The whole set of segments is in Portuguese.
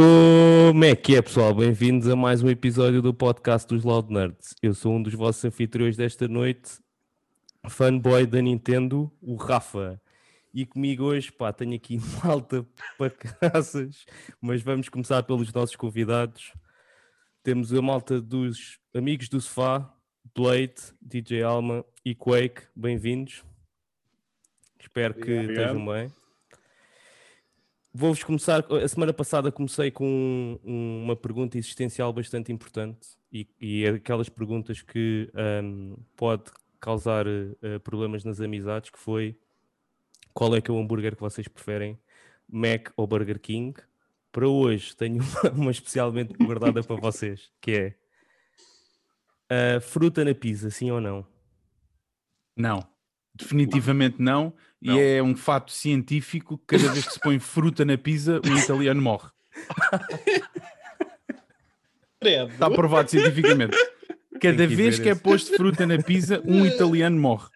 Como é que é, pessoal? Bem-vindos a mais um episódio do podcast dos Loud Nerds. Eu sou um dos vossos anfitriões desta noite, fanboy da Nintendo, o Rafa. E comigo hoje, pá, tenho aqui malta para casas, mas vamos começar pelos nossos convidados. Temos a malta dos amigos do sofá, Blade, DJ Alma e Quake. Bem-vindos. Espero que Obrigado. estejam bem. Vou-vos começar. A semana passada comecei com um- um- uma pergunta existencial bastante importante e, e é aquelas perguntas que ahm, pode causar eh, problemas nas amizades, que foi qual é que é o hambúrguer que vocês preferem, Mac ou Burger King? Para hoje tenho uma, uma especialmente guardada para vocês, que é ah, fruta na pizza, sim ou não? Não, definitivamente não. Não. E é um fato científico que cada vez que se põe fruta na pizza, um italiano morre. Credo. Está provado cientificamente. Cada que vez que é esse. posto fruta na pizza, um italiano morre.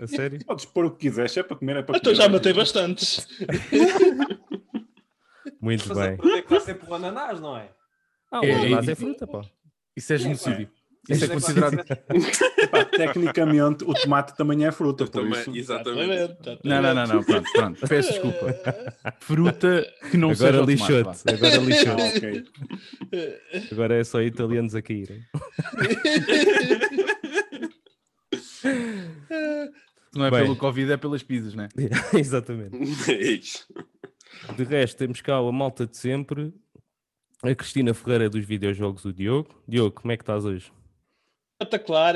A sério? Podes pôr o que quiseres, se é para comer, é para Então comer. já matei bastantes. Muito Mas bem. é que vai ser pelo ananás, não é? Ah, o É, ananás é- é fruta, pá. Isso é genocídio. Isso é Isso é considerado. Epá, tecnicamente, o tomate também é fruta, por Também, isso. exatamente. Não, não, não, não. Pronto, pronto. Peço desculpa. Fruta que não seja Agora o tomate, vá. lixou-te, agora Ah, lixou-te. ok. Agora é só italianos a caírem. Não é Bem. pelo Covid, é pelas pizzas, né? Exatamente. É isso. De resto, temos cá a malta de sempre. A Cristina Ferreira dos videojogos, o Diogo. Diogo, como é que estás hoje? Espetacular.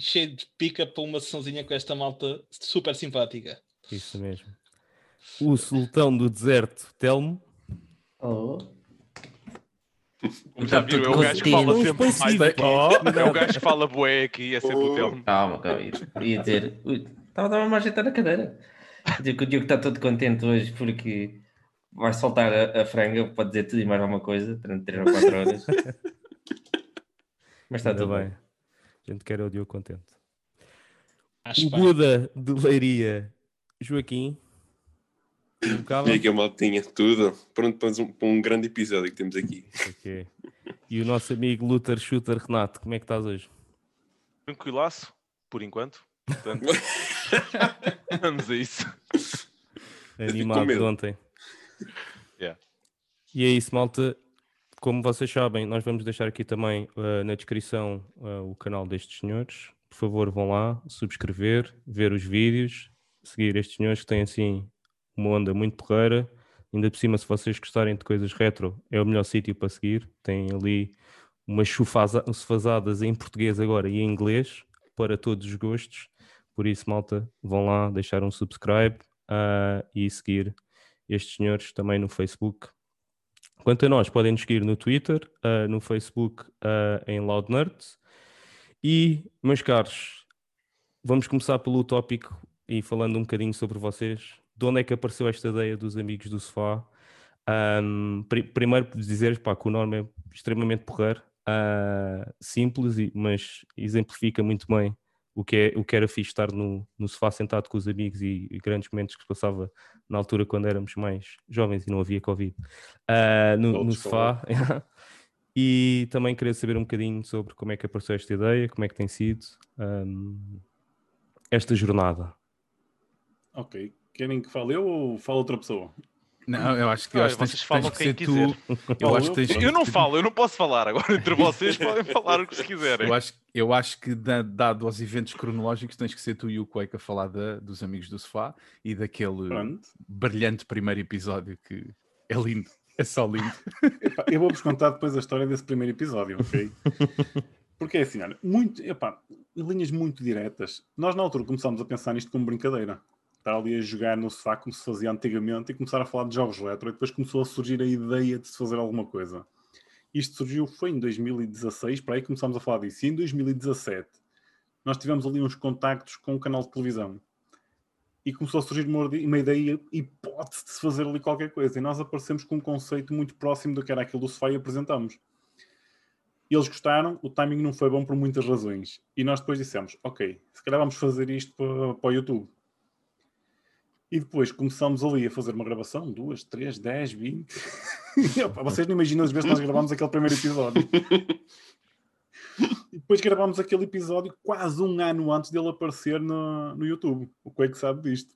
Cheio de pica para uma sessãozinha com esta malta super simpática. Isso mesmo. O sultão do deserto, Telmo. Oh, Já viram, é o gajo que fala sempre mais. expansivo, É o gajo que fala bué aqui, é sempre o Telmo. calma, calma. Ia dizer. ui, Estava a me ajeitar na cadeira. Digo que o Diogo está todo contente hoje porque vai soltar a, a franga para dizer tudo e mais alguma coisa durante 3 ou 4 horas. Mas está tudo bem. bem. A gente quer o Diogo contente. Acho O bem. Buda de Leiria, Joaquim. E aqui a maltinha, tudo. Pronto para um, para um grande episódio que temos aqui. Ok. E o nosso amigo Luther Shooter Renato, como é que estás hoje? Tranquilaço, por enquanto. Portanto, vamos a isso. Animado ontem. Yeah. E é isso, malta. Como vocês sabem, nós vamos deixar aqui também uh, na descrição uh, o canal destes senhores. Por favor, vão lá, subscrever, ver os vídeos, seguir estes senhores que têm assim uma onda muito porreira. Ainda por cima, se vocês gostarem de coisas retro, é o melhor sítio para seguir. Tem ali umas chufaza- chufazadas em português agora e em inglês para todos os gostos. Por isso, malta, vão lá deixar um subscribe ah, e seguir estes senhores também no Facebook. Quanto a nós, podem nos seguir no Twitter, ah, no Facebook, ah, em Loud Nerds. E, meus caros, vamos começar pelo tópico e falando um bocadinho sobre vocês. De onde é que apareceu esta ideia dos amigos do sofá? Ahm, pri- primeiro, por dizer pá, que o nome é extremamente porreiro, ah, simples, mas exemplifica muito bem o que, é, o que era fixe estar no, no sofá sentado com os amigos e, e grandes momentos que se passava na altura quando éramos mais jovens e não havia Covid. Ah, no, no sofá. e também queria saber um bocadinho sobre como é que apareceu esta ideia, como é que tem sido ahm, esta jornada. Ok. Querem que fale eu ou fala outra pessoa? Não, eu acho que, eu acho que tens, vocês tens falam que quem ser tu. Eu acho que tens Eu não falo, eu não posso falar. Agora entre vocês podem falar o que se quiserem. Eu acho, eu acho que, da- dado aos eventos cronológicos, tens que ser tu e o Quake a falar da- dos amigos do sofá e daquele Pronto. brilhante primeiro episódio que é lindo. É só lindo. Epá, eu vou-vos contar depois a história desse primeiro episódio, ok? Porque é assim, olha, muito, epá, linhas muito diretas. Nós na altura começámos a pensar nisto como brincadeira. Estar ali a jogar no sofá como se fazia antigamente e começar a falar de jogos retro e depois começou a surgir a ideia de se fazer alguma coisa. Isto surgiu foi em 2016, para aí começámos a falar disso. E em 2017 nós tivemos ali uns contactos com um canal de televisão e começou a surgir uma, uma ideia, hipótese de se fazer ali qualquer coisa. E nós aparecemos com um conceito muito próximo do que era aquilo do sofá e apresentamos. Eles gostaram, o timing não foi bom por muitas razões. E nós depois dissemos, ok, se calhar vamos fazer isto para, para o YouTube. E depois começamos ali a fazer uma gravação, duas, três, dez, vinte. Vocês não imaginam as vezes que nós gravámos aquele primeiro episódio. E depois gravámos aquele episódio quase um ano antes dele aparecer no, no YouTube. O Quake sabe disto.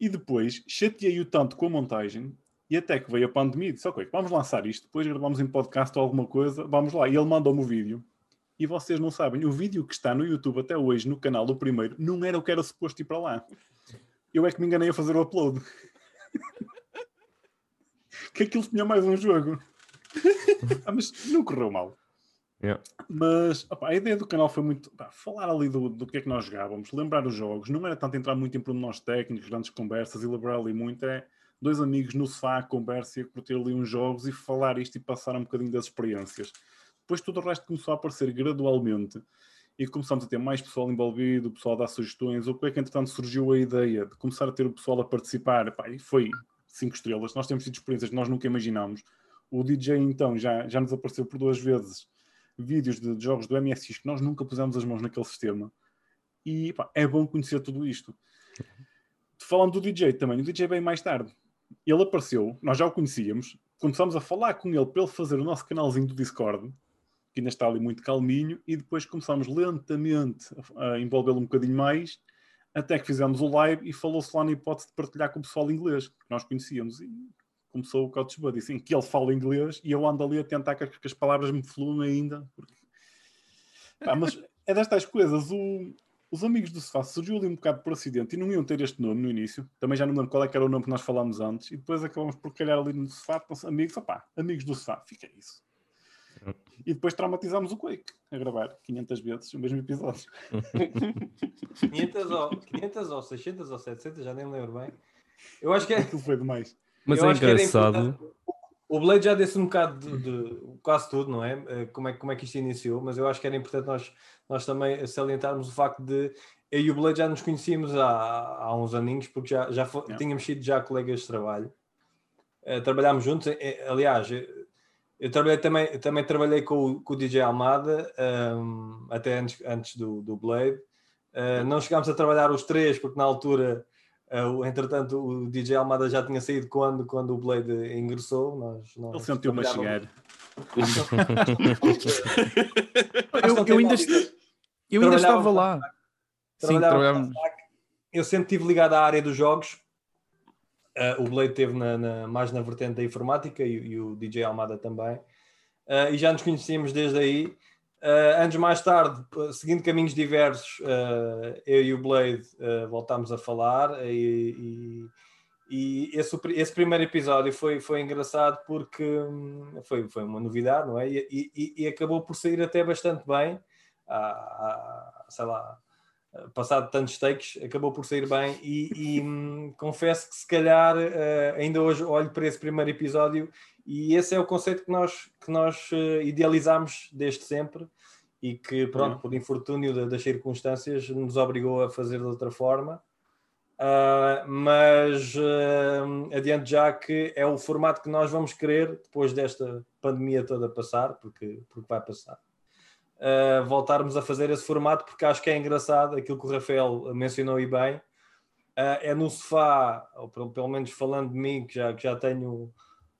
E depois chateei-o tanto com a montagem e até que veio a pandemia e disse: Ok, vamos lançar isto. Depois gravamos em podcast ou alguma coisa, vamos lá. E ele mandou-me o vídeo. E vocês não sabem, o vídeo que está no YouTube até hoje, no canal do primeiro, não era o que era suposto ir para lá. Eu é que me enganei a fazer o upload. que aquilo tinha mais um jogo. Ah, mas não correu mal. Yeah. Mas opá, a ideia do canal foi muito pá, falar ali do, do que é que nós jogávamos, lembrar os jogos, não era tanto entrar muito em pormenores técnicos, grandes conversas e lembrar ali muito, é dois amigos no sofá, conversa e curtir ali uns jogos e falar isto e passar um bocadinho das experiências. Depois tudo o resto começou a aparecer gradualmente e começamos a ter mais pessoal envolvido, o pessoal dar sugestões. O que é que entretanto surgiu a ideia de começar a ter o pessoal a participar? Pá, e foi cinco estrelas. Nós temos tido experiências que nós nunca imaginámos. O DJ então já, já nos apareceu por duas vezes vídeos de, de jogos do MSX que nós nunca pusemos as mãos naquele sistema. E pá, é bom conhecer tudo isto. Falando do DJ também, o DJ veio mais tarde. Ele apareceu, nós já o conhecíamos, começámos a falar com ele para ele fazer o nosso canalzinho do Discord, que ainda está ali muito calminho, e depois começámos lentamente a, envolvê-lo um bocadinho mais, até que fizemos o live e falou-se lá na hipótese de partilhar com o pessoal inglês, que nós conhecíamos. E começou o Couch Buddy, que ele fala inglês e eu ando ali a tentar que, as palavras me fluam ainda. Porque... Pá, mas é destas coisas. O, os amigos do sofá surgiu ali um bocado por acidente e não iam ter este nome no início. Também já não lembro qual é era o nome que nós falámos antes. E depois acabamos por calhar ali no sofá, então, amigos, opá, amigos do sofá, fica isso. E depois traumatizámos o Quake a gravar 500 vezes o mesmo episódio. 500 ou, 500 ou 600 ou 700, já nem me lembro bem. Eu acho que é, Aquilo foi demais. Mas eu é engraçado. O Blade já disse um bocado de, de quase tudo, não é? Eh, Como, é? como é que isto iniciou, mas eu acho que era importante nós, nós também salientarmos o facto de eu e o Blade já nos conhecíamos há, há uns aninhos, porque já, já fo- Yeah. tínhamos sido já colegas de trabalho. Eh, trabalhámos juntos, eh, aliás, eu, trabalhei também, eu também trabalhei com, o- com o DJ Almada, ehm, até antes, antes do, do Blade. Eh, não chegámos a trabalhar os três, porque na altura Uh, entretanto, o DJ Almada já tinha saído quando, quando o Blade ingressou. Nós, nós Ele sentiu-me a chegar. Eu, eu ainda, eu ainda estava lá. Sim, trabalhava trabalhávamos. Eu sempre estive ligado à área dos jogos. Uh, o Blade teve na, na- mais na vertente da informática e, e o DJ Almada também. Uh, e já nos conhecíamos desde aí. Uh, anos mais tarde, seguindo caminhos diversos, eu e o Blade voltámos a falar e, e- e esse, esse primeiro episódio foi, foi engraçado porque hum, foi, foi uma novidade, não é? E, acabou por sair até bastante bem. Há- há, sei lá, passado tantos takes, acabou por sair bem e, e, hum, confesso que se calhar eh, ainda hoje olho para esse primeiro episódio e esse é o conceito que nós, que nós eh, idealizámos desde sempre e que pronto, Uhum. por infortúnio da- das circunstâncias nos obrigou a fazer de outra forma. Ah, mas ah, adiante já que é o formato que nós vamos querer depois desta pandemia toda passar, porque, porque vai passar uh, voltarmos a fazer esse formato, porque acho que é engraçado aquilo que o Rafael mencionou e bem. Uh, é no sofá, ou pelo, pelo menos falando de mim, que já, que já tenho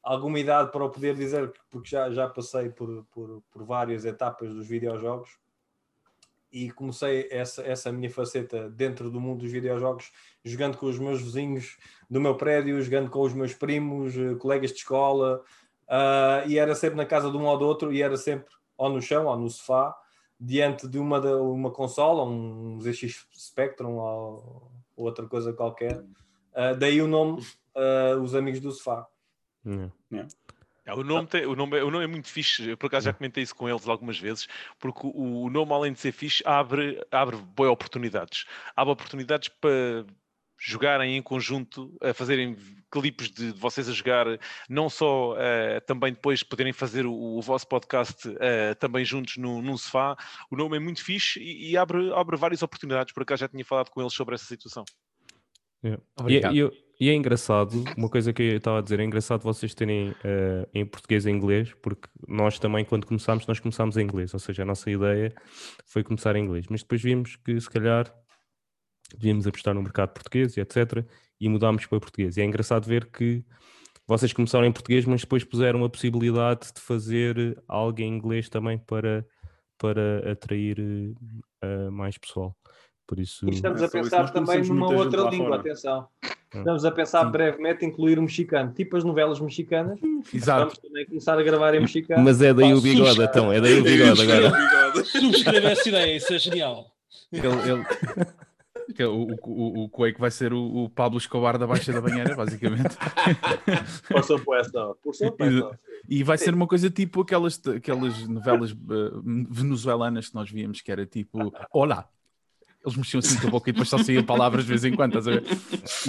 alguma idade para o poder dizer, porque já, já passei por, por, por várias etapas dos videojogos e comecei essa, essa minha faceta dentro do mundo dos videojogos, jogando com os meus vizinhos do meu prédio, jogando com os meus primos, eh, colegas de escola, ah, e era sempre na casa de um ou do outro, e era sempre ou no chão ou no sofá, diante de uma, da- uma consola, um ZX Spectrum ou outra coisa qualquer. Ah, daí o nome, ah, Os Amigos do Sofá. Yeah. É, o, nome tem- o, nome é, o nome é muito fixe, eu por acaso já comentei isso com eles algumas vezes, porque o, o nome, além de ser fixe, abre, abre boas oportunidades. Abre oportunidades para jogarem em conjunto, a fazerem clipes de, de vocês a jogar, não só eh, também depois poderem fazer o, o vosso podcast eh, também juntos no, num sofá. O nome é muito fixe e, e abre, abre várias oportunidades. Por acaso já tinha falado com eles sobre essa situação. Yeah. E, Obrigado. e e é engraçado, uma coisa que eu estava a dizer, é engraçado vocês terem eh, em português e inglês, porque nós também, quando começámos, nós começámos em inglês, ou seja, a nossa ideia foi começar em inglês, mas depois vimos que se calhar devíamos apostar no mercado português e etc. E mudámos para português. E é engraçado ver que vocês começaram em português, mas depois puseram a possibilidade de fazer algo em inglês também para, para atrair uh, mais pessoal. Por isso. E estamos a pensar também numa outra língua, fora. atenção. Hum. Estamos a pensar Sim. brevemente incluir o mexicano, tipo as novelas mexicanas. Exato. Vamos também começar a gravar em mexicano. Mas é daí Pá, o bigode, então, é daí o bigode agora. Subscreve essa ideia, isso é genial. Ele, ele- que é o, o, o Quake vai ser o, o Pablo Escobar da Baixa da Banheira, basicamente. Por supuesto, por supuesto. E vai ser uma coisa tipo aquelas, aquelas novelas eh, venezuelanas que nós víamos, que era tipo, olá. Eles mexiam assim com a boca e depois só saíam palavras de vez em quando, estás a ver?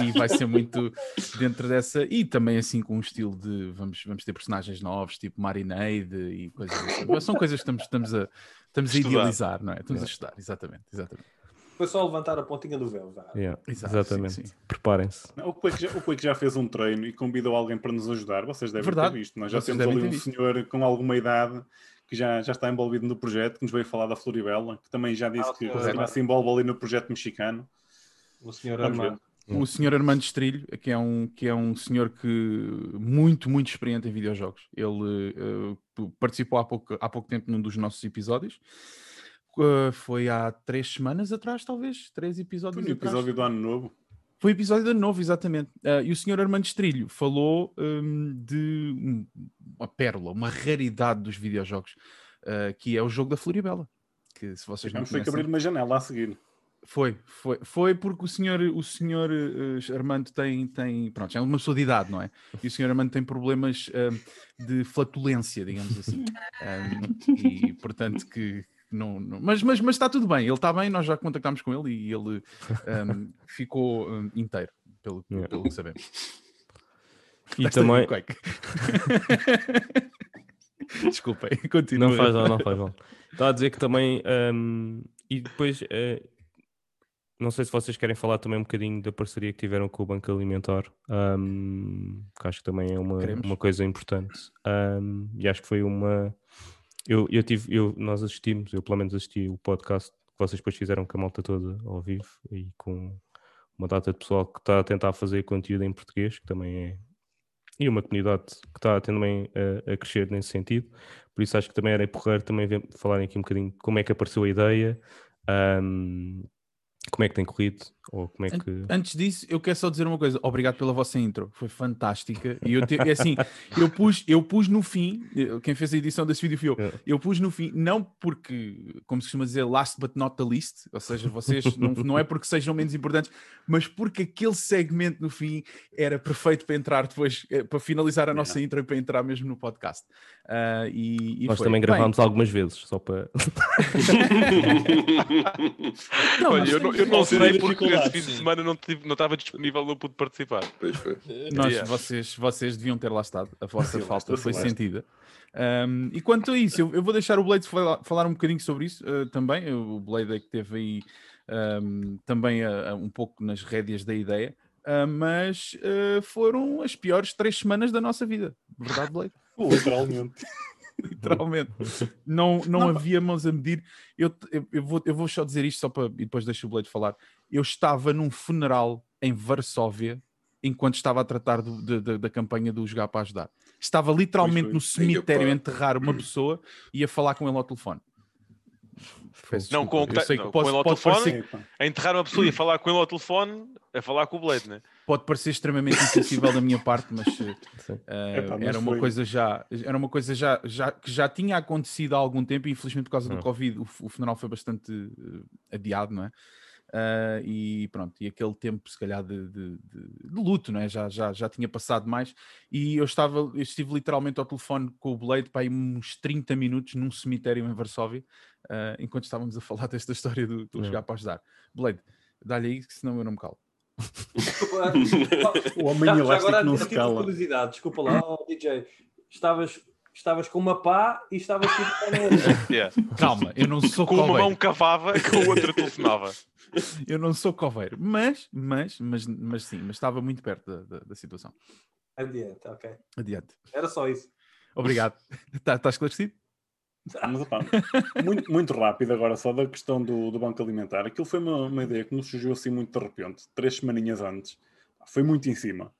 E vai ser muito dentro dessa. E também assim com um estilo de. Vamos, vamos ter personagens novos, tipo Marinade e coisas assim. São coisas que estamos, estamos a, estamos a idealizar, não é? Estamos a estudar, exatamente. exatamente. Foi só levantar a pontinha do véu. Yeah, Exato, exatamente. sim, sim. Preparem-se. Não, O Quake, já, o já fez um treino e convidou alguém para nos ajudar. Vocês devem Verdade. ter visto. Nós já Vocês temos ali um visto. senhor com alguma idade que já, já está envolvido no projeto, que nos veio falar da Floribela, que também já disse Ah, que já se envolve ali no projeto mexicano. O senhor. Armando. O senhor Armando Estrilho, que é um, que é um senhor que muito, muito experiente em videojogos. Ele eh, participou há pouco, há pouco tempo num dos nossos episódios. Eh, foi há três semanas atrás, talvez? Três Foi episódios no atrás. episódio do Ano Novo. Foi o episódio de ano novo, exatamente. Ah, e o senhor Armando Estrilho falou hum, de um- uma pérola, uma raridade dos videojogos, ah, que é o jogo da Floribela. Que se vocês não foi que abrir uma janela a seguir. foi, foi, foi porque o senhor, o senhor eh, Armando tem, tem, pronto, é uma pessoa de idade, não é? E o senhor Armando tem problemas hum, de flatulência, digamos assim. Hum, e portanto que não, não- mas, mas, mas está tudo bem, ele está bem, nós já contactámos com ele e ele hum, ficou hum, inteiro, pelo, Yeah. pelo que sabemos. E Desta também. Desculpem, continua. Não faz mal, não faz mal. Estava a dizer que também. hum, e depois. eh, não sei se vocês querem falar também um bocadinho da parceria que tiveram com o Banco Alimentar, que acho que também é uma, Queremos. uma coisa importante. E acho que foi uma. Eu, eu tive, eu, nós assistimos, eu pelo menos assisti o podcast que vocês depois fizeram com a malta toda ao vivo e com uma data de pessoal que está a tentar fazer conteúdo em português, que também é. E uma comunidade que está também a, a crescer nesse sentido. Por isso acho que também era porreiro também falarem aqui um bocadinho como é que apareceu a ideia, hum, como é que tem corrido, ou como é que. Antes disso, eu quero só dizer uma coisa. Obrigado pela vossa intro, foi fantástica. E eu te, é assim, eu pus, eu pus no fim, quem fez a edição desse vídeo fui eu. É. Eu pus no fim, não porque, como se costuma dizer, last but not the least, ou seja, vocês não, não é porque sejam menos importantes, mas porque aquele segmento no fim era perfeito para entrar depois, eh, para finalizar a nossa intro e para entrar mesmo no podcast. Ah, e, e Nós foi. também Bem, gravámos algumas vezes, só para. Não, Olha, mas eu não, eu não sei porque esse fim de semana não, tive, não estava disponível, não pude participar. Pois foi. Nós, Yeah. vocês, vocês deviam ter lá estado, a vossa falta foi sentida. Um, e quanto a isso, eu, eu vou deixar o Blade falar, falar um bocadinho sobre isso uh, também. O Blade é que teve aí um, também a um pouco nas rédeas da ideia, uh, mas uh, foram as piores três semanas da nossa vida, verdade, Blade? Literalmente. Literalmente. Não, não, Não, havia mãos a medir. Eu, eu, eu vou, eu vou só dizer isto só para. E depois deixo o Blade falar. Eu estava num funeral em Varsóvia enquanto estava a tratar do- de- de- da campanha do Jogar para Ajudar. Estava literalmente no cemitério a enterrar uma pessoa e a falar com ele ao telefone. Não, com, Eu sei que não, pode- com ele ao telefone, a enterrar uma pessoa e a falar com ele ao telefone, a falar com o Blade, né? Pode parecer extremamente insensível da minha parte, mas eh, Sim. eh, Epá, mas era uma foi. coisa já era uma coisa já, já que já tinha acontecido há algum tempo e infelizmente por causa do Hum. Covid o, o funeral foi bastante eh, adiado, não é? Ah, e pronto, e aquele tempo se calhar de, de- de- de luto, não é? Já, já, já tinha passado mais e eu estava, eu estive literalmente ao telefone com o Blade para aí uns 30 minutos num cemitério em Varsóvia, enquanto estávamos a falar desta história do, do Hum. jogar para ajudar. Blade, dá-lhe aí, que senão eu não me calo. Desculpa, O homem já, elástico agora, não se cala. curiosidade, desculpa lá, oh, DJ. Estavas, estavas com uma pá e estavas tipo. Yeah. Calma, eu não sou Com uma coveiro. mão cavava, com a outra telefonava. Eu não sou coveiro, mas, mas, mas, mas sim, mas estava muito perto da, da, da situação. Adiante, ok. Adiante. Era só isso. Obrigado. Está tá esclarecido? Mas, opá, muito, muito rápido agora, só da questão do, do banco alimentar. Aquilo foi uma, uma ideia que nos surgiu assim muito de repente, três semaninhas antes. Foi muito em cima.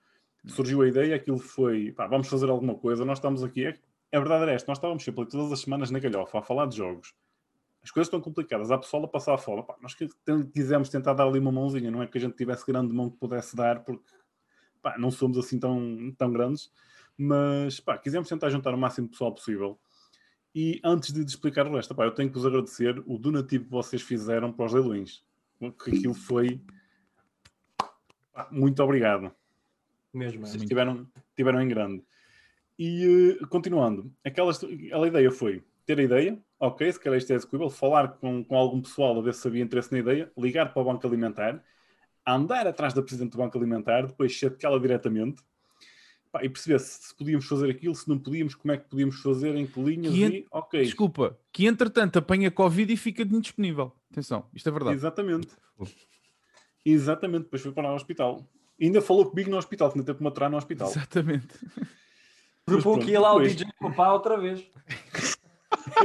Surgiu a ideia, aquilo foi, pá, vamos fazer alguma coisa, nós estamos aqui. É, a verdade era esta, nós estávamos sempre todas as semanas na galhofa a falar de jogos. As coisas estão complicadas, há pessoal a passar fome. Pá, nós quisemos tentar dar ali uma mãozinha, não é que a gente tivesse grande mão que pudesse dar, porque pá, não somos assim tão, tão grandes, mas pá, quisemos tentar juntar o máximo de pessoal possível. E antes de, explicar o resto, pá, eu tenho que vos agradecer o donativo que vocês fizeram para os leilões. Que aquilo foi. pá, muito obrigado. Mesmo. é. Vocês tiveram, tiveram em grande. E eh, continuando, aquela, a ideia foi ter a ideia, ok, se calhar isto é execuível, falar com, com algum pessoal a ver se havia interesse na ideia, ligar para o Banco Alimentar, andar atrás da Presidente do Banco Alimentar, depois chateá-la diretamente pá, e perceber se, podíamos fazer aquilo, se não podíamos, como é que podíamos fazer, em que linhas Que en- e ok. Desculpa, que entretanto apanha Covid e fica indisponível. Atenção, isto é verdade. Exatamente. Exatamente, depois foi para o hospital. E ainda falou comigo no hospital, tinha tempo de me aturar no hospital. Exatamente. Propôs que ia lá o depois- DJ Papá outra vez.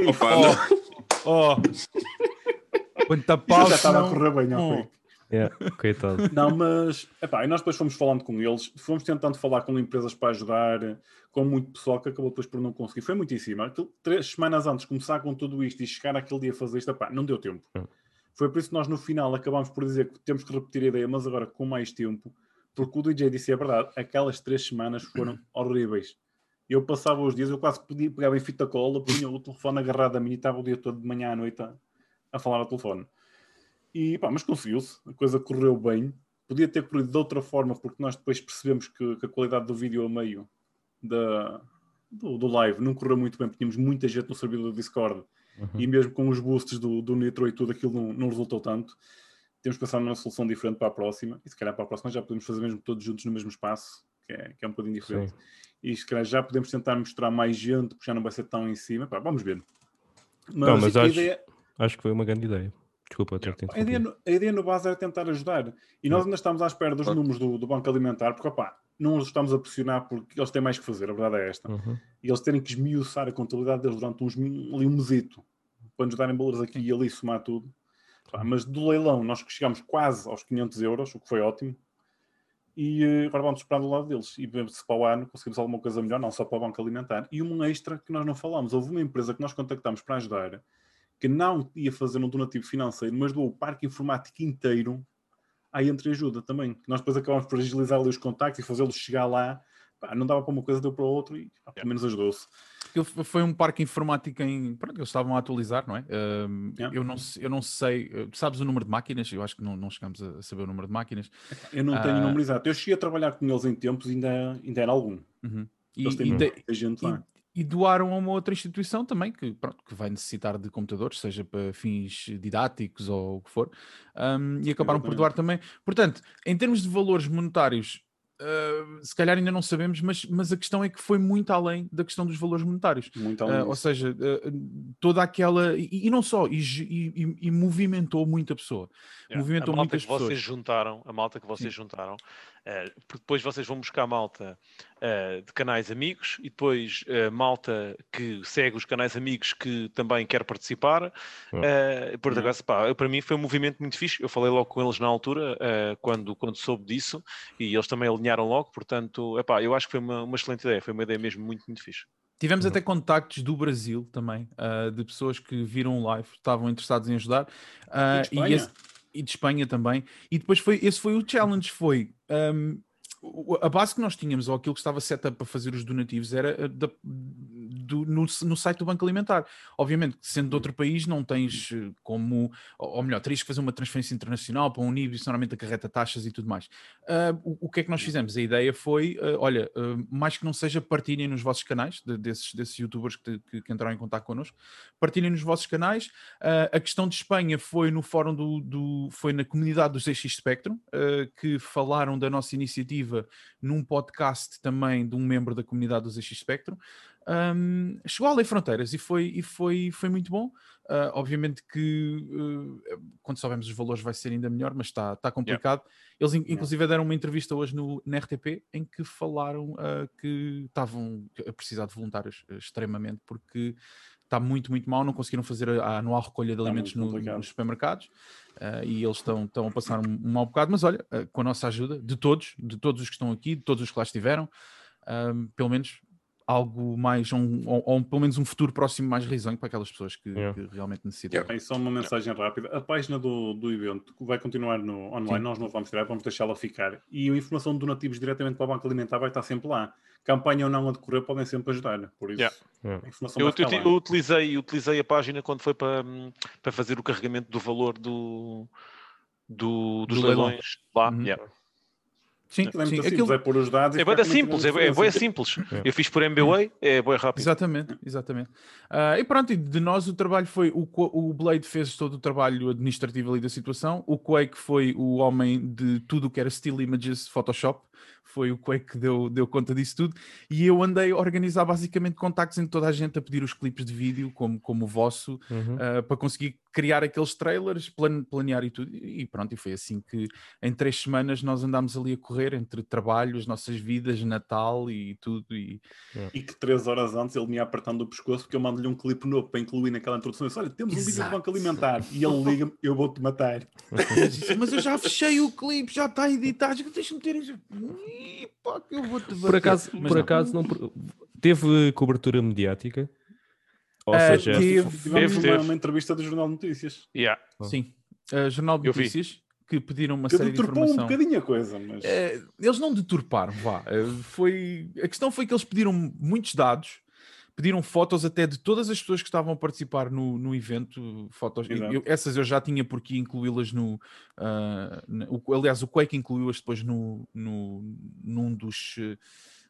Opa, não. Oh! Quanta Já pausa. estava a não- correr bem, Oh. Yeah, coitado. Não, mas epá, e nós depois fomos falando com eles, fomos tentando falar com empresas para ajudar, com muito pessoal que acabou depois por não conseguir. Foi. Aquilo, três semanas antes de começar com tudo isto e chegar aquele dia a fazer isto, epá, não deu tempo. Hum. Foi por isso que nós no final acabámos por dizer que temos que repetir a ideia, mas agora com mais tempo, porque o DJ disse é verdade, aquelas três semanas foram horríveis. Eu passava os dias, eu quase podia pegar em fita cola, punha o telefone agarrado a mim e estava o dia todo de manhã à noite a, a falar ao telefone. E, pá, mas conseguiu-se, a coisa correu bem. Podia ter corrido de outra forma, porque nós depois percebemos que, que a qualidade do vídeo a meio da, do, do live não correu muito bem, porque tínhamos muita gente no servidor do Discord Uhum. e mesmo com os boosts do, do Nitro e tudo, aquilo não, não resultou tanto. Temos que pensar numa solução diferente para a próxima, e se calhar para a próxima já podemos fazer mesmo todos juntos no mesmo espaço, que é, que é um bocadinho diferente. E se calhar já podemos tentar mostrar mais gente, porque já não vai ser tão em cima. Pá, vamos ver. Mas, Não, mas acho- ideia, Acho que foi uma grande ideia. Desculpa ter-te a ideia, no, a ideia no base era tentar ajudar. E nós ainda estamos à espera dos Claro. números do, do Banco Alimentar, porque opá, não os estamos a pressionar porque eles têm mais que fazer, a verdade é esta. Uhum. E eles terem que esmiuçar a contabilidade deles durante uns, ali um mesito, para nos darem valores aqui e ali somar tudo. Pá, mas do leilão nós chegámos quase aos 500 euros, o que foi ótimo. E eh, agora vamos esperar do lado deles e ver se para o ano conseguimos alguma coisa melhor, não só para o Banco Alimentar. E um extra que nós não falamos: houve uma empresa que nós contactámos para ajudar, que não ia fazer um donativo financeiro, mas doou o parque informático inteiro à entreajuda também. Que nós depois acabámos por agilizar ali os contactos e fazê-los chegar lá. Pá, não dava para uma coisa, deu para outra e pá, pelo menos ajudou-se. Foi um parque informático em. Pronto, eles estavam a atualizar, não é? Ahm, Yeah. eu, não, eu não sei. eh, Sabes o número de máquinas? Eu acho que não, não chegamos a saber o número de máquinas. Eu não tenho o número exato. Eu cheguei a trabalhar com eles em tempos e ainda, ainda era algum. Uhum. E, Eles têm e muita gente lá. e doaram a uma outra instituição também que, pronto, que vai necessitar de computadores, seja para fins didáticos ou o que for, ahm, e acabaram por doar também. Portanto, em termos de valores monetários, ah, se calhar ainda não sabemos, mas, mas a questão é que foi muito além da questão dos valores monetários. Muito Ah, além ou disso. seja, ah, toda aquela. E, e não só, e, e- e- e movimentou muita pessoa. Yeah. Movimentou a malta muitas que vocês pessoas. juntaram, a malta que vocês juntaram, eh, porque depois vocês vão buscar malta eh, de canais amigos e depois eh, malta que segue os canais amigos que também quer participar. Eh, por acaso, pá, para mim foi um movimento muito fixe. Eu falei logo com eles na altura, quando, quando soube disso, e eles também alinharam logo. Portanto, epá, eu acho que foi uma, uma excelente ideia, foi uma ideia mesmo muito, muito fixe. Tivemos Uhum. até contactos do Brasil também, ah, de pessoas que viram o live, estavam interessados em ajudar. ah, E esse- e de Espanha também. E depois foi, esse foi o challenge, foi o- a base que nós tínhamos, ou aquilo que estava set up para fazer os donativos, era ah, da- do- no, no site do Banco Alimentar. Obviamente, sendo de outro país, não tens eh, como, ou melhor, terias que fazer uma transferência internacional para um nível, isso normalmente acarreta taxas e tudo mais. Ah, o, o que é que nós fizemos? A ideia foi, ah, olha, ah, mais que não seja, partilhem nos vossos canais, de- desses, desses youtubers que, que, que entraram em contato connosco, partilhem nos vossos canais. A questão de Espanha foi no fórum do, do- foi na comunidade do ZX Spectrum, que falaram da nossa iniciativa num podcast também de um membro da comunidade do ZX Spectrum. Um, chegou além fronteiras e foi, e foi, foi muito bom. Uh, obviamente que uh, quando soubermos os valores vai ser ainda melhor, mas está tá complicado. Eles in- inclusive deram uma entrevista hoje no, na RTP em que falaram uh, que estavam a precisar de voluntários uh, extremamente porque está muito, muito mal, não conseguiram fazer a, anual recolha de Está alimentos no- nos supermercados uh, e eles estão, estão a passar um, um mau bocado, mas olha, uh, com a nossa ajuda, de todos, de todos os que estão aqui, de todos os que lá estiveram, um, pelo menos algo mais, um, ou, ou pelo menos um futuro próximo mais risonho para aquelas pessoas que, Yeah. que realmente necessitam. Yeah. Aí só uma mensagem rápida. A página do, do evento vai continuar no online, Sim. nós não vamos tirar, vamos deixá-la ficar. E a informação de donativos diretamente para o Banco Alimentar vai estar sempre lá. Campanha ou não a decorrer, podem sempre ajudar. Por isso, Yeah. Yeah. a informação Eu, lá. eu utilizei, utilizei a página quando foi para, hum, para fazer o carregamento do valor do, do- dos Do leilão. leilões lá. Uhum. Sim, Aquilo é sim, muito aquilo- simples, é pôr os dados É uma simples, é, é diferença. simples. É. Eu fiz por MBWay, é bué rápido. Exatamente, exatamente. Ah, e pronto, e de nós o trabalho foi o, o Blade fez todo o trabalho administrativo ali da situação, o Quake foi o homem de tudo o que era still images, Photoshop, foi o Quake que deu, deu conta disso tudo, e eu andei a organizar basicamente contactos entre toda a gente a pedir os clipes de vídeo, como, como o vosso, Uhum. ah, para conseguir criar aqueles trailers, plan- planear e tudo. E pronto, e foi assim que em três semanas nós andámos ali a correr entre trabalho, as nossas vidas, Natal e tudo. E E que três horas antes ele me ia apertando o pescoço porque eu mando-lhe um clipe novo para incluir naquela introdução. Eu disse, Olha, temos um vídeo do Exato. Banco Alimentar. E ele liga-me, eu vou-te matar. mas eu já fechei o clipe, já está editado, deixa-me ter pá, que eu vou-te Por bater." acaso, Mas por não. acaso não, teve cobertura mediática? Ou Ah, seja, teve- Tivemos Teve, uma, teve. uma entrevista do Jornal de Notícias. Yeah. Sim, Ah, Jornal de Eu vi. Notícias, que pediram uma Que série de deturpou um informação. bocadinho a coisa, mas... Eh, eles não deturparam, vá. Eh, foi... A questão foi que eles pediram muitos dados, pediram fotos até de todas as pessoas que estavam a participar no, no evento. Fotos, eu- essas eu já tinha porque incluí-las no. ah, na- o- aliás, o Quake incluiu-as depois no, no, num dos. eh,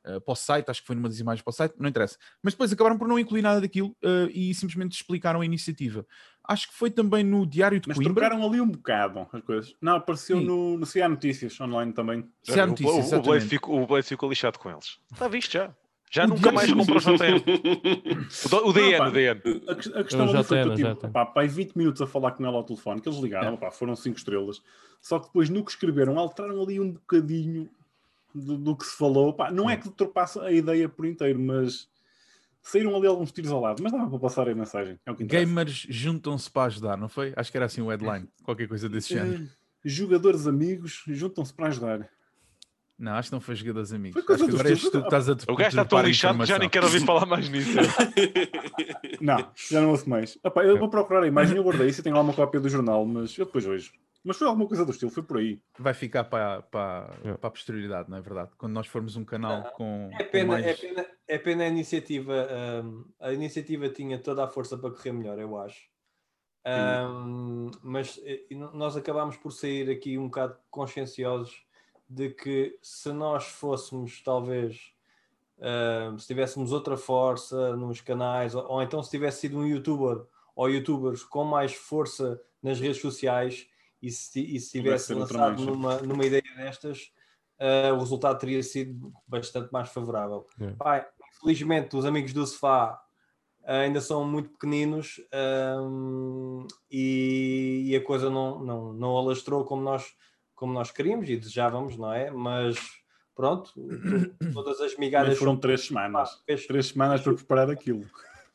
eh, para o site, acho que foi numa das imagens para o site, não interessa. Mas depois acabaram por não incluir nada daquilo eh, e simplesmente explicaram a iniciativa. Acho que foi também no Diário de Mas Coimbra. trocaram ali um bocado as coisas. Não, apareceu Sim. no, no CA Notícias online também. Há O- notícias, o, o, Blade exatamente. ficou, o Blade ficou lixado com eles. Está visto já. Já O nunca mais comprou JN. O, do- o DN, pá. o DN. A, a questão já ali foi que tem. pá, pá, aí 20 minutos a falar com ela ao telefone, que eles ligaram, pá, foram 5 estrelas. Só que depois no que escreveram, alteraram ali um bocadinho do, do que se falou. Pá, não é que ultrapassa a ideia por inteiro, mas saíram ali alguns tiros ao lado. Mas dava para passar a mensagem. É o que interessa. Gamers juntam-se para ajudar, não foi? Acho que era assim o headline, qualquer coisa desse género. Eh, jogadores amigos juntam-se para ajudar. Não, acho que não foi jogadores amigos. Foi coisa Acho que agora és tu que estás a O gajo está tão lixado que já nem quero ouvir falar mais nisso. Não, já não ouço mais. Epá, eu vou procurar a imagem, eu guardei isso e tenho lá uma cópia do jornal, mas eu depois hoje. Mas foi alguma coisa do estilo, foi por aí. Vai ficar para, para, Yeah. para a posterioridade, não é verdade? Quando nós formos um canal com. É com pena, mais- é pena, é pena a iniciativa. hum, a iniciativa tinha toda a força para correr melhor, eu acho. Hum, mas eh, e nós acabámos por sair aqui um bocado conscienciosos de que se nós fôssemos, talvez, hum, se tivéssemos outra força nos canais, ou, ou então se tivesse sido um youtuber ou youtubers com mais força nas redes sociais e se, e se tivesse lançado numa, numa ideia destas, uh, o resultado teria sido bastante mais favorável. Yeah. Pá, infelizmente, os amigos do sofá uh, ainda são muito pequeninos um, e, e a coisa não, não, não alastrou como nós, como nós queríamos e desejávamos, não é? Mas pronto, to- todas as migalhas. Mas foram são- três semanas. Pá, fez- Três semanas para preparar aquilo.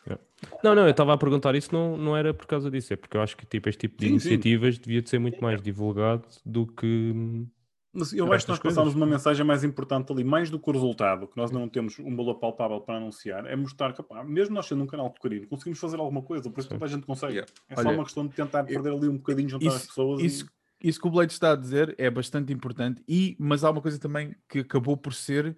Não, não, eu estava a perguntar isso, não, não era por causa disso, é porque eu acho que tipo, este tipo de Sim, sim. iniciativas devia de ser muito mais divulgado do que. Mas eu acho que nós passámos uma mensagem mais importante ali, mais do que o resultado, que nós não temos um valor palpável para anunciar, é mostrar que, pá, mesmo nós sendo um canal pequenino, conseguimos fazer alguma coisa, por isso Sim. toda a gente consegue. Yeah. É só Olha, uma questão de tentar perder ali um bocadinho, juntar as isso- pessoas. Isso, e... isso que o Blade está a dizer é bastante importante, e, mas há uma coisa também que acabou por ser,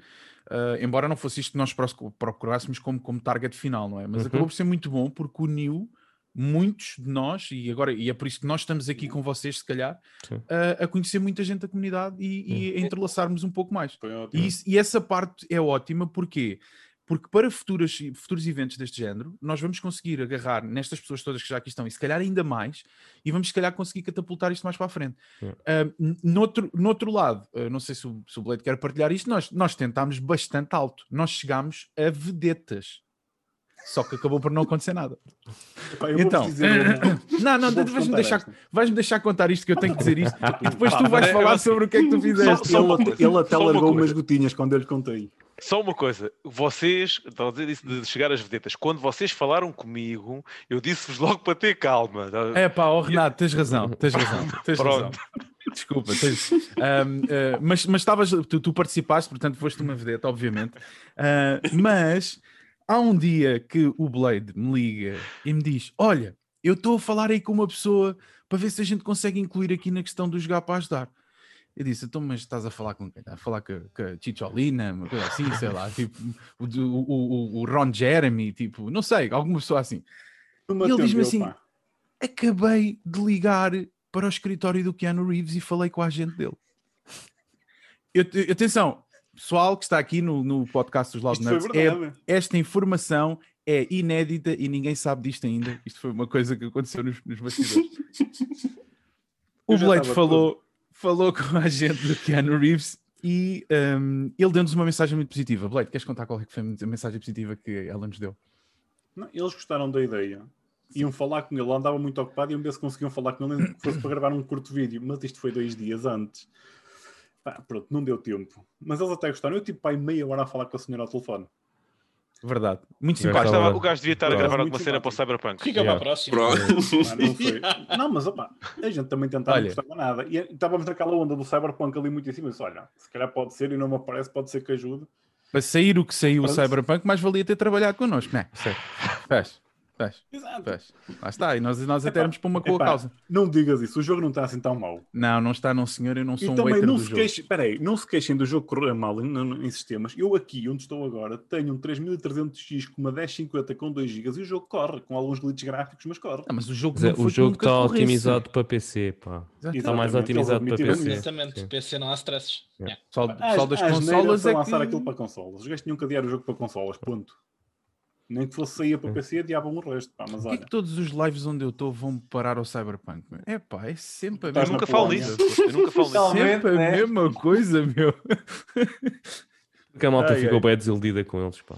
ah, embora não fosse isto que nós proc- procurássemos como, como target final, não é? Mas Uhum. acabou por ser muito bom porque uniu muitos de nós, e agora e é por isso que nós estamos aqui com vocês, se calhar, Sim. a, conhecer muita gente da comunidade e, e a entrelaçarmos um pouco mais. Foi ótimo. E, isso- e essa parte é ótima, porquê? Porque para futuras, futuros eventos deste género, nós vamos conseguir agarrar nestas pessoas todas que já aqui estão, e se calhar ainda mais, e vamos se calhar conseguir catapultar isto mais para a frente. Ah, n- noutro, noutro lado, ah, não sei se o, se o Blade quer partilhar isto, nós, nós tentámos bastante alto. Nós chegámos a vedetas. Só que acabou por não acontecer nada. Pá, eu vou Então, dizer não, não, vais-me deixar, vais-me deixar contar isto que eu tenho que dizer isto e depois tu vais é- falar é assim, sobre o que é que tu fizeste. só uma ele, ele até só largou umas gotinhas quando eu lhe contei. Só uma coisa, vocês, estão a dizer isso de chegar às vedetas, quando vocês falaram comigo, eu disse-vos logo para ter calma. tá? É pá, oh, Renato, tens razão, tens razão, tens razão. Desculpa, tens- Ahm, ah, mas mas estavas, tu, tu participaste, portanto foste uma vedeta, obviamente. Ah, mas há um dia que o Blade me liga e me diz: Olha, eu estou a falar aí com uma pessoa para ver se a gente consegue incluir aqui na questão do jogar para ajudar. Eu disse, então, mas estás a falar com quem? Estás a falar com, com a Chicholina, uma coisa assim, sei lá, tipo, o, o, o- Ron Jeremy, tipo, não sei, alguma pessoa assim. E ele diz-me assim, pá. acabei de ligar para o escritório do Keanu Reeves e falei com a agente dele. Eu- eu- atenção, pessoal que está aqui no, no podcast dos Loud Nuts, é- esta informação é inédita e ninguém sabe disto ainda. Isto foi uma coisa que aconteceu nos, nos bastidores. o Blade falou, falou com a agente do Keanu Reeves e hum, ele deu-nos uma mensagem muito positiva. Blade, queres contar qual é que foi a mensagem positiva que ela nos deu? Não, eles gostaram da ideia. Iam falar com ele, ele andava muito ocupado e iam ver se conseguiam falar com ele, que fosse para gravar um curto vídeo. Mas isto foi dois dias antes. Pá, pronto, não deu tempo. Mas eles até gostaram. Eu tive pai meia hora a falar com a senhora ao telefone. Verdade. Muito simpático. estava- o gajo devia estar a gravar alguma cena para o Cyberpunk. Fica Yeah. para a próxima. Não, foi. não, mas opá, a gente também tentava, Olha. não gostava nada. E estávamos naquela onda do Cyberpunk ali muito em cima. Eu disse, olha, se calhar pode ser e não me aparece, pode ser que ajude. Para sair o que saiu o. Cyberpunk, mais valia ter trabalhado connosco, não é? Sim. Fez, Exato. Lá está, e nós, nós até éramos para uma boa causa. Não digas isso, o jogo não está assim tão mau. Não, não está, não senhor, eu não sou E um também não do se jogo. queixem, peraí, não se queixem do jogo correr mal em, em- em sistemas. Eu aqui, onde estou agora, tenho um 3300X com uma 1050 com 2 GB e o jogo corre, com alguns glitches gráficos, mas corre. Ah, mas o jogo, Mas é, não o jogo está otimizado para PC, pá. Exato. Está mais Exatamente, otimizado para PC. Exatamente, Sim. PC não há stresses. Yeah. Yeah. Só, Ah, só das consolas é lançar que... aquilo para consolas. Os gajos tinham que adiar o jogo para consolas, ponto. Nem que fosse sair para PC, adiavam o resto. Pá, mas Por que é olha, que todos os lives onde eu estou vão parar ao Cyberpunk? meu? É pá, é sempre a Eu mesma nunca falo nisso. Eu nunca falo. Realmente, Sempre a né? mesma coisa, meu. Porque a malta Ai, ficou ai. bem desiludida com eles, pá.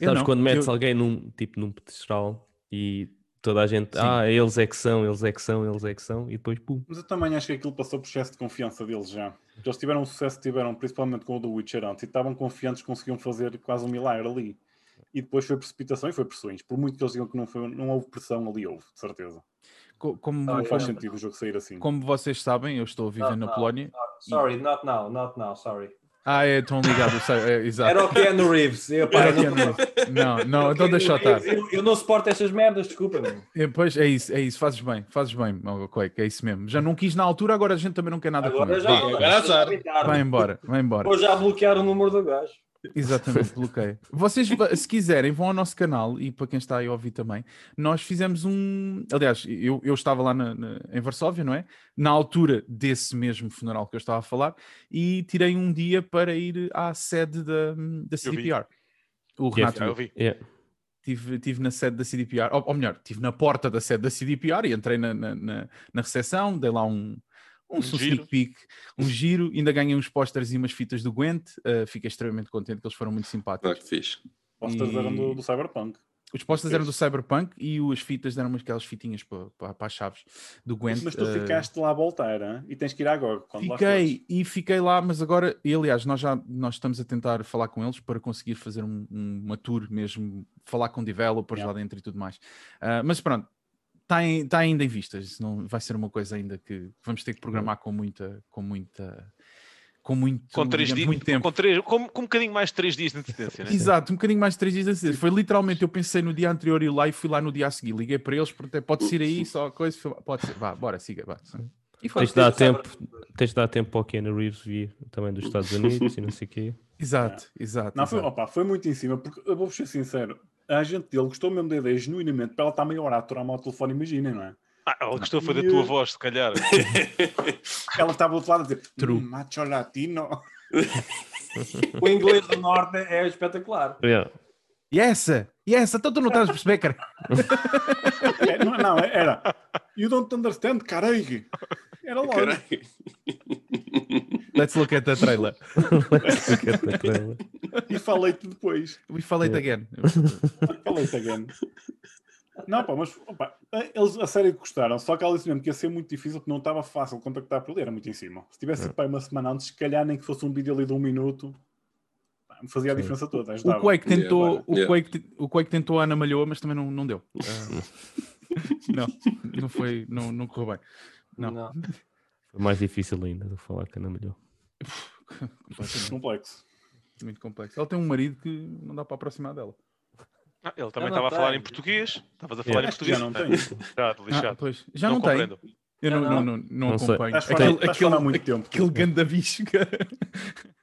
Eu Sabes não, quando metes eu- alguém num, tipo, num pedestral e toda a gente, Sim. ah, eles é que são, eles é que são, eles é que são, e depois, pum. mas eu também acho que aquilo passou por excesso de confiança deles já. Eles tiveram o sucesso que tiveram, principalmente com o The Witcher antes, e estavam confiantes que conseguiam fazer quase um milagre ali. E depois foi precipitação e foi pressões. Por muito que eles digam que não, foi, não houve pressão ali, houve, de certeza. co- como, Não faz sentido o jogo sair assim. como vocês sabem, eu estou a viver Not na now, Polónia. not- Sorry, not now, not now, sorry. Ah, é, estão ligados, sei, é, exato. Era o Keanu Reeves. Eu, pá, Era o não- Keanu Reeves. Não, não, então deixa eu estar. Eu, eu não suporto estas merdas, desculpa-me. É, Pois é isso, é isso, fazes bem, fazes bem, Quake, é isso mesmo. Já não quis na altura, agora a gente também não quer nada com Agora ele. já. Vá, Agora azar. Vai embora, vai embora. Vou já bloquear o número do gajo. Exatamente, bloqueio. Vocês, se quiserem, vão ao nosso canal e para quem está aí a ouvir também, nós fizemos um. Aliás, eu, eu estava lá na- na- em Varsóvia, não é? Na altura desse mesmo funeral que eu estava a falar, e tirei um dia para ir à sede da, da Eu vi. CDPR. O é- Renato eu vi. Yeah. Tive, tive na sede da CDPR, ou, ou melhor, tive na porta da sede da CDPR e entrei na, na, na, na recepção, dei lá um, um, Um sneak giro. peek, um giro, ainda ganhei uns posters e umas fitas do Gwent, uh, fiquei extremamente contente que eles foram muito simpáticos. Ah, que fixe. Posters E- eram do, do Cyberpunk. Os posters eram do Cyberpunk e as fitas eram umas aquelas fitinhas para, para, para as chaves do Gwent. Mas tu uh, ficaste lá a voltar, hein? e tens que ir agora. Quando lá Fiquei e fiquei lá, mas agora, e aliás, nós já nós estamos a tentar falar com eles para conseguir fazer um- um- uma tour mesmo, falar com developers Yeah. lá dentro e tudo mais. Ah, mas pronto, está tá ainda em vistas, não vai ser uma coisa ainda que vamos ter que programar com muita, com muita, com muito, Com três digamos, dias, muito tempo. com, três, com, com um bocadinho mais de três dias de antecedência, né? Exato, um bocadinho mais de três dias a seguir. Foi literalmente, eu pensei no dia anterior ir lá e fui lá no dia a seguir. Liguei para eles, porque pode ser aí, só coisa. Pode ser, vá, bora, siga, vá. E foi. Tens de dar tempo, tens de dar tempo para o Keanu Reeves vir também dos Estados Unidos e não sei o quê. Exato, exato. Não, foi, exato. opa, foi muito em cima, porque eu vou ser sincero, a gente dele gostou mesmo da ideia, genuinamente, para ela estar meia hora a aturar-me ao telefone, imaginem, não é? Ah, ela gostou foi da tua eh, voz, se calhar. Ela estava do outro lado a dizer, True. "Hum, macho latino. O inglês do norte é espetacular. Yeah. E essa? E essa? Então tu não estás a perceber, cara? É, não, não, era, you don't understand, caralho. Era logo. Caralho. Let's look at the trailer. E falei-te depois. We fall it again. Falei-te again. Não, pá, mas opa, eles a série gostaram, só que ela disse mesmo que ia ser muito difícil porque não estava fácil contactar por ele, era muito em cima. Se tivesse para aí uma semana antes, se calhar nem que fosse um vídeo ali de um minuto, pá, me fazia a diferença toda. O ajudava. Quake tentou, Yeah, o yeah. Quake, o Quake tentou a Ana Malhoa, mas também não, não deu. não, não foi, não, não correu bem. Não. Não. Foi mais difícil ainda de falar que Ana melhor. Completamente. complexo. Muito complexo. Ela tem um marido que não dá para aproximar dela. Ah, ele também estava a falar em português. Estavas a falar Yeah. em que já português. não tem. Já, Ah, lixado. pois. Já não não, tem. Eu não, não, não? não, não Não sei. acompanho. Fora, Aquele, estás fora há aquele, muito tempo. aquele ganda bicho. cara.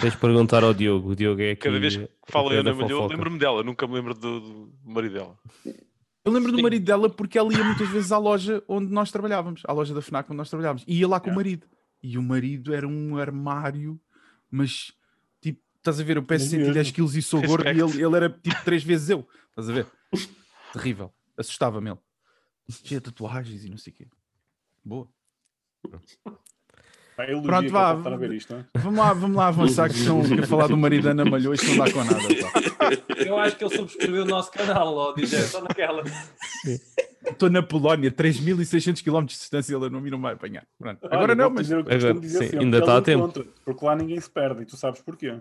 Tens de perguntar ao Diogo. O Diogo é aqui. Cada vez que falo Ana Malhoa, fofoca. lembro-me dela. Nunca me lembro do, do marido dela. Eu lembro do marido dela porque ela ia muitas vezes à loja onde nós trabalhávamos, à loja da FNAC onde nós trabalhávamos, e ia lá com o marido. E o marido era um armário, mas tipo, estás a ver, eu Mas 110 mesmo. quilos e sou gordo e ele, ele era tipo três vezes eu. Estás a ver? Terrível. Assustava-me ele. De tatuagens e não sei o quê. Boa. Pá, Pronto, vá. isto. hein? Vamos lá, vamos lá avançar que estão a falar do marido da Ana Malhou isto não dá com nada. pá. Eu acho que ele subscreveu o nosso canal, ó, DJ, só naquela. Estou na Polónia, 3.600 km de distância, ele não me não vai apanhar. Pronto. Olha, Agora não, mas. Agora, sim, sempre, ainda está a tempo. encontra, Porque lá ninguém se perde e tu sabes porquê.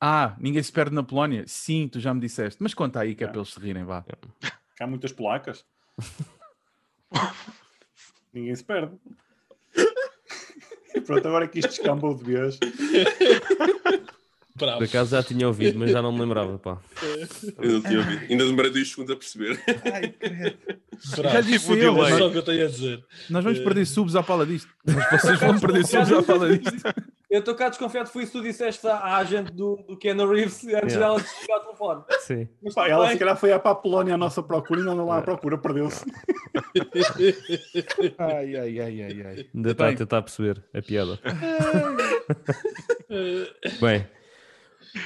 Ah, ninguém se perde na Polónia? Sim, tu já me disseste. Mas conta aí que é É. para eles se rirem, vá. Que há muitas polacas. ninguém se perde. E pronto, agora que isto descambou de vez. Bravo. Por acaso já tinha ouvido, mas já não me lembrava. Pá. Eu não tinha ouvido. Ainda demorei dois segundos a perceber. Bravo. Já disse Tipo, eu. É nós, só o que eu tenho a dizer. nós vamos perder subs à fala disto. Mas vocês vão perder subs à fala disto. Eu estou cá desconfiado, foi isso que tu disseste à agente do, do Keanu Reeves antes Yeah. dela desligar o telefone. Sim. Mas Pá, ela se calhar foi à para a Polónia à nossa procura e não anda lá à procura, perdeu-se. Ai, ai, ai, ai, ai. Ainda está a tentar perceber a piada. Bem,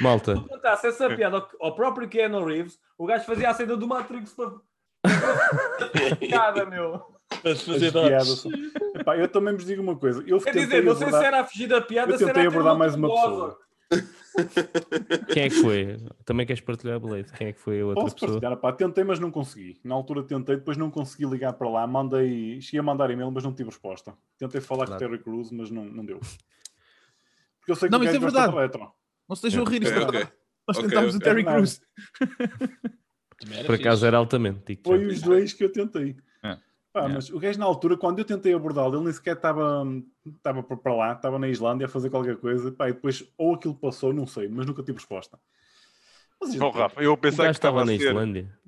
malta, Se contasse essa piada ao, ao próprio Keanu Reeves, o gajo fazia a cena do Matrix para. Piada, meu. Fazer As piadas. Epá, eu também vos digo uma coisa. Eu Quer dizer, não sei se era a fugir da piada, eu se era tentei abordar mais uma pessoa. quem é que foi? Também queres partilhar a Blade? Quem é que foi a outra Posso pessoa? partilhar? Pá, tentei, mas não consegui. Na altura tentei, depois não consegui ligar para lá. Mandei, cheguei a mandar e-mail, mas não tive resposta. Tentei falar Claro. com o Terry Cruz, mas não, não deu. Porque eu sei que Não, o gajo é verdade. retro. Não se rir, isto Ok, é ok. verdade. Nós Ok, tentámos o. Terry É Crews. Por acaso era altamente. Foi os dois que eu tentei. É. Pá, É. Mas o gajo na altura, quando eu tentei abordá-lo, ele nem sequer estava estava por- para lá, estava na Islândia a fazer qualquer coisa. Pá, e depois, ou aquilo passou, não sei, mas nunca tive resposta. Mas, Oh, Rafa, eu gajo que estava estava na ser. Islândia.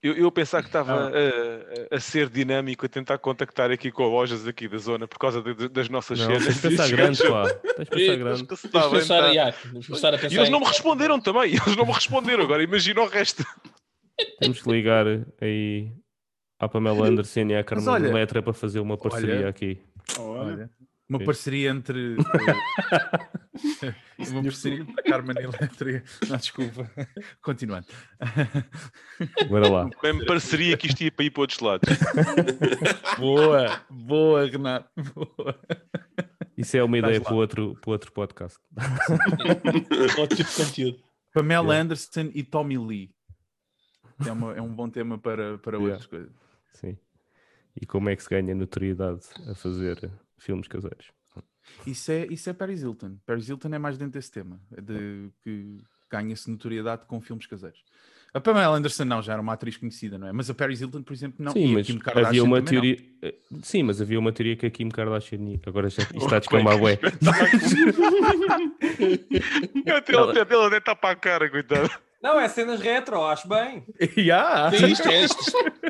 Eu, eu pensava que estava a, a- ser dinâmico, a tentar contactar aqui com lojas aqui da zona por causa de- de- das nossas cenas. tens de pensar E grande, pá. Tens de pensar grande. pensar, yeah, E eles não me responderam também. Eles não me responderam. Agora imagina o resto. Temos que ligar aí à Pamela Anderson e à Carmen olha- Letra para fazer uma parceria olha- aqui. Olha, uma Sim. parceria entre. eh, uma parceria entre a Carmen e a Eletria. Não, desculpa. Continuando. Bora lá. Bem, me pareceria que isto ia para ir para outros lados. Boa, boa, Renato. Boa. Isso é uma ideia lá. para o outro, para o outro podcast. outro tipo de conteúdo. Pamela Yeah. Anderson e Tommy Lee. É, uma- é um bom tema para, para Yeah. outras coisas. Sim. E como é que se ganha notoriedade a fazer filmes caseiros? Isso é, isso é Paris Hilton. Paris Hilton é mais dentro desse tema, é de que ganha-se notoriedade com filmes caseiros. A Pamela Anderson não, já era uma atriz conhecida, não é? Mas a Paris Hilton, por exemplo, não. Sim, E a mas Kim Kardashian havia uma também não. teoria. eh, Sim, mas havia uma teoria que a Kim Kardashian. ia- Agora já, isto está a descambar, ué. Ele até deve estar para a cara, coitado. Não, é cenas retro, acho bem. Yeah. Sim, isto, é, isto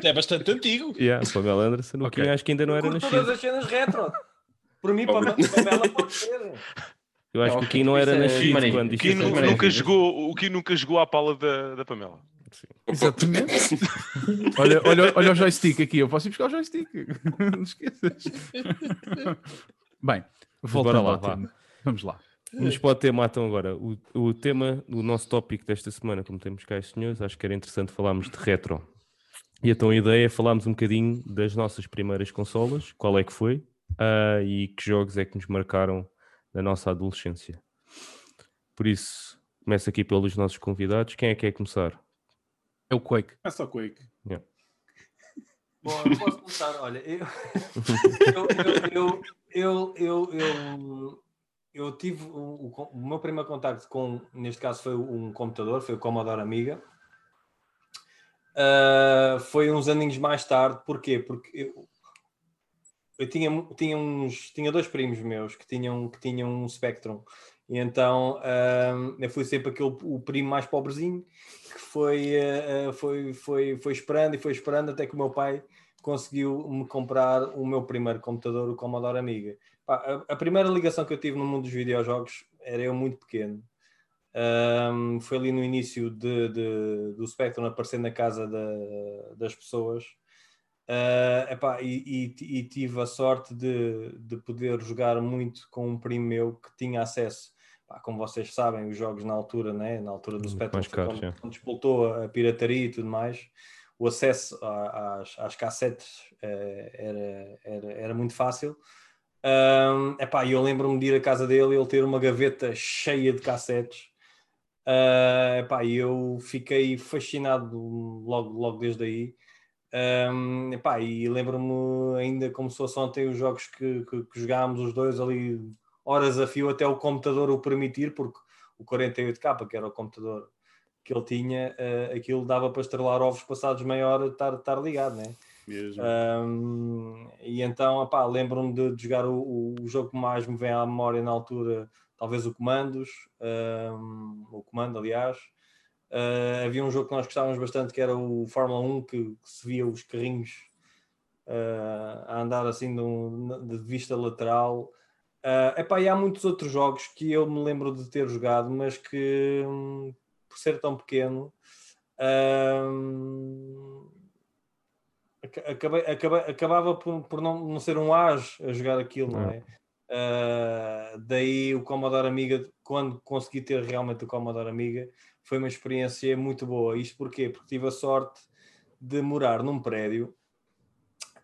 é bastante antigo. Yeah, Pamela Anderson, o Ok. Kim acho que ainda não era Curto todas nascido. as cenas retro. Por mim, Pam- Pamela pode ser. Eu acho que o Kim não era é nascido maneiro. quando Kim aconteceu. nunca jogou, o Kim nunca jogou à pala da, da Pamela. Exatamente. olha, olha, olha o joystick aqui, eu posso ir buscar o joystick. Não esqueças. Bem, voltando Bora lá, tema. Vamos lá. Vamos para o tema então agora. O, o tema, o nosso tópico desta semana, como temos cá os senhores, acho que era interessante falarmos de retro. E então a ideia é falarmos um bocadinho das nossas primeiras consolas, qual é que foi, ah, e que jogos é que nos marcaram da nossa adolescência. Por isso, começo aqui pelos nossos convidados. Quem é que quer começar? É o Quake. É só Quake. Bom, eu posso começar. Olha, eu, eu, eu, eu, eu, eu, eu tive o, o, o meu primeiro contacto com, neste caso, foi um computador, foi o Commodore Amiga. Uh, foi uns aninhos mais tarde, porquê? Porque eu, eu tinha, tinha, uns, tinha dois primos meus que tinham, que tinham um Spectrum, e então uh, eu fui sempre aquele, o primo mais pobrezinho que foi, uh, foi, foi, foi esperando e foi esperando até que o meu pai conseguiu me comprar o meu primeiro computador, o Commodore Amiga. A, a, primeira ligação que eu tive no mundo dos videojogos era eu muito pequeno. Um, foi ali no início de, de, do Spectrum aparecer na casa da, das pessoas. Uh, epá, e, e, e, tive a sorte de, de poder jogar muito com um primo meu que tinha acesso Pá, como vocês sabem, os jogos na altura, né? na altura do Spectrum, quando, quando explotou a pirataria e tudo mais, o acesso às, às cassetes eh, era, era, era muito fácil. Um, epá, eu lembro-me de ir à casa dele e ele ter uma gaveta cheia de cassetes. Uh, epá, eu fiquei fascinado logo, logo desde aí. Um, epá, e lembro-me ainda como se fosse ontem os jogos que, que, que jogámos os dois ali horas a fio até o computador o permitir, porque o 48K, que era o computador que ele tinha, uh, aquilo dava para estrelar ovos passados meia hora de estar, estar ligado, né? Um, e então, lembro-me de, de, jogar o, o, jogo que mais me vem à memória na altura, talvez o Comandos, um, o Comando, aliás. Uh, havia um jogo que nós gostávamos bastante que era o Fórmula 1, que, que se via os carrinhos uh, a andar assim de, um, de vista lateral. Uh, epá, e há muitos outros jogos que eu me lembro de ter jogado, mas que hum, por ser tão pequeno hum, acabei, acabei, acabava por, por não, não ser um as a jogar aquilo, não é? Uh, daí o Commodore Amiga, quando consegui ter realmente o Commodore Amiga, foi uma experiência muito boa. Isto porquê? Porque tive a sorte de morar num prédio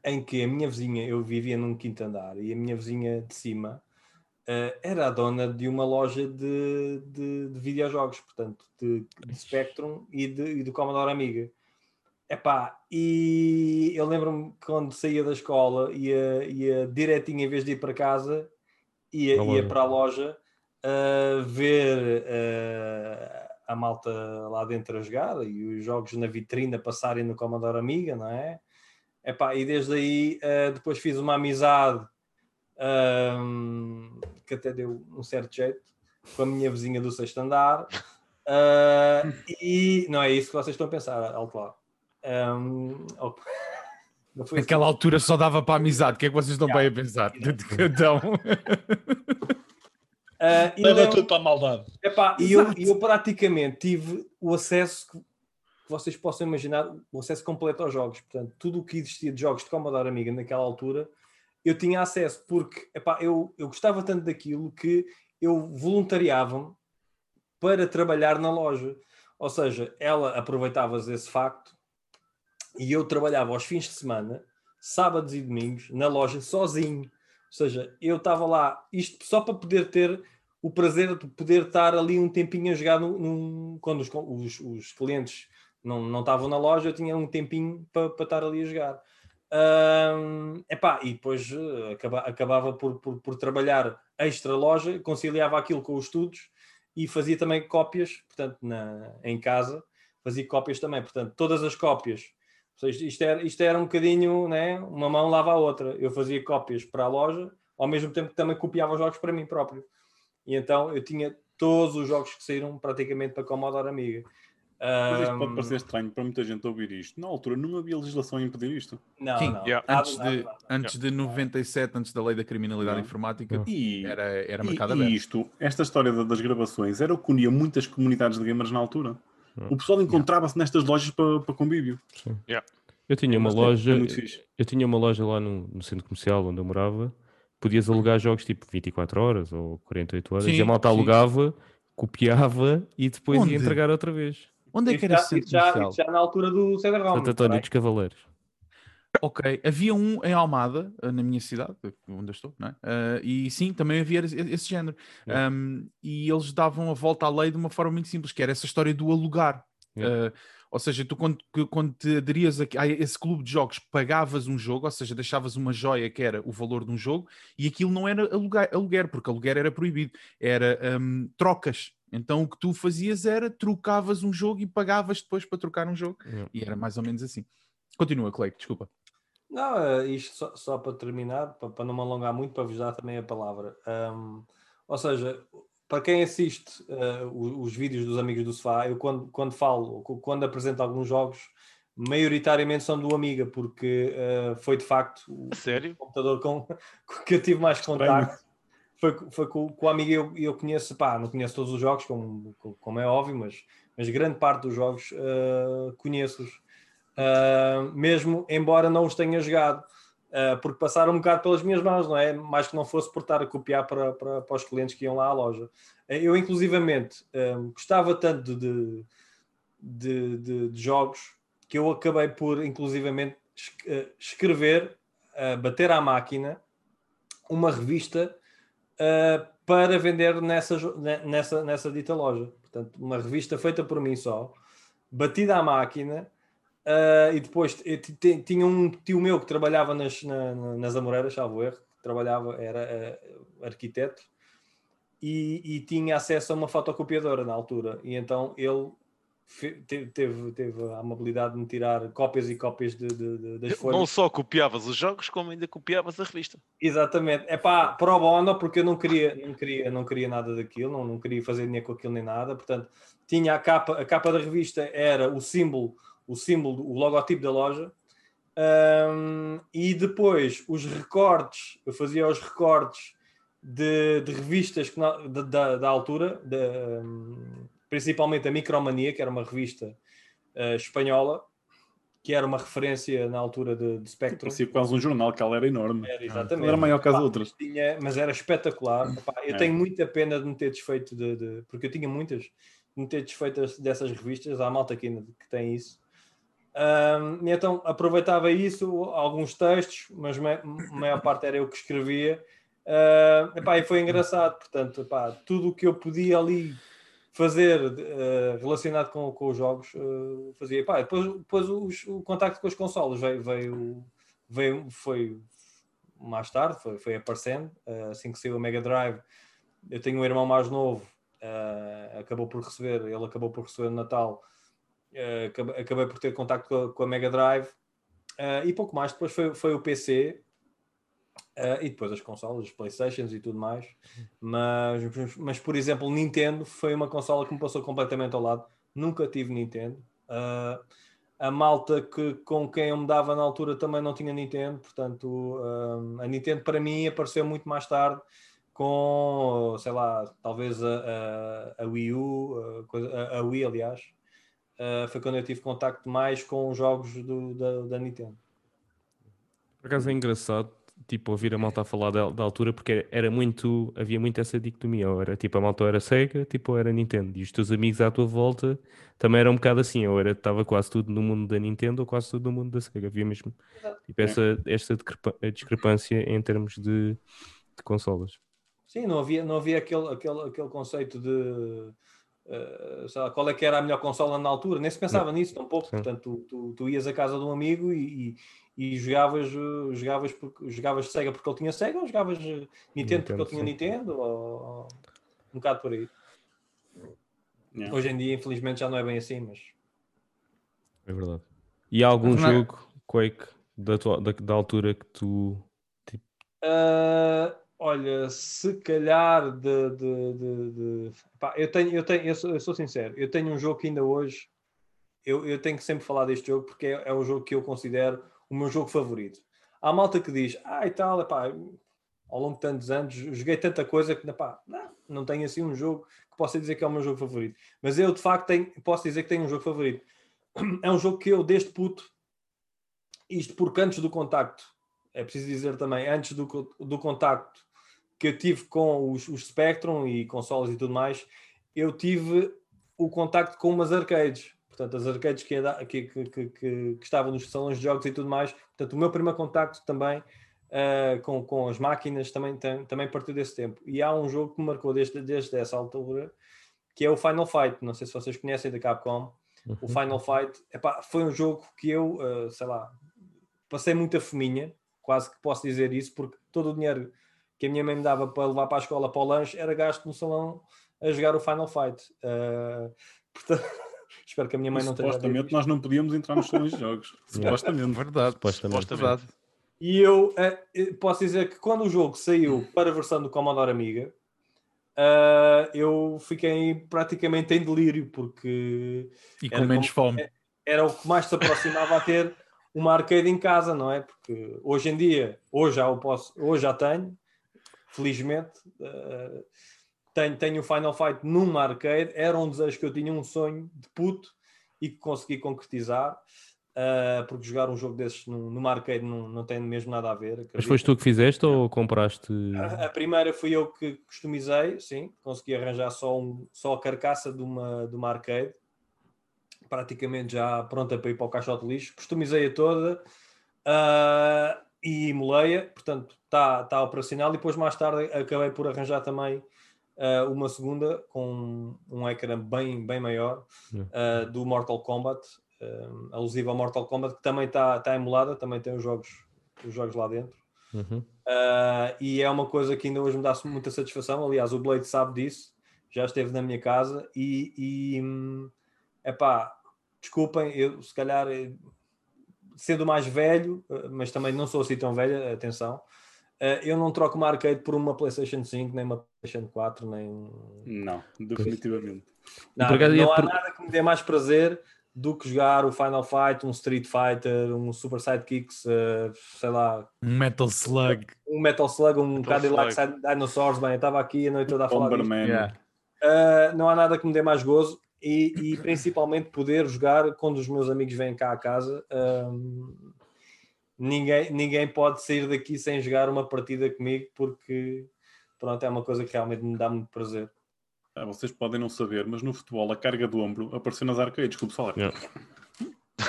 em que a minha vizinha, eu vivia num quinto andar, e a minha vizinha de cima uh, era a dona de uma loja de, de, de videojogos, portanto, de, de Spectrum e, de, e do Commodore Amiga. Epá, e eu lembro-me quando saía da escola, ia, ia direitinho, em vez de ir para casa, ia, ia para a loja uh, ver uh, a malta lá dentro a jogar e os jogos na vitrine a passarem no Commodore Amiga, não é? Epá, e desde aí uh, depois fiz uma amizade um, que até deu um certo jeito com a minha vizinha do sexto andar. Uh, e não é isso que vocês estão a pensar, alto lá. Um, Naquela assim. altura só dava para a amizade. O que é que vocês estão bem a pensar? então. Uh, Leva eu, tudo para a maldade. Epá, e eu, eu praticamente tive o acesso que vocês possam imaginar, o acesso completo aos jogos. Portanto, tudo o que existia de jogos de Commodore Amiga naquela altura, eu tinha acesso, porque epá, eu, eu gostava tanto daquilo que eu voluntariava-me para trabalhar na loja. Ou seja, ela aproveitava esse facto e eu trabalhava aos fins de semana, sábados e domingos, na loja sozinho. Ou seja, eu estava lá, isto só para poder ter o prazer de poder estar ali um tempinho a jogar num, quando os, os, os, clientes não, não estavam na loja, eu tinha um tempinho para, para estar ali a jogar. Um, epá, e depois uh, acaba, acabava por, por, por, trabalhar extra loja, conciliava aquilo com os estudos e fazia também cópias, portanto, na, em casa, fazia cópias também, portanto, todas as cópias. Seja, isto, era, isto era um bocadinho, né, uma mão lava a outra. Eu fazia cópias para a loja, ao mesmo tempo que também copiava os jogos para mim próprio. E então eu tinha todos os jogos que saíram praticamente para Commodore Amiga. Mas isto pode parecer estranho para muita gente ouvir isto. Na altura não havia legislação a impedir isto. Não, Sim, não. Yeah. Antes, de, nada, antes de 97, antes da lei da criminalidade informática, e, era, era e, aberto. E isto, esta história das gravações era o que unia muitas comunidades de gamers na altura. O pessoal encontrava-se nestas lojas para, para convívio. Sim. Yeah. Eu tinha uma loja, eu tinha uma loja lá no, no, centro comercial onde eu morava. Podias alugar jogos tipo 24 horas ou 48 horas sim, e a malta sim. alugava, copiava e depois onde? ia entregar outra vez. Onde é que era esse centro já, já na altura do Cedar Santo António dos Cavaleiros. Ok, havia um em Almada, eh, na minha cidade, onde eu estou, não é? Eh, e sim, também havia esse, esse género. Yeah. Um, e eles davam a volta à lei de uma forma muito simples, que era essa história do alugar. Yeah. Uh, ou seja, tu quando, quando te aderias a, a esse clube de jogos, pagavas um jogo, ou seja, deixavas uma joia que era o valor de um jogo, e aquilo não era alugar, aluguer, porque aluguer era proibido, era um, trocas. Então o que tu fazias era trocavas um jogo e pagavas depois para trocar um jogo. Yeah. E era mais ou menos assim. Continua, Clay, desculpa. Não, eh, isto só, só para terminar, para, para não me alongar muito, para vos dar também a palavra. Ahm, ou seja, para quem assiste eh, o- os, vídeos dos amigos do sofá, eu quando, quando falo, quando apresento alguns jogos, maioritariamente são do Amiga, porque eh, foi de facto o sério? computador com, com que eu tive mais contacto. Foi, foi com, com o Amiga eu, eu conheço, pá, não conheço todos os jogos, como, como é óbvio, mas, mas grande parte dos jogos eh, conheço-os. Uh, mesmo embora não os tenha jogado, uh, porque passaram um bocado pelas minhas mãos, não é? Mais que não fosse por estar a copiar para, para, para os clientes que iam lá à loja. Uh, Eu, inclusivamente, um, gostava tanto de, de, de- de jogos que eu acabei por, inclusivamente, es- escrever, uh, bater à máquina, uma revista uh, para vender nessa, nessa, nessa dita loja. Portanto, uma revista feita por mim só, batida à máquina, Uh, e depois ti- tinha um tio meu que trabalhava nas, na- na- nas Amoreiras, salvo erro, trabalhava, era uh, arquiteto, e, e tinha acesso a uma fotocopiadora na altura. E então ele fe- te- teve, teve a amabilidade de me tirar cópias e cópias de, de- de- das folhas. Não só copiavas os jogos, como ainda copiavas a revista. Exatamente. É pá, pro bono, porque eu não queria, não queria, não queria nada daquilo, não, não queria fazer dinheiro com aquilo nem nada. Portanto, tinha a capa, a capa da revista era o símbolo, o símbolo, o logotipo da loja. Ahm, e depois os recortes, eu fazia os recortes de, de revistas que na- da, da, da altura, de, ahm, principalmente a Micromania, que era uma revista ah, espanhola, que era uma referência na altura de, de Spectrum. Parecia quase um jornal, que ela era enorme. Era, Ela exatamente. era maior que as outras. mas tinha- mas era espetacular. Epá, eu É. tenho muita pena de me ter desfeito de, de- porque eu tinha muitas, de me ter desfeito dessas revistas. Há malta aqui que tem isso. E então aproveitava isso, alguns textos, mas ma- a maior parte era eu que escrevia. Ah, epá, e foi engraçado, portanto, epá, tudo o que eu podia ali fazer eh, relacionado com, com os jogos, eh, fazia. Epá, depois depois os- o contacto com as consolas veio, veio, veio foi mais tarde, foi, foi aparecendo, eh, assim que saiu a Mega Drive. Eu tenho um irmão mais novo, acabou por receber, ele acabou por receber no Natal, eh, acabei, por ter contacto com a, com a Mega Drive. eh, e pouco mais, depois foi, foi o PC, Uh, e depois as consolas, os Playstations e tudo mais. Mas, mas, por exemplo, Nintendo foi uma consola que me passou completamente ao lado. Nunca tive Nintendo. Uh, a malta que, com quem eu me dava na altura também não tinha Nintendo. Portanto, uh, a Nintendo para mim apareceu muito mais tarde com, sei lá, talvez a, a, a Wii U, a- a Wii, aliás. Uh, foi quando eu tive contacto mais com os jogos do- da, da Nintendo. Por acaso é engraçado, tipo, ouvir a malta a falar da, da altura, porque era muito, havia muito essa dicotomia, ou era tipo, a malta ou era Sega, tipo, ou era Nintendo, e os teus amigos à tua volta também eram um bocado assim, ou era, estava quase tudo no mundo da Nintendo, ou quase tudo no mundo da Sega, havia mesmo, tipo, essa, esta discrepância em termos de, de consolas. Sim, não havia, não havia aquele, aquele, aquele conceito de eh, sei lá, qual é que era a melhor consola na altura, nem se pensava nisso tampouco. Sim. Portanto, tu, tu, tu ias à casa de um amigo e, e, e jogavas, eh, jogavas, porque, jogavas Sega porque ele tinha Sega, ou jogavas eh, Nintendo porque ele tinha sim. Nintendo, ou, um bocado por aí. Yeah. Hoje em dia, infelizmente, já não é bem assim, mas É verdade. E há algum Não é- jogo, Quake, da, tua, da, da altura que tu, Ah, olha, se calhar de, de- de- de- eu tenho, eu tenho, eu sou, eu sou sincero, eu tenho um jogo que ainda hoje eu, eu tenho que sempre falar deste jogo porque é, é o jogo que eu considero o meu jogo favorito. Há malta que diz, ah e tal, epá, ao longo de tantos anos joguei tanta coisa que epá, não, não tenho assim um jogo que possa dizer que é o meu jogo favorito. Mas eu de facto tenho, posso dizer que tenho um jogo favorito. É um jogo que eu, desde puto, isto porque antes do contacto, é preciso dizer também, antes do, do contacto que eu tive com os, os Spectrum e consoles e tudo mais, eu tive o contacto com umas arcades. portanto, as arcades que, que, que, que, estavam nos salões de jogos e tudo mais. Portanto, o meu primeiro contacto também ah, com, com as máquinas também, tem, também partiu desse tempo. E há um jogo que me marcou desde, desde essa altura, que é o Final Fight. Não sei se vocês conhecem da Capcom. O Final Fight epá, foi um jogo que eu, ah, sei lá, passei muita fominha, quase que posso dizer isso, porque todo o dinheiro que a minha mãe me dava para levar para a escola para o lanche era gasto no salão a jogar o Final Fight. Ah, portanto, espero que a minha mãe não tenha. Supostamente nós não podíamos entrar nos salões de jogos. Supostamente. Verdade. Supostamente. Verdade. E eu eh, posso dizer que quando o jogo saiu para a versão do Commodore Amiga, ah, eu fiquei praticamente em delírio, porque E com Era menos como- fome. era o que mais se aproximava a ter uma arcade em casa, não é? Porque hoje em dia, hoje já o posso, hoje já tenho, felizmente, ah, tenho, tenho o Final Fight numa arcade, era um desejo que eu tinha, um sonho de puto e que consegui concretizar. ah, porque jogar um jogo desses num- numa arcade não, não tem mesmo nada a ver. Mas acredito. foste tu que fizeste ou compraste? A, a primeira fui eu que customizei, sim, consegui arranjar só, um, só a carcaça de uma, de uma arcade, praticamente já pronta para ir para o caixote de lixo. Customizei-a toda ah, e emulei-a, portanto está tá operacional. E depois, mais tarde, acabei por arranjar também ah, uma segunda com um ecrã bem, bem maior ah, do Mortal Kombat, ah, alusiva ao Mortal Kombat, que também está tá emulada, também tem os jogos, os jogos lá dentro. Uhum. Uh, e é uma coisa que ainda hoje me dá muita satisfação. Aliás, o Blade sabe disso, já esteve na minha casa e, e hum, epá, desculpem, eu se calhar eh, sendo mais velho, eh, mas também não sou assim tão velho, atenção. eh, eu não troco uma arcade por uma PlayStation 5, nem uma PlayStation 4, nem. Não, definitivamente. Ia não há nada que me dê mais prazer do que jogar o Final Fight, um Street Fighter, um Super Sidekicks, eh, sei lá, Um Metal Slug. um Metal Slug, um Metal Cadillac Slug. Dinosaurs, bem, eu estava aqui a noite toda a falar. Bomberman. Yeah. Uh, não há nada que me dê mais gozo e, e principalmente poder jogar quando os meus amigos vêm cá a casa. Um, ninguém, ninguém pode sair daqui sem jogar uma partida comigo porque pronto, é uma coisa que realmente me dá muito prazer. Ah, vocês podem não saber, mas no futebol a carga do ombro apareceu nas arcades, clube falar. Yeah.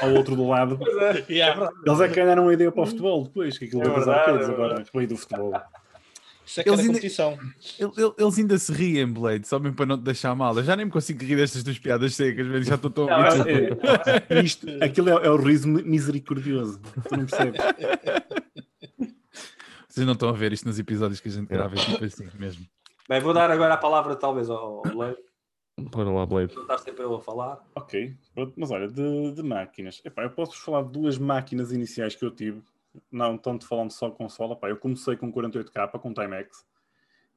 Ao outro do lado. Yeah. Eles é que ganharam a ideia para o futebol depois, que aquilo É das arcades é agora, veio do futebol. Isso é que Eles ainda- competição. Ele- ele- Eles ainda se riem, Blade, só mesmo para não te deixar mal. Eu já nem me consigo rir destas duas piadas secas, mas já estou tão. Não, É, isto, aquilo é, é o riso misericordioso. Tu não percebes? Vocês não estão a ver isto nos episódios que a gente grava, é tipo assim mesmo. Bem, vou dar agora a palavra talvez ao Leite, Bora lá, Blade. não estar sempre eu a falar. Ok, pronto, mas olha, de, de máquinas. Epá, eu posso-vos falar de duas máquinas iniciais que eu tive, não tanto falando só de consola. Epá, eu comecei com 48K, com Timex,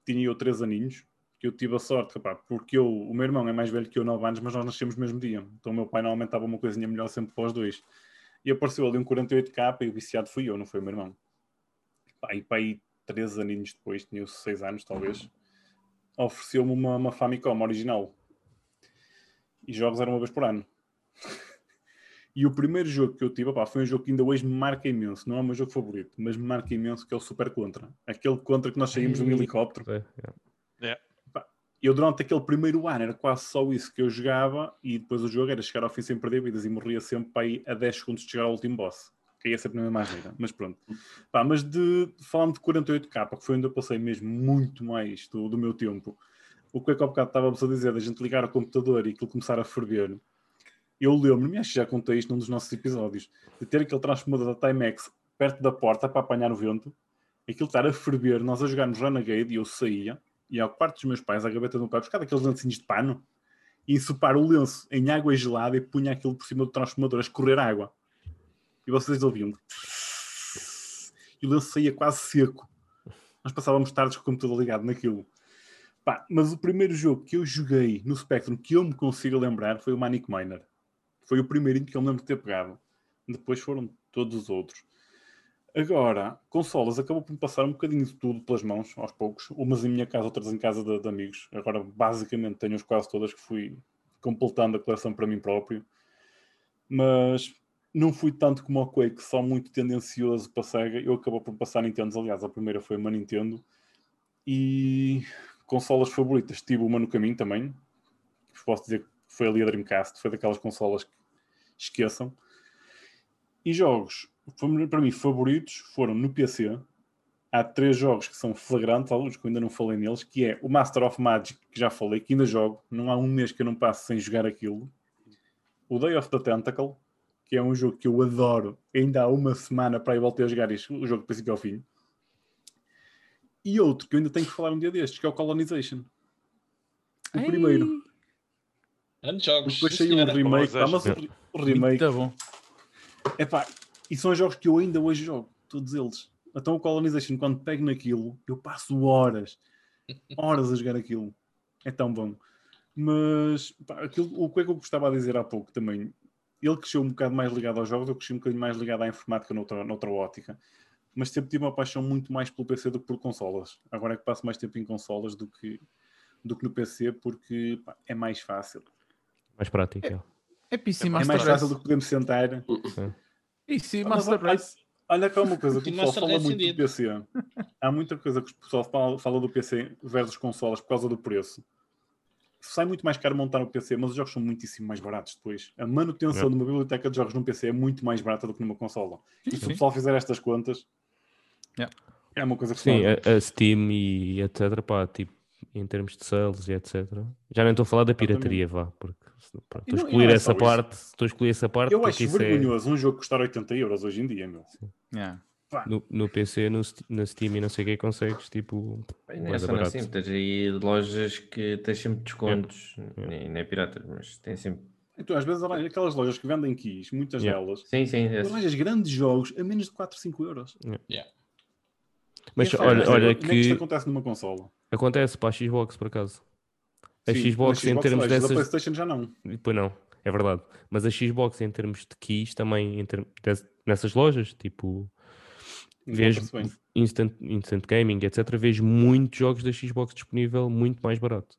tinha eu 3 aninhos, que eu tive a sorte, porque eu, o meu irmão é mais velho que eu, 9 anos, mas nós nascemos no mesmo dia. Então o meu pai normalmente estava uma coisinha melhor sempre para os dois. E apareceu ali um 48K e o viciado fui eu, não foi o meu irmão. Epá, e aí 3 aninhos depois, tinha eu 6 anos talvez, ofereceu-me uma, uma Famicom original e jogos eram uma vez por ano. E o primeiro jogo que eu tive, opá, foi um jogo que ainda hoje me marca imenso. Não é o meu jogo favorito, mas me marca imenso, que é o Super Contra. Aquele Contra que nós saímos de um helicóptero. É, é. Eu durante aquele primeiro ano era quase só isso que eu jogava e depois o jogo era chegar ao fim sem perder vidas e morria sempre para aí a 10 segundos de chegar ao último boss. Caía sempre na mesma asneira, mas pronto. Pá, mas de, falando de 48k, que foi onde eu passei mesmo muito mais do, do meu tempo, o que é que há bocado estávamos a dizer, da gente ligar ao computador e aquilo começar a ferver, eu lembro-me, acho que já contei isto num dos nossos episódios, de ter aquele transformador da Timex perto da porta para apanhar o vento, aquilo estar a ferver, nós a jogarmos Renegade e eu saía, ia ao quarto dos meus pais, à gaveta do meu pai, buscar daqueles lencinhos de pano e ensopar o lenço em água gelada e punha aquilo por cima do transformador a escorrer água. E vocês ouviam. E o lenço saía quase seco. Nós passávamos tardes com o computador ligado naquilo. Pá, mas o primeiro jogo que eu joguei no Spectrum que eu me consigo lembrar foi o Manic Miner. Foi o primeirinho que eu me lembro de ter pegado. Depois foram todos os outros. Agora, consolas, acabou por me passar um bocadinho de tudo pelas mãos, aos poucos. Umas em minha casa, outras em casa de, de amigos. Agora, basicamente, tenho-as quase todas que fui completando a coleção para mim próprio. Mas não fui tanto como o Quake, só muito tendencioso para Sega. Eu acabou por passar Nintendo. Aliás, a primeira foi uma Nintendo. E consolas favoritas, tive uma no caminho também. Posso dizer que foi ali a Dreamcast. Foi daquelas consolas que esqueçam. E jogos, para mim, favoritos foram no PC. Há três jogos que são flagrantes, alguns que eu ainda não falei neles, que é o Master of Magic, que já falei, que ainda jogo. Não há um mês que eu não passo sem jogar aquilo. O Day of the Tentacle, que é um jogo que eu adoro. Ainda há uma semana para eu voltar a jogar isto, o jogo do princípio ao fim. E outro que eu ainda tenho que falar um dia destes, que é o Colonization. O primeiro. Grandes jogos. Depois saiu um remake, pá, mas o, re- o remake. Muito bom. Epá, e são jogos que eu ainda hoje jogo, todos eles. Então o Colonization, quando pego naquilo, eu passo horas, horas a jogar aquilo. É tão bom. Mas pá, aquilo, o que é que eu gostava de dizer há pouco também? Ele cresceu um bocado mais ligado aos jogos, eu cresci um bocadinho mais ligado à informática noutra, noutra ótica. Mas sempre tive uma paixão muito mais pelo PC do que por consolas. Agora é que passo mais tempo em consolas do que, do que no PC, porque pá, é mais fácil. Mais prático. é. É PC É Master mais Race. fácil do que podemos sentar. E sim, Mas, Master olha- Race. Olha que há uma coisa que o pessoal fala Race muito do. PC. Há muita coisa que o pessoal fala, do PC versus consolas por causa do preço. Sai muito mais caro montar no PC, mas os jogos são muitíssimo mais baratos depois. A manutenção É. de uma biblioteca de jogos num PC é muito mais barata do que numa consola. E se o pessoal fizer estas contas, Yeah. é uma coisa que Sim, a, a Steam e etc. Pá, tipo, em termos de sales e etc. Já nem estou a falar da pirataria, vá. Porque estou a não- excluir não é essa parte. Estou a excluir essa parte Eu acho é. vergonhoso um jogo custar 80 euros hoje em dia, meu. Yeah. No, no PC, no, na Steam e não sei o que consegues, tipo. Bem, Não é só assim, tens aí lojas que tens sempre descontos, nem, nem piratas, mas tem sempre. Então, às vezes, aquelas lojas que vendem keys, muitas Yeah. delas, Sim, sim, é tu arranjas grandes jogos a menos de 4, 5 euros. Mas E é olha, olha nem que isto que acontece numa consola. Acontece para a Xbox, por acaso. A Sim, Xbox, na em termos dessas. PlayStation já não. Pois não, é verdade. Mas a Xbox, em termos de keys, também em term- nessas lojas, tipo. Vejo instant, instant Gaming, etc. Vejo muitos jogos da Xbox disponível muito mais barato.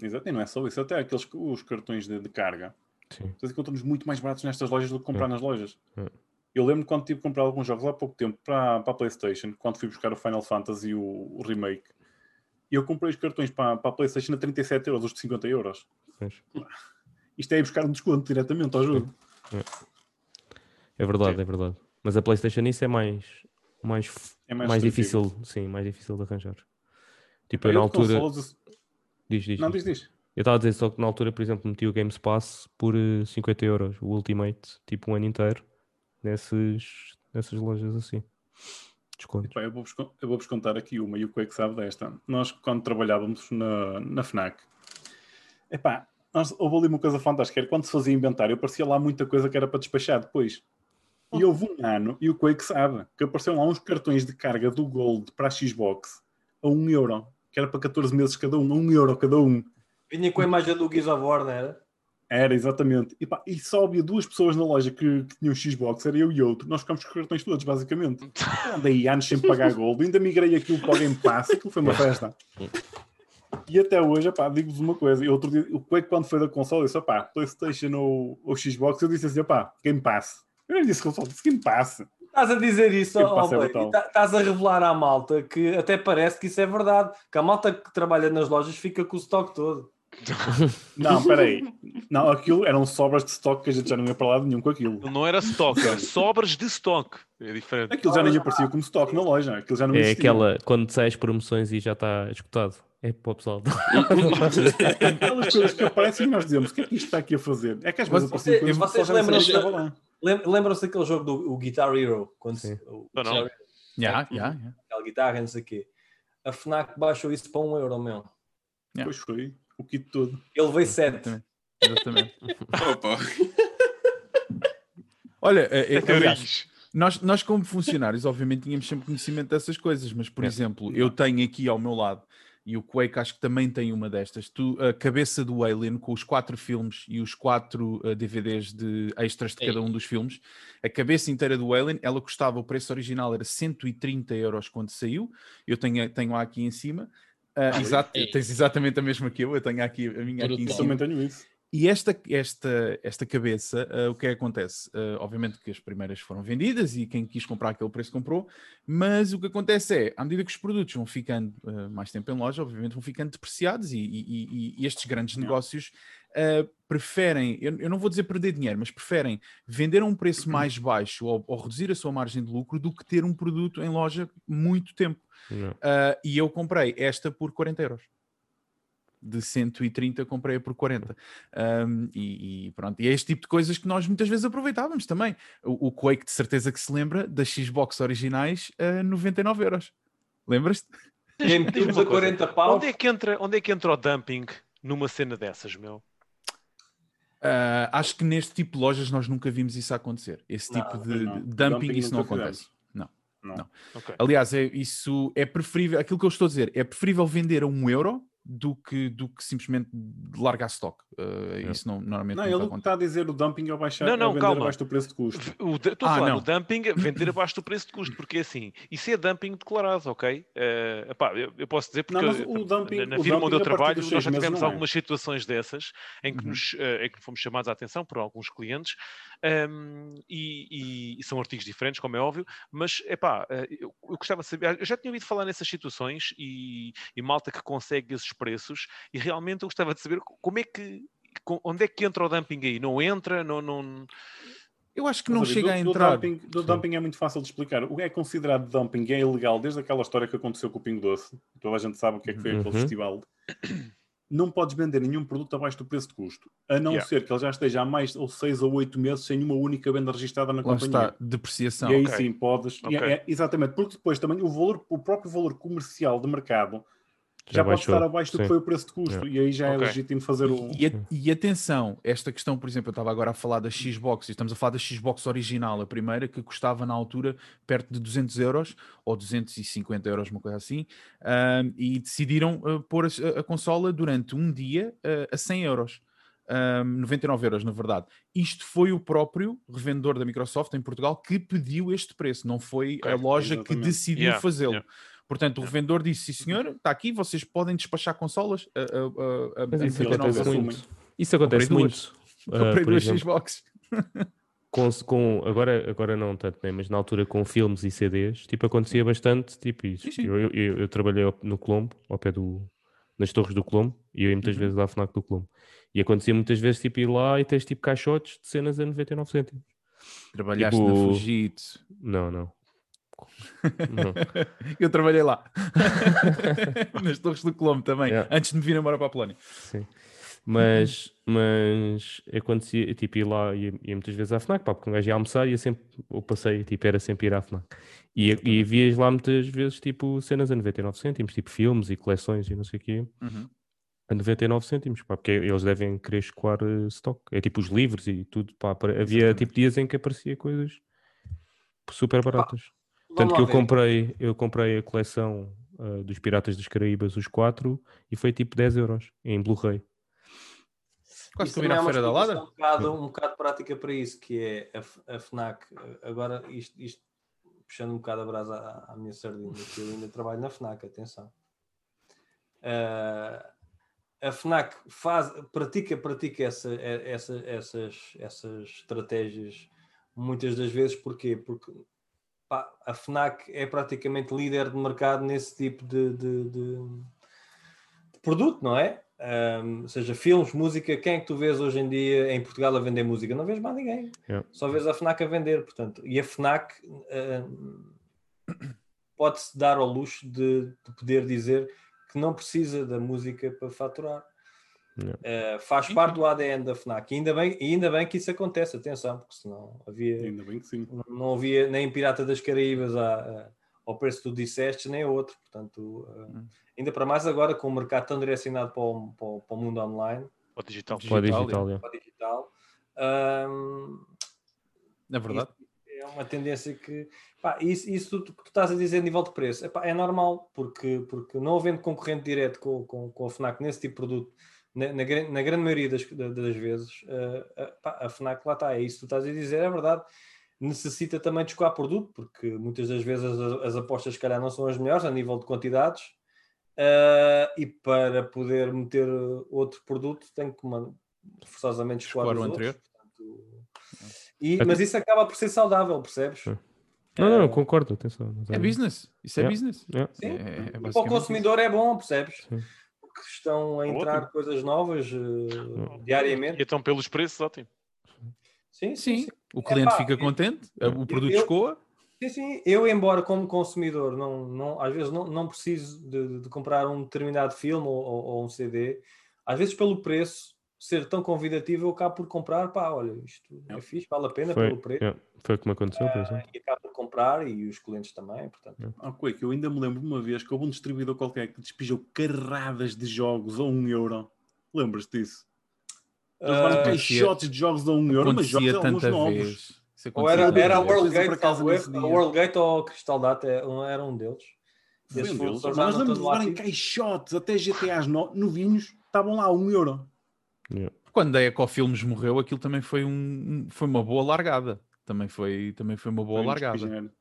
Exato, e não é só isso. Até aqueles os cartões de, de carga. Sim. Vocês encontram-nos muito mais baratos nestas lojas do que comprar É. nas lojas. É. Eu lembro quando tive que comprar alguns jogos há pouco tempo para, para a PlayStation, quando fui buscar o Final Fantasy o, o remake. E eu comprei os cartões para, para a PlayStation a 37 euros, os de 50 euros. Pois. Isto é ir buscar um desconto diretamente ao jogo. É verdade, é verdade. Mas a PlayStation isso é mais, mais, É mais mais, difícil, sim, mais difícil de arranjar. Tipo, eu na altura. consolas- Diz, diz, Não, diz. diz. Eu estava a dizer só que na altura, por exemplo, meti o Games Pass por eh, 50 euros, o Ultimate, tipo um ano inteiro, nesses, nessas lojas assim. Desconto. Pá, eu vou-vos vou-vos contar aqui uma e o Quake sabe desta. Nós, quando trabalhávamos na, na FNAC, epá, nós, houve ali uma coisa fantástica, era quando se fazia inventário, aparecia lá muita coisa que era para despachar depois. E houve um ano, e o Quake sabe, que apareceram lá uns cartões de carga do Gold para a Xbox a 1 euro, que era para 14 meses cada um, a 1 euro cada um. Vinha com a imagem do of War, não era? Era, exatamente. E, pá, e só havia duas pessoas na loja que, que tinham Xbox, era eu e outro. Nós ficámos com os cartões todos, basicamente. Eu Andei anos sem pagar Gold, ainda migrei aquilo para o Game Pass, aquilo foi uma festa. E até hoje, pá, digo-vos uma coisa. E outro dia, o Quake, quando foi da console, disse: pá, PlayStation ou, ou Xbox, eu disse assim: pá, Game Pass. Eu nem disse console, disse Game Pass. Estás a dizer isso, é tá- estás a revelar à malta que até parece que isso é verdade. Que a malta que trabalha nas lojas fica com o estoque todo. Não, peraí. Não, aquilo eram sobras de stock que a gente já não ia para lado nenhum com aquilo. Não era stock, era sobras de stock. É diferente. Aquilo já nem aparecia como stock na loja. Aquilo já não É existia. aquela, quando sai as promoções e já está escutado. É para o pessoal. Aquelas coisas que aparecem e nós dizemos: o que é que isto está aqui a fazer? É que às vezes apareciam você- coisas que vocês lembram-se- que estava lá. Lem- Lembram-se daquele jogo do o Guitar Hero? Quando se, Sim. o, Não, não. Yeah, yeah, yeah. aquela guitarra, não sei o quê. A FNAC baixou isso para um euro, meu. Yeah. Pois foi. O kit todo. Ele veio sete. Exatamente. Exatamente. Opa. Olha, eh, Até aliás, nós, nós como funcionários, obviamente, tínhamos sempre conhecimento dessas coisas, mas, por É. exemplo, eu tenho aqui ao meu lado, e o Quake acho que também tem uma destas, tu, a cabeça do Alien com os quatro filmes e os quatro eh, DVDs de extras de cada um dos filmes, a cabeça inteira do Alien, ela custava, o preço original era 130 euros quando saiu, eu tenho, tenho a aqui em cima, Ah, exato, Ei. tens exatamente a mesma que eu, eu tenho aqui a minha aqui em cima. também tenho isso. E esta, esta, esta cabeça, ah, o que é que acontece? Ah, obviamente que as primeiras foram vendidas e quem quis comprar aquele preço comprou, mas o que acontece é, à medida que os produtos vão ficando ah, mais tempo em loja, obviamente vão ficando depreciados e, e- e- e estes grandes negócios uh, preferem, eu, eu não vou dizer perder dinheiro, mas preferem vender a um preço mais baixo ou, ou reduzir a sua margem de lucro do que ter um produto em loja muito tempo. Uh, e eu comprei esta por 40 euros. De 130 comprei por 40. Um, e, e pronto, e é este tipo de coisas que nós muitas vezes aproveitávamos também. O, o Quake de certeza que se lembra das Xbox originais a 99 euros. Lembras-te? Uma a coisa, 40 paus. Onde é, que entra, onde é que entra o dumping numa cena dessas, meu? Uh, acho que neste tipo de lojas nós nunca vimos isso acontecer. Esse Não, tipo de, não. dumping, Dumping isso não acontece. Não. Não. Não. Ok. Aliás, é, isso é preferível, aquilo que eu estou a dizer, é preferível vender a um euro do que, do que simplesmente largar stock. Uh, Isso não, normalmente Não, nunca ele está a dizer o dumping é baixar, Não, é não, vender calma. abaixo do preço de custo. O, estou a Ah, falar não. do dumping, vender abaixo do preço de custo, porque assim, isso é dumping declarado, ok? Eh, epá, eu, eu posso dizer porque Não, eu- o dumping- na, na o firma dumping onde eu a partir trabalho nós já tivemos não é. algumas situações dessas em que, Uhum. nos, eh, em que fomos chamados a atenção por alguns clientes ehm, e, e- e são artigos diferentes, como é óbvio, mas epá, eh, eu, eu gostava de saber, eu já tinha ouvido falar nessas situações e, e malta que consegue esses preços e realmente eu gostava de saber como é que onde é que entra o dumping aí? Não entra? Não, não... Eu acho que não chega do- a do entrar. dumping, do dumping é muito fácil de explicar. O que é considerado dumping é ilegal desde aquela história que aconteceu com o Pingo Doce. Toda a gente sabe o que é que foi Uhum. aquele festival. Não podes vender nenhum produto abaixo do preço de custo, a não Yeah. ser que ele já esteja há mais ou seis ou oito meses sem uma única venda registrada na Lá companhia. está, depreciação. E aí Ok. sim podes. é- Ok. é- exatamente, porque depois também o valor, o próprio valor comercial de mercado já, Já pode estar abaixo do que foi o preço de custo. E aí já é Ok. legítimo fazer o. E, a- e atenção, esta questão, por exemplo, eu estava agora a falar da Xbox, e estamos a falar da Xbox original, a primeira, que custava na altura perto de 200 euros, ou 250 euros, uma coisa assim, ahm, e decidiram ah, pôr a, a consola durante um dia ah, a 100 euros. Ahm, 99 euros, na verdade. Isto foi o próprio revendedor da Microsoft em Portugal que pediu este preço, não foi a Ok, loja que exatamente. decidiu Yeah, fazê-lo. yeah. Portanto, o revendedor disse: sim, senhor, está aqui, vocês podem despachar consolas a, a, a, a, isso 99 acontece muito. Isso acontece Comprei muito. Ah, Comprei duas Xbox. com, com- agora, agora não tanto, né? mas na altura com filmes e CDs, tipo, acontecia bastante, tipo isso. Sim, sim. Eu, eu, eu- eu trabalhei no Colombo, ao pé do, nas torres do Colombo, e eu ia muitas Uhum. vezes lá à FNAC do Colombo. E acontecia muitas vezes, tipo, ir lá e tens, tipo, caixotes de cenas a 99 cêntimos. Trabalhaste na Tipo- Fujitsu. Não, não. Não. Eu trabalhei lá. Nas Torres do Colombo também, Yeah. antes de me vir embora para a Polónia. Sim. Mas, mas acontecia, tipo, ir lá, ia, ia muitas vezes à FNAC, pá, porque um gajo ia almoçar e ia sempre, o passeio, tipo, era sempre ir à FNAC. E, e vias lá muitas vezes, tipo, cenas a 99 cêntimos, tipo, filmes e coleções e não sei o quê, a 99 cêntimos, pá, porque eles devem querer escoar eh, stock. É tipo os livros e tudo, pá, havia Exatamente. tipo dias em que aparecia coisas super baratas. Tanto que eu ver. comprei, eu comprei a coleção ah, dos Piratas dos Caraíbas, os quatro, e foi tipo 10 euros em Blu-ray. Quase Isso que é uma Feira da Lada. Um bocado, um bocado prática para isso, que é a, a FNAC. Agora, isto, isto puxando um bocado a brasa à, à minha sardinha, que eu ainda trabalho na FNAC, atenção. Ah, a FNAC faz, pratica, pratica essa, essa, essas, essas estratégias muitas das vezes, porquê? Porque pá, a FNAC é praticamente líder de mercado nesse tipo de, de- de- de produto, não é? Um, seja filmes, música, quem é que tu vês hoje em dia em Portugal a vender música? Não vês mais ninguém. Yeah. Só vês a FNAC a vender, portanto. E a FNAC um, pode-se dar ao luxo de, de poder dizer que não precisa da música para faturar. Uh, faz Sim, parte do ADN da FNAC. E ainda bem, e ainda bem que isso acontece, atenção, porque senão havia Ainda bem que sim. não- não havia nem Pirata das Caraíbas a- a- ao preço que tu disseste, nem outro. Portanto, uh, Hum. ainda para mais agora, com o mercado tão direcionado para o, para o- para o mundo online, Ou digital. Digital, Para digital, yeah. para o digital, um, Na verdade. é uma tendência que. Pá, isso, isso tu, que tu estás a dizer a nível de preço epá, é normal, porque, porque não havendo concorrente direto com, com, com a FNAC nesse tipo de produto, na, na, gran- na grande maioria das, da- das vezes, eh, eh, pá, a FNAC lá está, é isso que tu estás a dizer, é verdade. Necessita também de escoar produto, porque muitas das vezes as, as apostas, se calhar, não são as melhores a nível de quantidades. eh, e para poder meter outro produto, tem que man- forçosamente escoar, Escoar os o outros. anterior. Portanto, e- mas isso acaba por ser saudável, percebes? Sim. Não, não, Eh, eu concordo, atenção. mas É business. Isso é Yeah. business. Yeah. Sim, É- é para o consumidor é bom, percebes? Sim. Porque que estão a entrar Ótimo. coisas novas eh, diariamente. E então, pelos preços, ótimo. Sim, sim. Sim, o cliente Epá, fica eu- contente, o produto eu- escoa. Sim, sim. Eu, embora como consumidor, não, não, às vezes não, não preciso de, de comprar um determinado filme ou, ou- ou um CD, às vezes pelo preço ser tão convidativo, eu acabo por comprar, pá, olha, isto é fixe, vale a pena Foi, pelo preço, yeah, foi o que me aconteceu, por exemplo. e acabo por comprar, e os clientes também, portanto. Ah, Quake, eu ainda me lembro uma vez que houve um distribuidor qualquer que despejou carradas de jogos a um euro. Lembras-te disso? Eles levaram Ah, caixotes de jogos a um euro, mas jogos Acontecia alguns tanta novos. ou era, era a Worldgate, a. Worldgate ou a Crystal Data, é era um deles. Foi um deles. Mas lembro de levarem caixotes, até GTAs no- novinhos, estavam lá a um euro. Quando a Ecofilmes morreu, aquilo também foi, um, foi uma boa largada. Também foi, também foi uma boa Foi largada.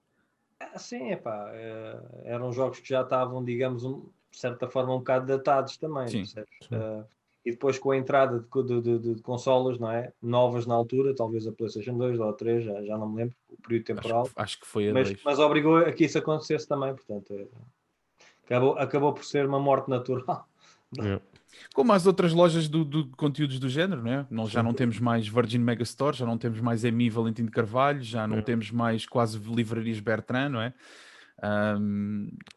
Ah, sim, epá, eh, eram jogos que já estavam, digamos, um- de certa forma um bocado datados também, Sim? Eh, e depois com a entrada de, de, de- de consolas, não é? Novas na altura, talvez a PlayStation 2 ou a 3, já, já não me lembro, o período temporal, Acho, que- acho que foi a mas, mas obrigou a que isso acontecesse também, portanto, eh, acabou, acabou por ser uma morte natural. Yeah. Como as outras lojas do, conteúdos do género, né? Nós já não temos mais Virgin Megastore, já não temos mais EMI Valentim de Carvalho, já não É. temos mais quase livrarias Bertrand, não é?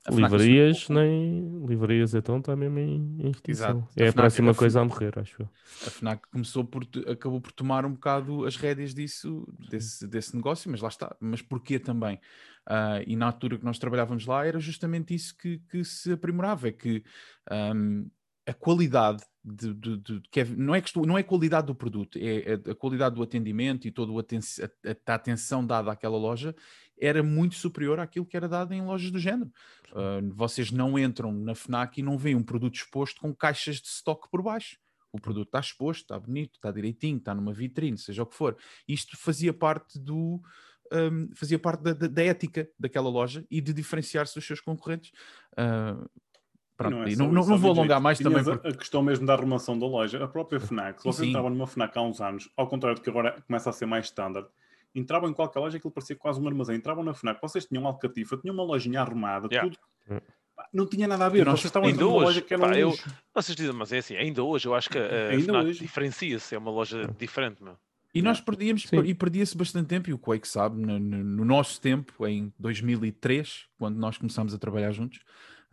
FNAC Livrarias, nem. Livrarias então está mesmo em, extinção. É A a próxima a coisa a morrer, acho eu. a FNAC começou por, acabou por tomar um bocado as rédeas disso, desse, desse negócio, mas lá está. Mas porquê também? Ah, e na altura que nós trabalhávamos lá era justamente isso que, que se aprimorava, é que ahm, a qualidade de, de- de- que é- não, é não é a qualidade do produto, é a, a qualidade do atendimento e toda aten- a, a atenção dada àquela loja era muito superior àquilo que era dado em lojas do género. Ah, vocês não entram na FNAC e não veem um produto exposto com caixas de stock por baixo. O produto está exposto, está bonito, está direitinho, está numa vitrine, seja o que for. Isto fazia parte do hum, fazia parte da, da- da ética daquela loja e de diferenciar-se dos seus concorrentes. Ah, pronto, é e só não, não, não vou alongar mais também. Porque- A questão mesmo da arrumação da loja, a própria FNAC, se você sim. entrava numa FNAC há uns anos, ao contrário do que agora começa a ser mais standard, entravam em qualquer loja aquilo parecia quase um armazém. Entravam na FNAC, vocês tinham alcatifa, tinham uma lojinha arrumada, Yeah. tudo. Yeah. Pá, Não tinha nada a ver, nós vocês estavam ainda numa hoje, loja que era pá, eu-. Vocês dizem, mas é assim, ainda hoje eu acho que a Ainda FNAC hoje. diferencia-se, é uma loja diferente, meu. E nós perdíamos, Sim. e perdia-se bastante tempo, e o Quake sabe, no, no- no nosso tempo, em 2003, quando nós começámos a trabalhar juntos,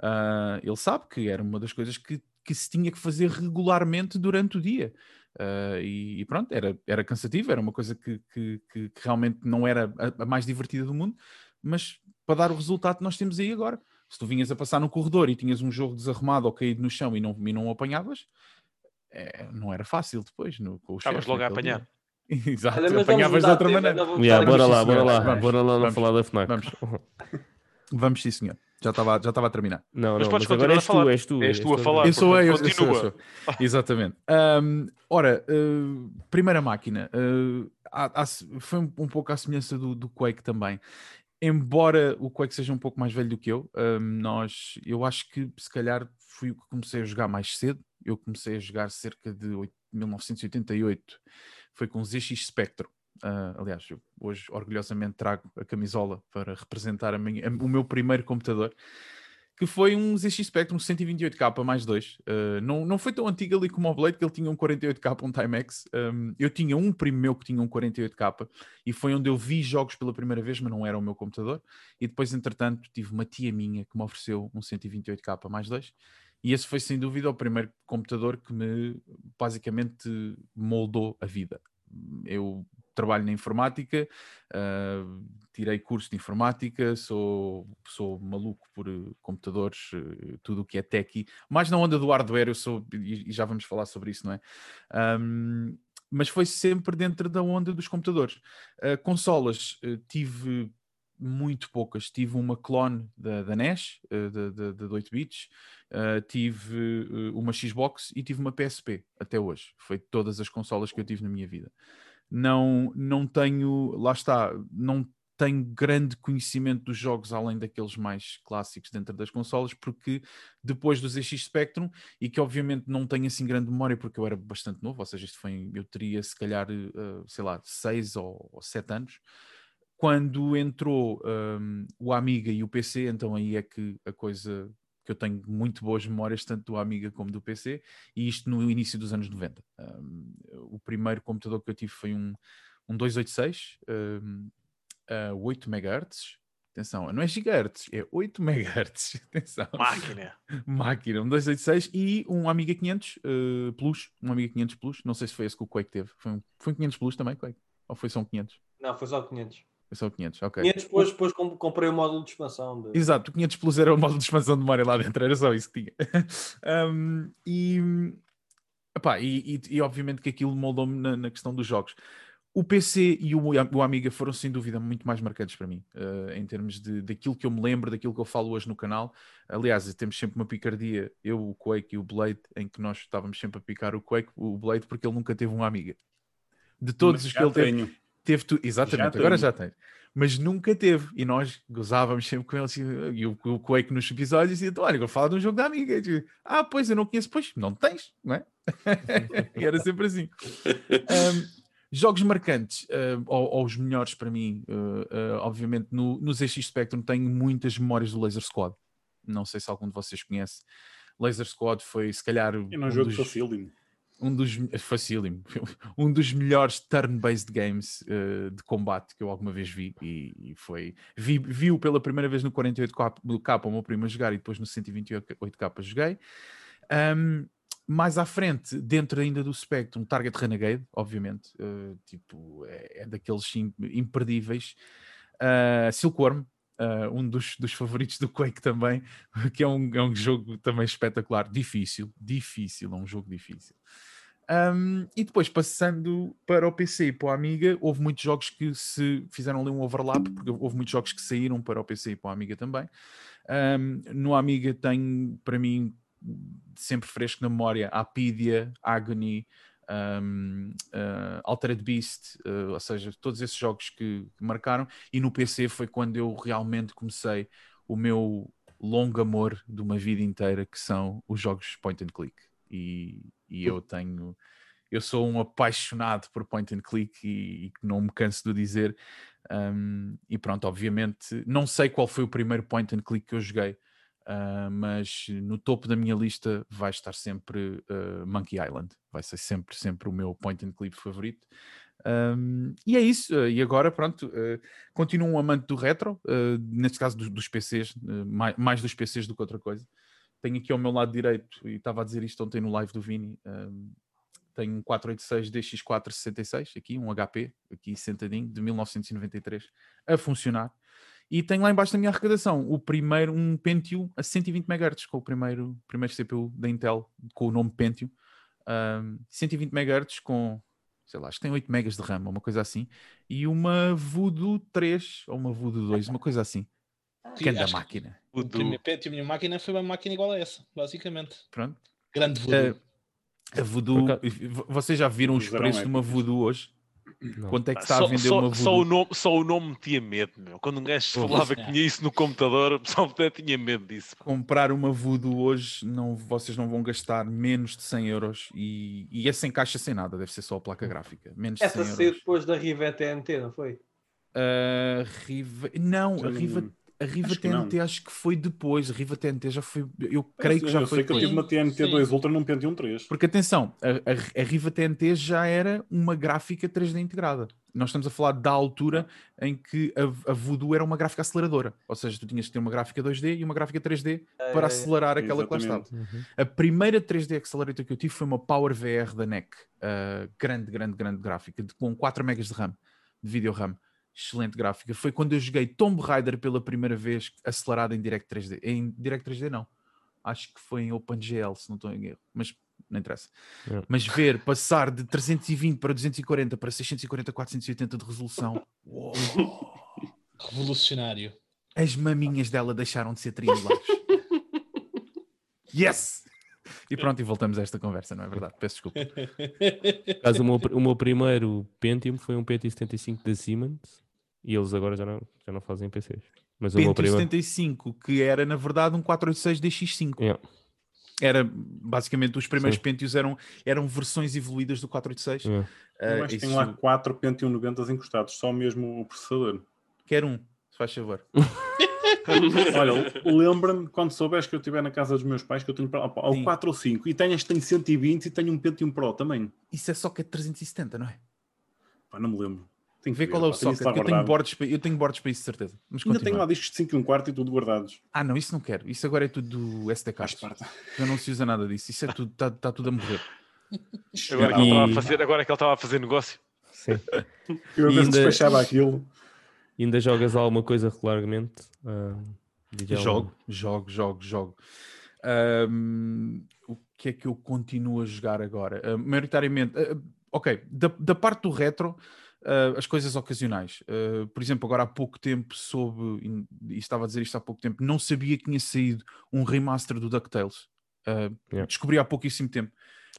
ah, ele sabe que era uma das coisas que, que se tinha que fazer regularmente durante o dia. Ah, e, e pronto, era, era cansativo, era uma coisa que, que- que- que realmente não era a, a mais divertida do mundo, mas para dar o resultado que nós temos aí agora. Se tu vinhas a passar no corredor e tinhas um jogo desarrumado ou caído no chão e não, e não o apanhavas, é, não era fácil depois. No, com o Estavas logo a apanhar. dia. Exato, Olha, apanhavas de outra maneira. Yeah, bora lá, bora lá, Vamos, bora lá não falar da FNAC. Vamos. Vamos sim, senhor. Já estava já estava a terminar. Não, Mas não, podes mas agora continuar a és tu, falar. és tu. És tu a falar. Eu sou eu, sou, eu continua. sou. Exatamente. Ahm, ora, uh, primeira máquina. uh, há- há- foi um, um pouco à semelhança do, do Quake também. Embora o Quake seja um pouco mais velho do que eu, ahm, nós, eu acho que se calhar fui o que comecei a jogar mais cedo. Eu comecei a jogar cerca de oit- 1988. Foi com o ZX Spectrum. Ah, aliás, hoje orgulhosamente trago a camisola para representar a minha- o meu primeiro computador que foi um ZX Spectrum 128K mais 2. Uh, não, não foi tão antigo ali como o Blade, que ele tinha um 48K, um Timex. Um, eu tinha um primo meu que tinha um 48K e foi onde eu vi jogos pela primeira vez, mas não era o meu computador. E depois, entretanto, tive uma tia minha que me ofereceu um 128K mais 2. E esse foi sem dúvida o primeiro computador que me basicamente moldou a vida. Eu trabalho na informática, uh, tirei curso de informática, sou, sou maluco por uh, computadores, uh, tudo o que é techie, mais na onda do hardware, eu sou, e, já vamos falar sobre isso, não é? Um, mas foi sempre dentro da onda dos computadores. Uh, consolas, uh, tive muito poucas. Tive uma clone da, da NES, uh, de, de 8 bits, uh, tive uma Xbox e tive uma PSP até hoje. Foi todas as consolas que eu tive na minha vida. Não, não tenho, lá está, não tenho grande conhecimento dos jogos além daqueles mais clássicos dentro das consolas, porque depois do ZX Spectrum, e que obviamente não tenho assim grande memória porque eu era bastante novo, ou seja, isto foi, eu teria se calhar, uh, sei lá, 6 ou, ou 7 anos, quando entrou um, o Amiga e o PC, então aí é que a coisa que eu tenho muito boas memórias, tanto do Amiga como do PC, e isto no início dos anos 90. Um, o primeiro computador que eu tive foi um, um 286, um, a 8 MHz. Atenção, não é gigahertz, é 8 MHz. Atenção. Máquina. Máquina, um 286 e um Amiga 500 uh, Plus. Um Amiga 500 Plus. Não sei se foi esse que o Quake teve. Foi um, foi um 500 Plus também, Quake? Ou foi só um 500? Não, foi só 500. Só um 500, ok. 500 depois, depois com- comprei o módulo de expansão. De... Exato, o 500 Plus era o módulo de expansão de memória lá dentro, era só isso que tinha. Um, e, epá, e, e- e obviamente que aquilo moldou-me na, na questão dos jogos. O PC e o, o Amiga foram sem dúvida muito mais marcantes para mim, eh, em termos de, daquilo que eu me lembro, daquilo que eu falo hoje no canal. Aliás, temos sempre uma picardia, eu, o Quake e o Blade, em que nós estávamos sempre a picar o Quake, o Blade, porque ele nunca teve um Amiga. De todos Mas os já que ele teve, tenho. teve tu, exatamente, Já agora já tens. Mas nunca teve. E nós gozávamos sempre com ele e o, o Quake nos episódios dizia: Olha, eu falo de um jogo da amiga. Eu digo, ah, pois eu não conheço, pois não tens, não é? e era sempre assim. Um, jogos marcantes, uh, ou, ou os melhores para mim, uh, uh, obviamente, no, no ZX Spectrum tenho muitas memórias do Laser Squad. Não sei se algum de vocês conhece. Laser Squad foi, se calhar, E num um jogo dos- facílimo. Um dos facílimo, um dos melhores turn-based games eh, de combate que eu alguma vez vi. E, e foi vi, viu pela primeira vez no 48K do K o meu primo a jogar e depois no 128K joguei. Ahm, mais à frente, dentro ainda do Spectrum, Target Renegade, obviamente, eh, tipo, é, é daqueles im- imperdíveis. Ah, Silkworm, ah, um dos, dos favoritos do Quake também, que é um, é um jogo também espetacular, difícil, difícil, é um jogo difícil. Um, e depois, passando para o PC e para o Amiga, houve muitos jogos que se fizeram ali um overlap, porque houve muitos jogos que saíram para o PC e para o Amiga também. Um, no Amiga tem, para mim, sempre fresco na memória Apidia, Agony, um, uh, Altered Beast, uh, ou seja, todos esses jogos que, que marcaram. E no PC foi quando eu realmente comecei o meu longo amor de uma vida inteira, que são os jogos point and click. E, e eu tenho, eu sou um apaixonado por point and click e, e não me canso de dizer. Um, e pronto, obviamente, não sei qual foi o primeiro point and click que eu joguei, uh, mas no topo da minha lista vai estar sempre uh, Monkey Island, vai ser sempre, sempre o meu point and click favorito. Um, e é isso, uh, e agora pronto, continuo um amante do retro, neste caso dos, dos PCs, mais, mais dos PCs do que outra coisa. Tenho aqui ao meu lado direito, e estava a dizer isto ontem no live do Vini, tenho um 486 DX466, aqui um HP, aqui sentadinho, de 1993, a funcionar. E tenho lá embaixo da minha arrecadação o primeiro, um Pentium a 120 MHz, com o primeiro, primeiro CPU da Intel, com o nome Pentium. Um, 120 MHz com, sei lá, acho que tem 8 MB de RAM, uma coisa assim. E uma Voodoo 3, ou uma Voodoo 2, uma coisa assim. Que anda acho que máquina. O primeiro pet e a minha máquina foi uma máquina igual a essa, basicamente. Pronto. Grande voodoo. Eh, a Voodoo, vocês já viram os preços de uma. Voodoo hoje? Não. Quanto é que está a só, vender só- uma só Voodoo? o nome, só o nome metia medo, meu. Quando um gajo falava que tinha isso no computador, o pessoal até tinha medo disso. pá. comprar uma Voodoo hoje, não, vocês não vão gastar menos de 100 euros e, e é sem caixa, sem nada, deve ser só a placa gráfica. Menos de Essa 100 saiu euros. depois da Riva TNT, não foi? A Riva... Não, Já a não- Riva, a Riva acho que. TNT acho que foi depois. A Riva TNT já foi. Eu creio que já eu foi sei que eu tive uma TNT Sim. 2 Ultra num Pentium 3. Porque atenção, a, a, a Riva TNT já era uma gráfica 3D integrada. Nós estamos a falar da altura em que a, a Voodoo era uma gráfica aceleradora. Ou seja, tu tinhas que ter uma gráfica 2D e uma gráfica 3D para É, acelerar aquela que lá estava. Exatamente. Uhum. A primeira 3D Accelerator que eu tive foi uma Power VR da NEC. Uh, grande, grande, grande gráfica, de- com 4 MB de RAM, de vídeo RAM. Excelente gráfica. Foi quando eu joguei Tomb Raider pela primeira vez, acelerado em Direct 3D. Em Direct 3D, não. Acho que foi em OpenGL, se não estou em erro. Mas não interessa. Yeah. Mas ver passar de 320 para 240 para 640, 480 de resolução. uou, Revolucionário. as maminhas dela deixaram de ser triangulares. yes! E pronto, e voltamos a esta conversa, não é verdade? Peço desculpa. Por acaso, o, meu, o meu primeiro Pentium foi um PT75 da Siemens e eles agora já não, já não fazem PCs. Mas Pentium primeiro. 75, que era na verdade um 486 DX5. Yeah. Era basicamente os primeiros Sim. Pentiums eram, eram versões evoluídas do 486. Yeah. Eu Ah, acho que isso tem lá 4 Pentium 90 encostados, só mesmo o processador. Quer um, se faz favor. Olha, lembra-me quando souberes que eu estiver na casa dos meus pais, que eu tenho ao Sim. 4 ou 5, e tenho este tem 120 e tenho um Pentium Pro também. Isso é só que é 370, não é? Pá, não me lembro. Tenho que ver, qual é o socket. Eu tenho, bordes, para- eu tenho bordes para isso, de certeza. Mas Ainda tenho lá discos de 5 e um quarto e tudo guardados. Ah, não, isso não quero. Isso agora é tudo do SD cards. Já não se usa nada disso. Isso é tudo, está tá tudo a morrer. Agora, que ele estava a fazer, agora que ele estava a fazer negócio. Sim. Eu ainda- despachava aquilo. E ainda jogas alguma coisa regularmente? Almada? Jogo, jogo, jogo, jogo. Ahm, o que é que eu continuo a jogar agora? Ah, maioritariamente, ah, ok, da, da parte do retro, ah, as coisas ocasionais. Ah, por exemplo, agora há pouco tempo soube, e- estava a dizer isto há pouco tempo, não sabia que tinha saído um remaster do DuckTales. Ah, Yeah. Descobri há pouquíssimo tempo.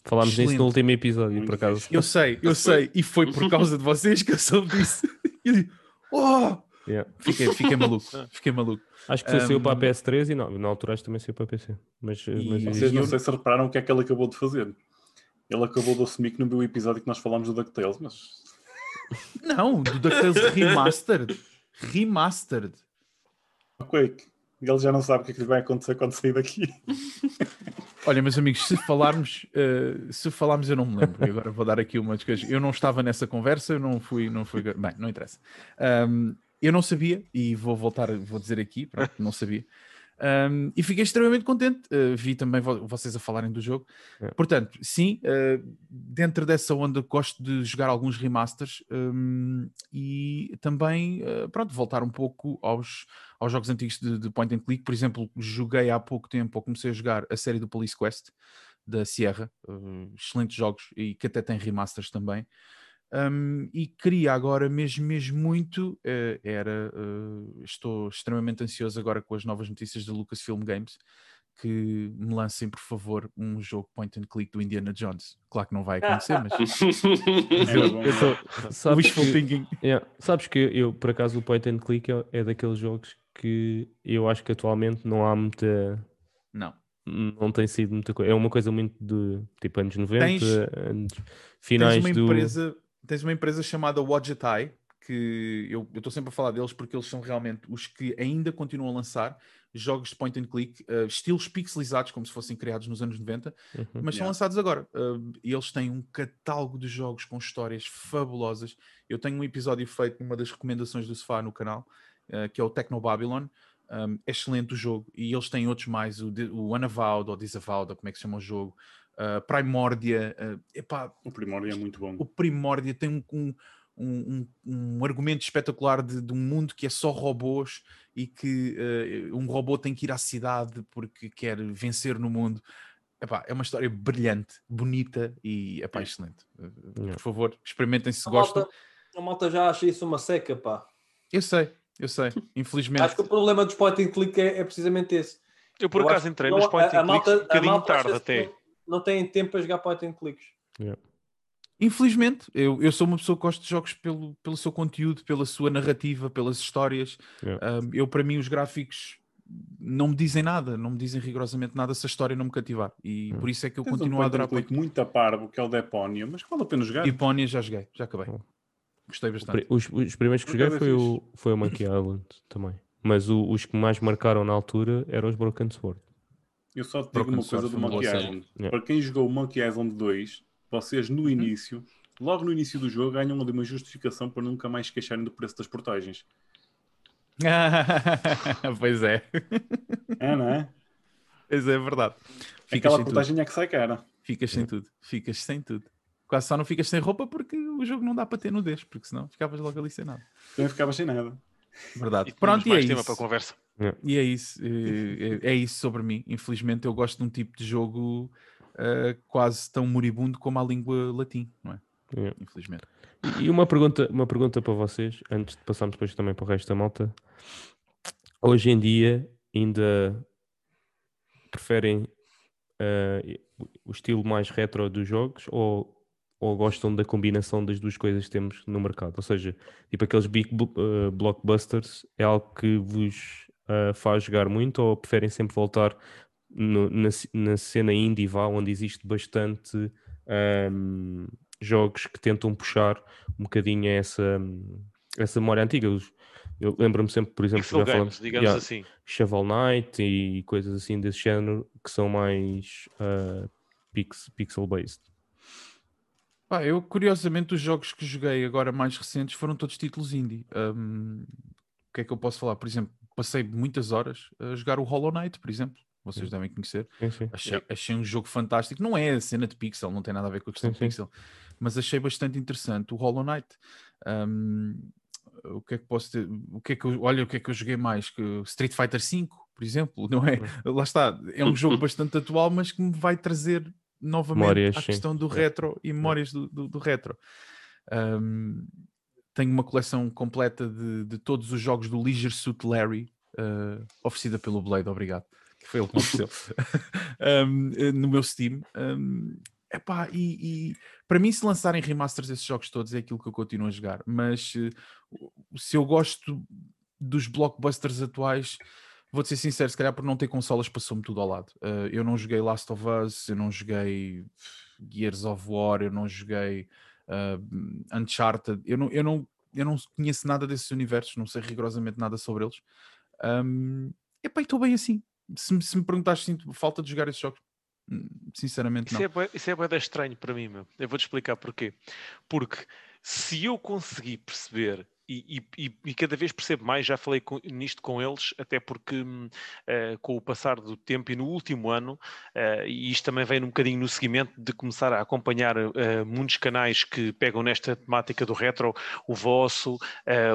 Falámos nisso Excelente. no último episódio, por acaso. Eu sei, eu sei, e foi por causa de vocês que eu soube disso. E eu digo, oh! Yeah. Fiquei, fiquei maluco, fiquei maluco. Acho que só saiu para a Um, PS3 e não, na altura acho que também saiu para PC. Mas, E- mas Vocês não sei se repararam o que é que ele acabou de fazer. Ele acabou de assumir que não viu o episódio que nós falámos do DuckTales, mas Não, do DuckTales Remastered. Remastered. ok, ele já não sabe o que é que lhe vai acontecer quando sair daqui. Olha, meus amigos, se falarmos, eh, se falarmos, eu não me lembro. E agora vou dar aqui umas coisas. Eu não estava nessa conversa, eu não fui, não fui. Bem, não interessa. Ahm, eu não sabia, e vou voltar, vou dizer aqui, pronto, não sabia. Ahm, e fiquei extremamente contente. Eh, vi também vo- vocês a falarem do jogo. É. Portanto, sim, eh, dentro dessa onda gosto de jogar alguns remasters ahm, e também, eh, pronto, voltar um pouco aos, aos jogos antigos de, de point and click. Por exemplo, joguei há pouco tempo, ou comecei a jogar a série do Police Quest da Sierra, excelentes jogos e que até tem remasters também. Um, e queria agora mesmo, mesmo muito, eh, era, eh, estou extremamente ansioso agora com as novas notícias da Lucasfilm Games, que me lancem, por favor, um jogo point and click do Indiana Jones. Claro que não vai acontecer, mas bom. eu sabes, wishful que, thinking. yeah, sabes que eu, por acaso, o Point and Click é, é daqueles jogos que eu acho que atualmente não há muita. Não. Não tem sido muita coisa. É uma coisa muito de tipo anos 90, Tens- anos Tens finais uma, do. empresa, tens uma empresa chamada Wadgetai, que eu estou sempre a falar deles porque eles são realmente os que ainda continuam a lançar jogos de point and click, eh, estilos pixelizados, como se fossem criados nos anos 90, Uhum. mas são Yeah. lançados agora. Uh, e eles têm um catálogo de jogos com histórias fabulosas. Eu tenho um episódio feito numa das recomendações do Sofá no canal, uh, que é o Techno Babylon. Um, é excelente o jogo. E eles têm outros mais, o, o Unavowed ou Disavowed, ou como é que se chama o jogo. Uh, Primordia. Uh, epá, O Primórdio é muito bom. o Primórdia tem um, um, um, um- um argumento espetacular de, de um mundo que é só robôs e que eh, um robô tem que ir à cidade porque quer vencer no mundo. Epá, é uma história brilhante, bonita e epá, É. excelente. Yeah. Por favor, experimentem se A gostam. malta, a malta já acha isso uma seca, pá. Eu sei, eu sei. Infelizmente. Acho que o problema dos point and click é, é precisamente esse. Eu por acaso entrei nos point and malta- um bocadinho tarde acha-se que até. Não, têm tempo para jogar point and clicks. Infelizmente, eu, eu sou uma pessoa que gosta de jogos pelo, pelo seu conteúdo, pela sua narrativa, pelas histórias. Yeah. Um, eu, para mim, os gráficos não me dizem nada, não me dizem rigorosamente nada se a história não me cativar. E por isso é que eu Tens um continuo a point and adorar. click muito a parvo, que é o Deponia, mas que vale a pena jogar. Ipónia já joguei, já acabei. Oh. Gostei O bastante. Os, os primeiros que joguei acaso foi é o, foi o Monkey Island também. Mas o- os que mais marcaram na altura eram os Broken Sword. Eu só te digo Broken uma Sword coisa do Monkey. Island. Yeah. Para quem jogou o Monkey Island 2, vocês no início, logo no início do jogo, ganham ali uma justificação para nunca mais se queixarem do preço das portagens. pois é, É, não é? pois é, é verdade. Ficas Aquela sem tudo. portagem é que sai cara. Ficas sem tudo. Ficas sem tudo. Quase só não ficas sem roupa porque o jogo não dá para ter nudez, porque senão ficavas logo ali sem nada. Também ficava sem nada. Verdade. E Pronto, e é mais tema isso. para conversa. E é isso, eh, é, é isso sobre mim. Infelizmente, eu gosto de um tipo de jogo eh, quase tão moribundo como a língua latim, não é? Yeah. Infelizmente. E- uma pergunta, uma pergunta para vocês, antes de passarmos depois também para o resto da malta. Hoje em dia ainda preferem eh, o estilo mais retro dos jogos ou, ou gostam da combinação das duas coisas que temos no mercado? Ou seja, tipo aqueles big blo- blockbusters é algo que vos eh, faz jogar muito ou preferem sempre voltar no- na, na cena indie vá, onde existe bastante ahm, jogos que tentam puxar um bocadinho essa, essa memória antiga. Eu lembro-me sempre, por exemplo, já falamos, digamos yeah, assim. Shovel Knight e coisas assim desse género que são mais pix, pixel-based. Pá, eu, curiosamente, os jogos que joguei agora mais recentes foram todos títulos indie. Hum, o que é que eu posso falar? Por exemplo, passei muitas horas a jogar o Hollow Knight, por exemplo. Vocês Sim. devem conhecer. Sim, sim. Achei, achei um jogo fantástico. Não é a cena de pixel, não tem nada a ver com a questão Sim, de pixel, mas achei bastante interessante o Hollow Knight. Hum, o que é que posso ter? O que é que eu, olha, o que é que eu joguei mais? Que o Street Fighter V, por exemplo, não é? Lá está, é um jogo bastante atual, mas que me vai trazer novamente Memórias, a questão do É. retro e memórias do, do, do retro. Hum, tenho uma coleção completa de, de todos os jogos do Leisure Suit Larry, eh, oferecida pelo Blade, obrigado. Que foi ele que me ofereceu um, eh, no meu Steam. Um, epá, e, e para mim, se lançarem remasters desses jogos todos, é aquilo que eu continuo a jogar. Mas eh, se eu gosto dos blockbusters atuais, vou ser sincero, se calhar por não ter consolas, passou-me tudo ao lado. Eh, eu não joguei Last of Us, eu não joguei Gears of War, eu não joguei ah, Uncharted, eu não, eu, não, eu não conheço nada desses universos, não sei rigorosamente nada sobre eles. Um, epá, e estou bem assim. Se, me- se me perguntares, sinto falta de jogar esses jogos. Hum, Sinceramente, Isso não. é, isso é da estranho para mim, meu. Eu vou-te explicar porquê. Porque se eu conseguir perceber, e, e- e- cada vez percebo mais, já falei com- nisto com eles, até porque eh, com o passar do tempo e no último ano, eh, e isto também vem um bocadinho no seguimento de começar a acompanhar eh, muitos canais que pegam nesta temática do retro, o vosso,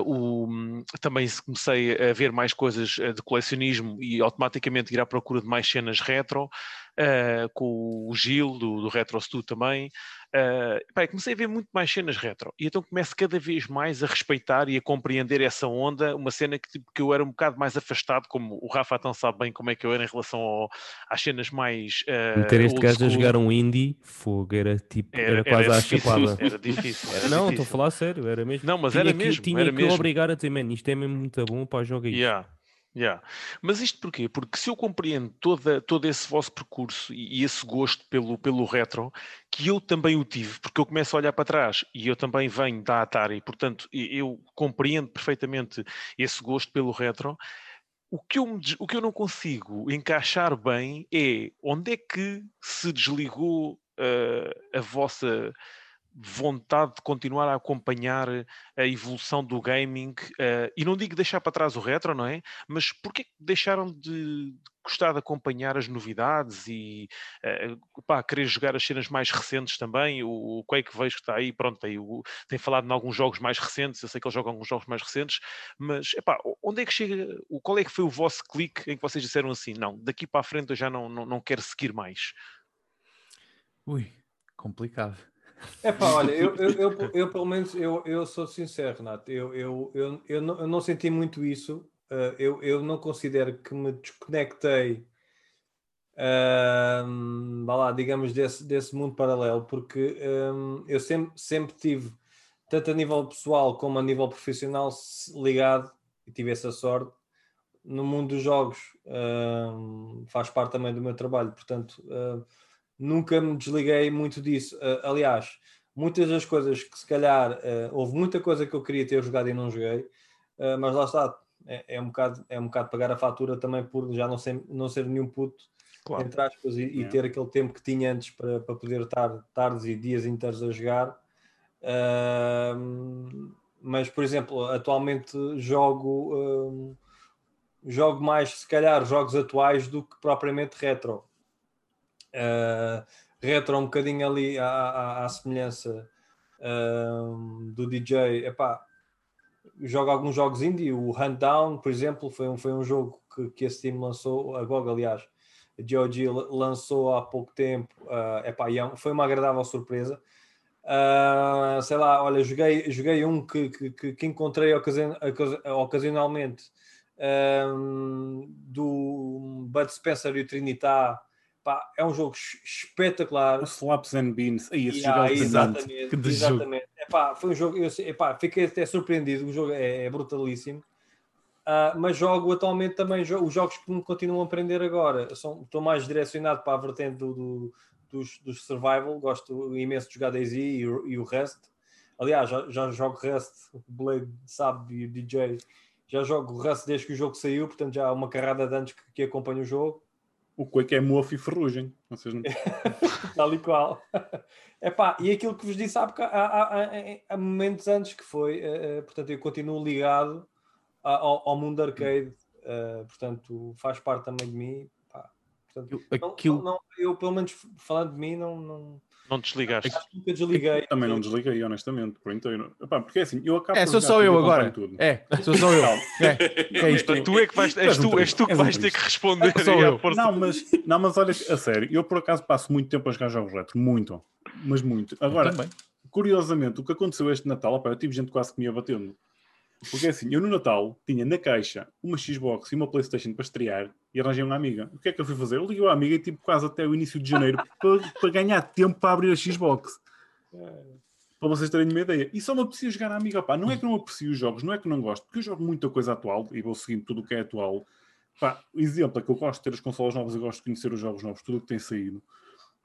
o, hum, também comecei a ver mais coisas de colecionismo e automaticamente ir à procura de mais cenas retro, eh, com o Gil do, do Retro Stu também. Eh, pá, comecei a ver muito mais cenas retro e então começo cada vez mais a respeitar e a compreender essa onda, uma cena que, tipo, que eu era um bocado mais afastado, como o Rafa então sabe bem como é que eu era em relação ao- às cenas mais. eh, Meter este gajo a school. jogar um indie, fogo, era tipo, era, quase à difícil, chapada. Era difícil. Era não, estou a falar a sério, era mesmo. Não, mas tinha era que, mesmo, Tinha era que mesmo. obrigar a ter, man, isto é mesmo muito bom para jogar isto. Yeah, yeah. Mas isto porquê? Porque se eu compreendo toda, todo esse vosso percurso e, e esse gosto pelo, pelo retro, que eu também o tive, porque eu começo a olhar para trás e eu também venho da Atari, portanto eu compreendo perfeitamente esse gosto pelo retro. O que, eu, o que eu não consigo encaixar bem é onde é que se desligou eh, a vossa vontade de continuar a acompanhar a evolução do gaming eh, e não digo deixar para trás o retro, não é? Mas porquê que deixaram de gostar de acompanhar as novidades e eh, pá, querer jogar as cenas mais recentes também? O, o Quake vejo que está aí, pronto, tem, o- tem falado em alguns jogos mais recentes, eu sei que eles jogam alguns jogos mais recentes, mas epá, onde é que chega, qual é que foi o vosso clique em que vocês disseram assim, não, daqui para a frente eu já não, não, não quero seguir mais? Ui, complicado. É pá, olha, eu, eu, eu, eu, pelo menos eu, eu sou sincero, Renato. Eu, eu, eu, eu, não, eu não senti muito isso. Uh, eu, eu não considero que me desconectei, vá lá, digamos, desse, desse mundo paralelo, porque um, eu sempre, sempre tive, tanto a nível pessoal como a nível profissional, ligado, e tive essa sorte, no mundo dos jogos. um, faz parte também do meu trabalho, portanto. uh, nunca me desliguei muito disso. Uh, aliás, muitas das coisas que se calhar uh, houve muita coisa que eu queria ter jogado e não joguei, uh, mas lá está. É, é um bocado, é um bocado pagar a fatura também por já não ser, não ser nenhum puto, Claro. entre aspas, e, e Yeah. ter aquele tempo que tinha antes para, para poder estar tardes e dias inteiros a jogar. Uh, mas, por exemplo, atualmente jogo, um, jogo mais, se calhar, jogos atuais do que propriamente retro. Uh, retro um bocadinho ali à, à, à semelhança um, do DJ. Epá, jogo alguns jogos indie, o Hunt Down, por exemplo, foi um, foi um jogo que, que esse time lançou, a GOG, aliás, a GOG lançou há pouco tempo, uh, epá, é foi uma agradável surpresa. Uh, sei lá, olha, joguei, joguei um que, que, que- encontrei ocasi- ocasi- ocasionalmente um, do Bud Spencer e o Trinitar. Pá, é um jogo es- espetacular. Slaps and Beans. Aí, esse Yeah, jogo é exatamente, Que de jogo. exatamente. Epá, foi um jogo, eu, epá, fiquei até surpreendido, o jogo é, é brutalíssimo. Ah, mas jogo atualmente também os jogos que me continuam a aprender agora. São, estou mais direcionado para a vertente do, do- dos, dos survival, gosto imenso de jogar e, o- e o Rust. Aliás, já, já jogo o resto, o Blade sabe e o DJ. Já jogo o resto desde que o jogo saiu, portanto já há uma carrada de anos que, que acompanho o jogo. O Quake é mofo e ferrugem. Vocês não... tal e qual. Epá, e aquilo que vos disse há, há, há- há- momentos antes que foi, eh, portanto, eu continuo ligado a- ao, ao mundo arcade, eh, portanto, faz parte também de mim. pá. Portanto, Eu- não- aquilo- não- não- eu, pelo menos falando de mim, não, não Não desligaste. acho que nunca desliguei. Também não desliguei, honestamente, por inteiro. Epá, porque é assim, eu acabo É, sou só eu agora. É, sou só eu. É, é isto. Tu é que vais, és, tu, és tu que vais ter que responder. Sou aí à eu. Não, mas, não, mas olha, a sério, eu por acaso passo muito tempo a jogar jogos retro, muito, mas muito. Agora, Também. curiosamente, o que aconteceu este Natal, opá, eu tive gente quase que me ia batendo. Porque é assim, eu no Natal tinha na caixa uma Xbox e uma Playstation para estrear e arranjei uma amiga. O que é que eu fui fazer? Eu liguei a amiga e tive quase até o início de janeiro para, para ganhar tempo para abrir a Xbox. Para vocês terem uma ideia. E só me aprecio jogar a amiga. Pá, não é que não aprecio os jogos, não é que não gosto, porque eu jogo muita coisa atual e vou seguindo tudo o que é atual. Pá, exemplo é que eu gosto de ter as consolas novas, eu gosto de conhecer os jogos novos, tudo o que tem saído.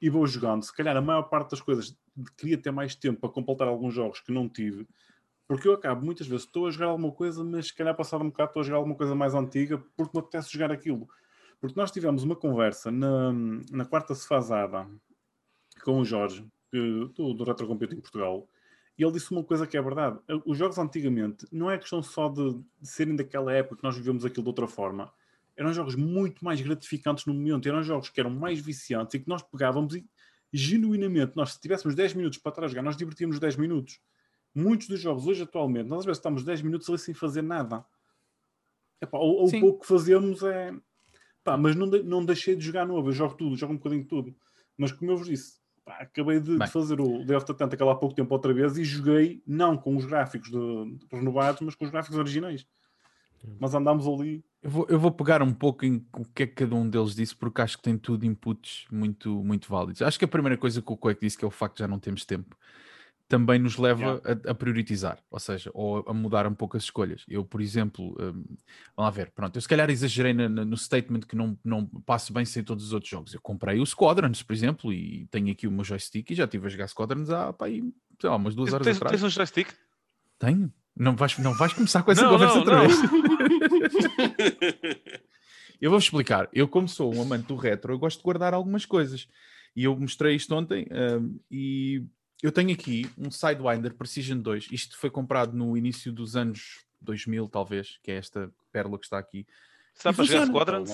E vou jogando. Se calhar a maior parte das coisas queria ter mais tempo para completar alguns jogos que não tive. Porque eu acabo muitas vezes, estou a jogar alguma coisa, mas se calhar passado um bocado estou a jogar alguma coisa mais antiga porque me apetece jogar aquilo. Porque nós tivemos uma conversa na, na quarta sefazada com o Jorge, que- do, do Retro Computing Portugal, e ele disse uma coisa que é verdade. Os jogos antigamente não é questão só de, de serem daquela época que nós vivemos aquilo de outra forma. Eram jogos muito mais gratificantes no momento, eram jogos que eram mais viciantes e que nós pegávamos e genuinamente, nós se tivéssemos 10 minutos para a jogar, nós divertíamos 10 minutos. Muitos dos jogos hoje atualmente, nós às vezes estamos 10 minutos ali sem fazer nada. Epá, ou o pouco que fazemos é. Pá, mas não, de- não deixei de jogar novo, eu jogo tudo, jogo um bocadinho de tudo. Mas como eu vos disse, pá, acabei de, de fazer o Day of the Tentacle há pouco tempo outra vez e joguei não com os gráficos de, de renovados, mas com os gráficos originais. Mas andámos ali. Eu vou, eu vou pegar um pouco em o que é que cada um deles disse, porque acho que tem tudo inputs muito, muito válidos. Acho que a primeira coisa que o Quake disse, que é o facto de já não temos tempo, também nos leva a, a prioritizar, ou seja, ou a mudar um pouco as escolhas. Eu, por exemplo, hum, vamos lá ver, pronto, eu se calhar exagerei na- na- no statement que não, não passo bem sem todos os outros jogos. Eu comprei o Squadrons, por exemplo, e tenho aqui o meu joystick e já estive a jogar Squadrons há, pá, aí, sei lá, umas duas horas Tens, atrás. tens um joystick? Tenho. Não vais, não vais começar com essa Não, conversa não, outra não. vez. Eu vou-vos explicar. Eu, como sou um amante do retro, eu gosto de guardar algumas coisas. E eu mostrei isto ontem. ahm, e eu tenho aqui um Sidewinder Precision 2. Isto foi comprado no início dos anos 2000, talvez, que é esta pérola que está aqui. Se dá E para jogar. Squadrons?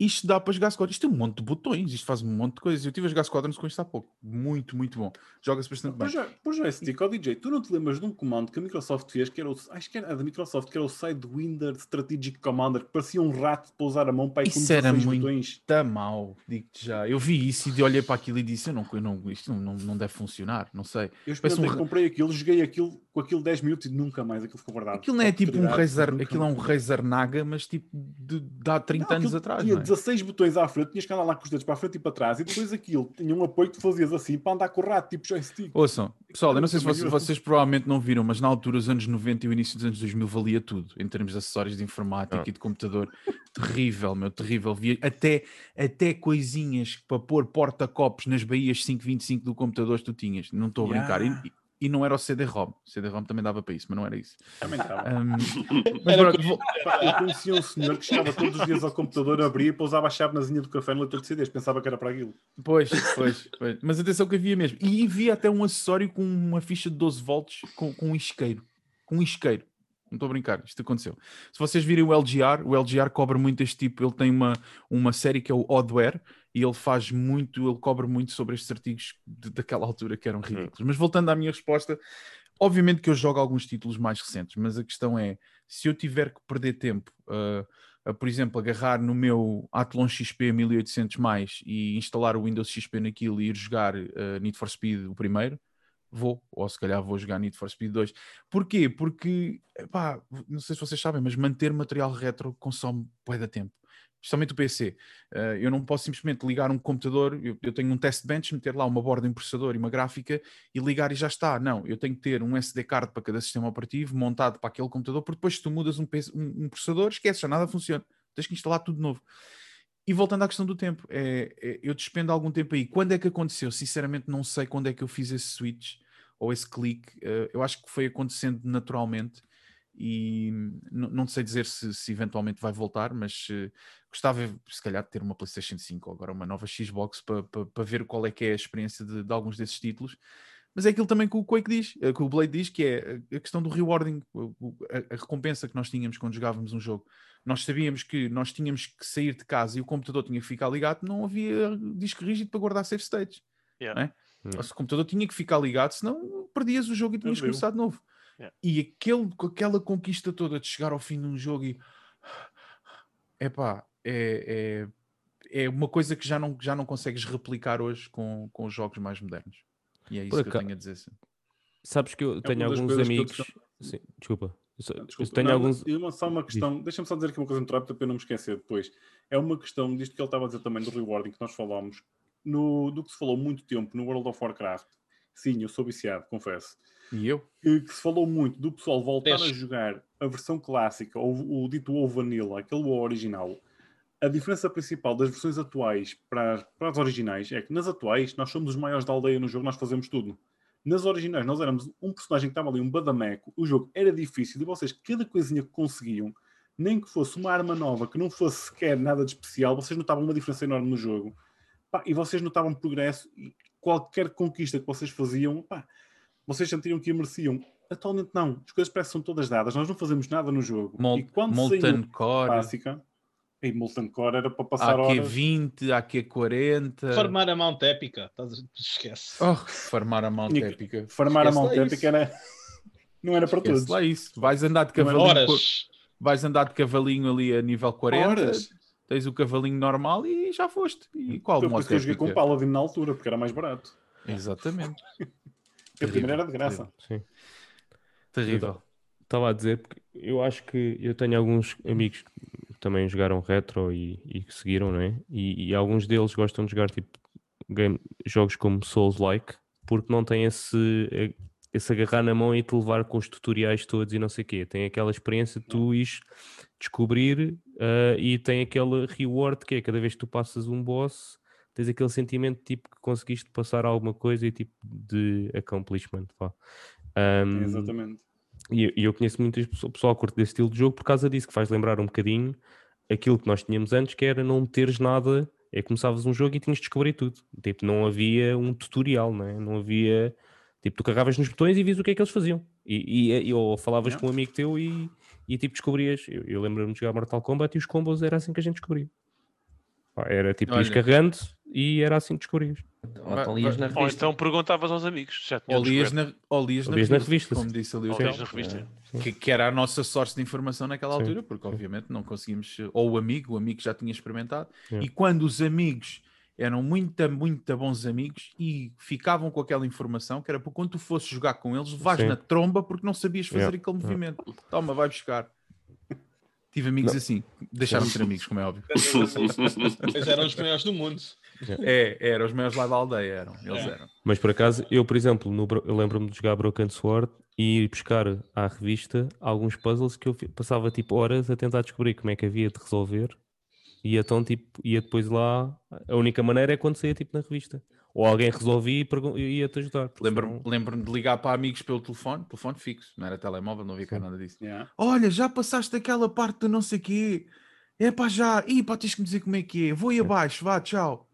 Isto dá para jogar Squadrons. Isto tem um monte de botões. Isto faz um monte de coisas. Eu estive a jogar Squadrons com isto há pouco. Muito, muito bom. Joga-se bastante bem. Por já- Por joystick, ó DJ, tu não te lembras de um comando que a Microsoft fez, que era o, acho que era da Microsoft, que era o Sidewinder Strategic Commander, que parecia um rato de pousar a mão para aí com Isso era 16 muito- botões. Está mal, digo-te já. Eu vi isso e olhei para aquilo e disse: eu não, eu não, isto não, não, não deve funcionar, não sei. Eu um comprei aquilo, joguei aquilo com aquilo 10 minutos e nunca mais aquilo ficou guardado. Aquilo não é tipo um Razer, aquilo é um. Razer Naga, mas tipo de, de há 30 Não, anos atrás. Tinha não é? 16 botões à frente, tinhas que andar lá com os dedos para a frente e para trás, e depois aquilo tinha um apoio que tu fazias assim para andar com o rato, tipo joystick. Ouçam, pessoal, eu não sei se vocês, vocês provavelmente não viram, mas na altura, os anos 90 e o início dos anos 2000 valia tudo em termos de acessórios de informática Ah. e de computador. terrível, meu, terrível. Via até, até coisinhas para pôr porta-copos nas baías 525 do computador que tu tinhas. Não estou a brincar. Yeah. E, e não era o CD-ROM. CD-ROM também dava para isso, mas não era isso. Também estava. Ahm, mas Era pronto, vou- Pá, Eu conhecia um senhor que chegava todos os dias ao computador, abria e pousava a chave na zinha do café no leitor de CDs, pensava que era para aquilo. Pois, pois, pois. Mas atenção que havia mesmo. E havia até um acessório com uma ficha de 12 volts com, com um isqueiro. Com um isqueiro. Não estou a brincar, isto aconteceu. Se vocês virem o LGR, o LGR cobra muito este tipo. Ele tem uma, uma série que é o Oddware e ele faz muito, ele cobra muito sobre estes artigos de- daquela altura que eram ridículos. Mas voltando à minha resposta, obviamente que eu jogo alguns títulos mais recentes, mas a questão é: se eu tiver que perder tempo. ah, a, por exemplo, agarrar no meu Athlon XP 1800 mais e instalar o Windows XP naquilo e ir jogar uh, Need for Speed o primeiro, vou, ou se calhar vou jogar Need for Speed 2. Porquê? Porque, pá, não sei se vocês sabem, mas manter material retro consome bué da tempo. Principalmente o PC. Uh, eu não posso simplesmente ligar um computador, eu, eu tenho um test bench, meter lá uma borda, um processador e uma gráfica e ligar e já está. Não, eu tenho que ter um SD card para cada sistema operativo montado para aquele computador, porque depois se tu mudas um, um, processador, esquece, já nada funciona. Tens que instalar tudo novo. E voltando à questão do tempo, é, é, eu despendo algum tempo aí. Quando é que aconteceu? Sinceramente, não sei quando é que eu fiz esse switch. ou esse clique, eh, eu acho que foi acontecendo naturalmente e não sei dizer se, se eventualmente vai voltar, mas eh, gostava se calhar de ter uma PlayStation 5 ou agora uma nova Xbox para para ver qual é que é a experiência de, de alguns desses títulos. Mas é aquilo também que o Quake diz, eh, que o Blade diz, que é a questão do rewarding, a, a recompensa que nós tínhamos quando jogávamos um jogo. Nós sabíamos que nós tínhamos que sair de casa e o computador tinha que ficar ligado, não havia disco rígido para guardar save states. Yeah. é? Ou se o computador tinha que ficar ligado, senão perdias o jogo e tinhas que começar de novo. Yeah. E aquele, aquela conquista toda de chegar ao fim de um jogo e epá, é, é, é uma coisa que já não, já não consegues replicar hoje com, com os jogos mais modernos. E é isso Por que eu aca- tenho a dizer. sim. Sabes que eu tenho uma das alguns eu amigos. Sim, desculpa. Desculpa, tenho não, alguns. uma- só uma questão, deixa-me só dizer aqui uma coisa muito rápida para eu não me esquecer depois. É uma questão disto que ele estava a dizer também do rewarding que nós falámos, no, do que se falou muito tempo no World of Warcraft. Sim, eu sou viciado, confesso. E eu? Que, que se falou muito do pessoal voltar a Deixa. jogar a versão clássica, ou o dito WoW Vanilla, aquele WoW original. A diferença principal das versões atuais para para as originais é que nas atuais nós somos os maiores da aldeia no jogo, nós fazemos tudo. Nas originais nós éramos um personagem que estava ali, um badameco, o jogo era difícil e vocês, cada coisinha que conseguiam, nem que fosse uma arma nova, que não fosse sequer nada de especial, vocês notavam uma diferença enorme no jogo. Pá, e vocês notavam progresso e qualquer conquista que vocês faziam, pá, vocês sentiam que a mereciam. Atualmente não, as coisas parecem todas dadas, nós não fazemos nada no jogo. Mol- e quando Molten Core, clássica, e Molten Core era para passar horas. AQ20, AQ40. Farmar a mount épica. a- Esquece. Oh, farmar a mount que- épica. Farmar a Esquece mão lá épica era... não era para Esquece todos. lá isso. Vais andar de cavalinho. Horas. Vais andar de cavalinho ali a nível 40. Horas. Tens o cavalinho normal e já foste. E qual moto isso que eu joguei com épica? Paladin na altura, porque era mais barato. Exatamente. A primeira era de graça. Sim. Terrível. Estava a dizer, porque eu acho que eu tenho alguns amigos que também jogaram retro e, e seguiram, não é? E, e alguns deles gostam de jogar tipo game- jogos como Souls-like, porque não tem esse, eh, esse agarrar na mão e te levar com os tutoriais todos e não sei o quê. Tem aquela experiência de tu ires descobrir eh, e tem aquele reward que é cada vez que tu passas um boss, tens aquele sentimento tipo que conseguiste passar alguma coisa e tipo de accomplishment. Vá. Ahm, Exatamente. E e eu conheço muitas pessoas, pessoal curte desse estilo de jogo por causa disso, que faz lembrar um bocadinho aquilo que nós tínhamos antes, que era não teres nada, é começavas um jogo e tinhas de descobrir tudo. Tipo, não havia um tutorial, não é? Não havia. Tipo, tu carregavas nos botões e vias o que é que eles faziam. E, e, e- ou falavas Yeah. com um amigo teu e, e tipo descobrias. Eu, eu lembro-me de jogar Mortal Kombat e os combos era assim que a gente descobria. Era tipo, ias Olha. carregando e era assim que descobrias. Ou então lias na Ou então perguntavas aos amigos. Já Ou lias na, ou lias Ou lias na revista, revista, como disse ali o Ou Tel. lias na revista. que, que era a nossa sorte de informação naquela Sim, altura, porque obviamente não conseguimos, ou o amigo, o amigo já tinha experimentado, e quando os amigos eram muito, muito bons amigos e ficavam com aquela informação, que era para quando tu fosses jogar com eles, vais Sim. na tromba porque não sabias fazer Yeah, aquele movimento. Toma, vai buscar. Tive amigos Não. assim, deixaram de ser amigos, como é óbvio. Eles eram os maiores do mundo. É, eram os maiores lá da aldeia, eram, eles É. eram. Mas por acaso, eu, por exemplo, no eu lembro-me de jogar Broken Sword e ir buscar à revista alguns puzzles que eu passava tipo horas a tentar descobrir como é que havia de resolver. E então, tipo, ia depois lá. A única maneira é quando saía tipo na revista. Ou alguém resolvia e e ia-te ajudar. Lembro-me senão- lembro de ligar para amigos pelo telefone, telefone fixo, não era telemóvel, não havia cá nada disso. Yeah. Olha, já passaste aquela parte do não sei quê. É pá, já. Ih, pá, tens que me dizer como é que é. Vou aí abaixo, vá, tchau.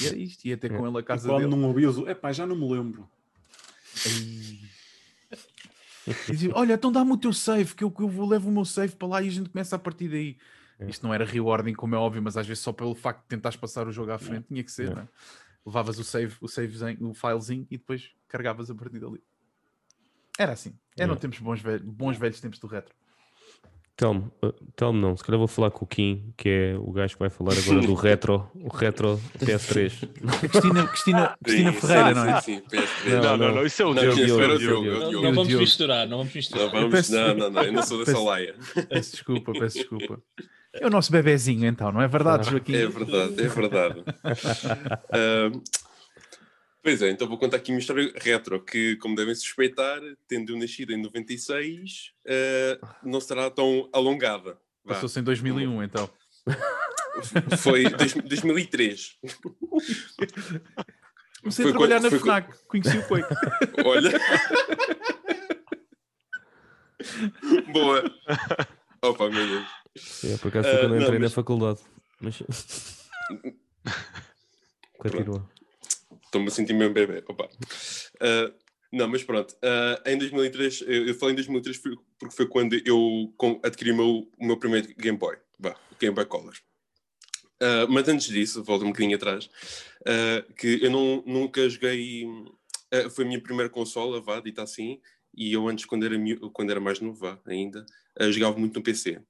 E era isto, ia ter com ele a E casa quando dele. não ouvias, o- epá, já não me lembro. E dizia, Olha, então dá-me o teu save, que eu, que eu vou, levo o meu save para lá e a gente começa a partir daí. É. Isto não era rewarding, como é óbvio, mas às vezes só pelo facto de tentares passar o jogo à frente, tinha que ser, É. não é? Levavas o save, o savezinho, o filezinho e depois carregavas a partir dali. Era assim. Eram É. tempos bons, velhos, bons velhos tempos do retro. Tell-me, uh, tell-me não, se calhar vou falar com o Kim, que é o gajo que vai falar agora do retro, o retro PS3. Cristina, Cristina, Cristina Sim, Ferreira, sim, não é? Sim, sim, PS3. Não, Não, não, isso é o Diogo. é o Não, não vamos misturar, não vamos misturar. Não, vamos, não, não, não, eu não sou dessa peço- laia. Peço desculpa, peço desculpa. É o nosso bebezinho, então, não é verdade, Joaquim? É verdade, é verdade. Ahm, pois é, então vou contar aqui uma história retro que, como devem suspeitar, tendo nascido em 96, ah, não será tão alongada. Passou-se em 2001, então. Foi dois- 2003. Comecei Foi a trabalhar na foi FNAC, conheci o Quake. Olha. Boa. Opa, meu Deus. É, por acaso Ah, quando eu não, entrei na mas- faculdade. Mas. Continua. Estou-me a sentir mesmo bebê. Opa. Ah, não, mas pronto. Ah, em 2003, eu, eu falei em 2003 foi- porque foi quando eu adquiri o meu, o meu primeiro Game Boy. O Game Boy Color. Ah, mas antes disso, volto um bocadinho atrás, ah, que eu não, nunca joguei. ah, foi a minha primeira consola, vá, dita assim, e eu antes, quando era, quando era mais novo, vá, ainda, jogava muito no PC.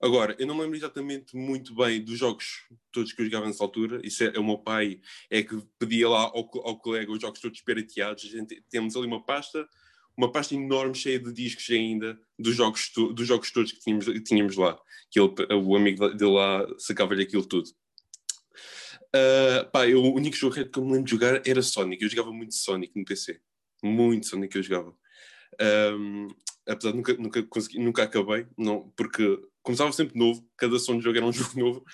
Agora, eu não me lembro exatamente muito bem dos jogos todos que eu jogava nessa altura. Isso é, é o meu pai é que pedia lá ao, ao colega os jogos todos pirateados. Gente, temos ali uma pasta, uma pasta enorme cheia de discos ainda dos jogos, dos jogos todos que tínhamos, tínhamos lá. Que ele, o amigo dele lá sacava-lhe aquilo tudo. Ah, pá, eu, o único jogo que eu me lembro de jogar era Sonic. Eu jogava muito Sonic no PC. Muito Sonic eu jogava. Ahm, apesar de nunca, nunca, consegui, nunca acabei, não, porque começava sempre novo, cada som de jogo era um jogo novo,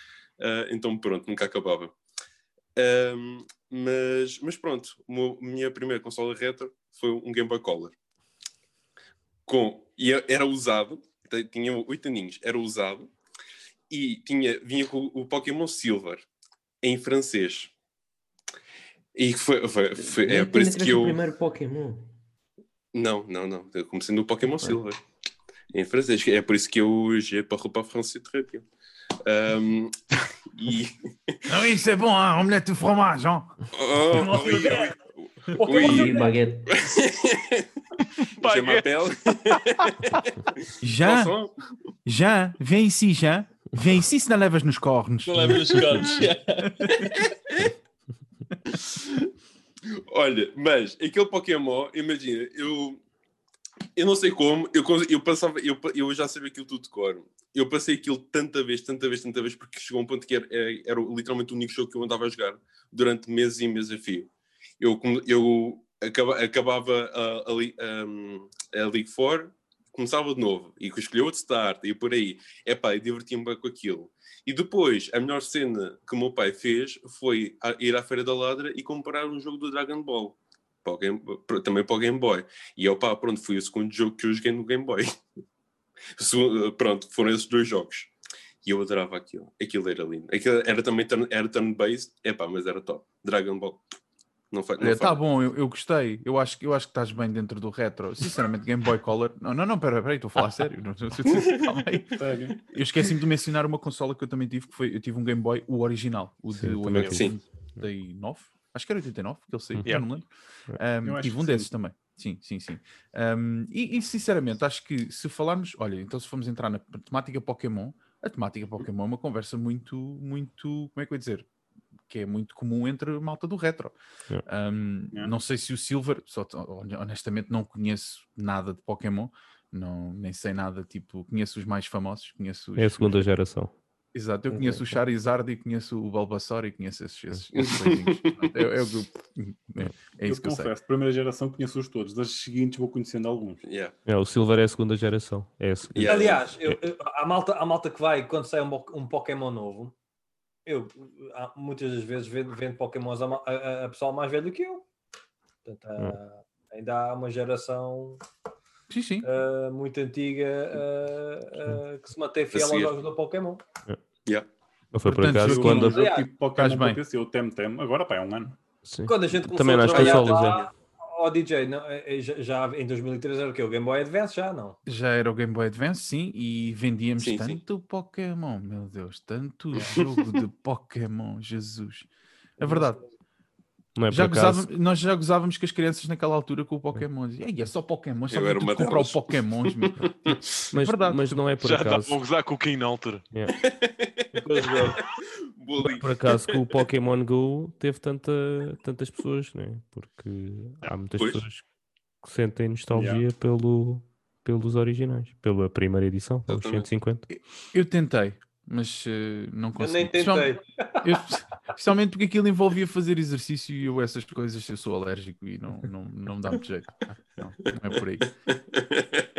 ah, então pronto, nunca acabava. Ahm, mas, mas pronto, a minha primeira consola retro foi um Game Boy Color. Com, e era usado, tinha oito aninhos, era usado, e tinha, vinha com o Pokémon Silver, em francês. E foi, foi, foi- é por isso que eu... O primeiro Pokémon. Não, não, não. Eu comecei no Pokémon Silver. Em francês. É por isso que eu je parle pas français très bien. Um, e... Ah oui, c'est bon, hein, omelette au fromage. Hein. Oh, oui, oui. E Oui, baguete. je Baguette. m'appelle. Jean. Jean, vem ici, Jean. Vem ici se não levas nos cornos. Não leva os cornos. Olha, mas aquele Pokémon, imagina, eu, eu não sei como, eu, eu passava, eu, eu já sabia aquilo tudo de cor. Eu passei aquilo tanta vez, tanta vez, tanta vez, porque chegou um ponto que era, era, era literalmente o único jogo que eu andava a jogar durante meses e meses a fio. Eu, eu acaba- acabava a, a, a League 4, começava de novo, e escolhi outro start, e por aí. Epá, eu divertia-me bem com aquilo. E depois, a melhor cena que o meu pai fez foi ir à Feira da Ladra e comprar um jogo do Dragon Ball. Para o Game- também para o Game Boy. E eu, pá, pronto, foi o segundo jogo que eu joguei no Game Boy. Segundo- pronto, foram esses dois jogos. E eu adorava aquilo. Aquilo era lindo. Aquilo era também turn- era turn-based. Epá, mas era top. Dragon Ball. Não foi, não Olha, foi. tá bom, eu, eu gostei. Eu acho, que- eu acho que estás bem dentro do retro. Sinceramente, Game Boy Color. Não, não, não, pera, pera, aí, estou a falar sério. Não, Calma aí. Sério. Eu esqueci-me de mencionar uma consola que eu também tive, que foi, eu tive um Game Boy, o original, o Sim, de tive. 89, acho que era 89, que ele saiu, Uhum. já não me lembro. Um, Eu tive um sim. desses também, sim, sim, sim. Um, e, e, sinceramente, acho que se falarmos, olha, então se formos entrar na temática Pokémon, a temática Pokémon é uma conversa muito, muito, como é que eu ia dizer? Que é muito comum entre a malta do retro. Yeah. Um, Yeah. Não sei se o Silver, só, honestamente, não conheço nada de Pokémon. Não, nem sei nada, tipo, conheço os mais famosos, conheço os, É a segunda geração. Exato, eu Ok, conheço o. Charizard e conheço o Bulbasaur e conheço esses, esses, esses beijinhos. Pronto, é, é o que eu- é, é eu isso que eu sei. confesso, primeira geração conheço-os todos, das seguintes vou conhecendo alguns. Yeah. É, o Silver é a segunda geração. É a segunda. Yeah. Aliás, eu, eu- a, malta, a malta que vai quando sai um, um Pokémon novo, eu muitas das vezes vendo, vendo Pokémons a, a, a- pessoal mais velho que eu. Portanto, há- ainda há uma geração Sim, sim. ah, muito antiga ah, ah, que se mantém fiel aos jogos do Pokémon. Yeah. Não foi por Portanto, acaso jogo- quando. um jogo tipo Pokémon bem. PC, o Temtem, agora pá, é um ano. Sim. Quando a gente começou Também a nas trabalhar consolas, lá, ó DJ, não, eh, já, já em 2013 era o quê? O Game Boy Advance já não? Já era o Game Boy Advance, sim, e vendíamos Sim, sim. tanto Pokémon, meu Deus, tanto jogo de Pokémon, Jesus. É verdade. Não é Já por acaso. gozávamos- nós já gozávamos com as crianças naquela altura com o Pokémon. "Ei, é só Pokémon, só Eu era uma comprar o meu." Mas, verdade. mas não é por Já acaso. estavam a gozar com o King na altura. Bullying. Por acaso que o Pokémon Go teve tanta, tantas pessoas, né? Porque há muitas Pois. pessoas que sentem nostalgia Yeah. pelo, pelos originais, pela primeira edição, pelos Exatamente. 150. Eu tentei, mas eh, não Eu consegui. nem tentei. Eu- especialmente porque aquilo envolvia fazer exercício e eu essas coisas eu sou alérgico e não, não, não me dá muito jeito. Não, não é por aí.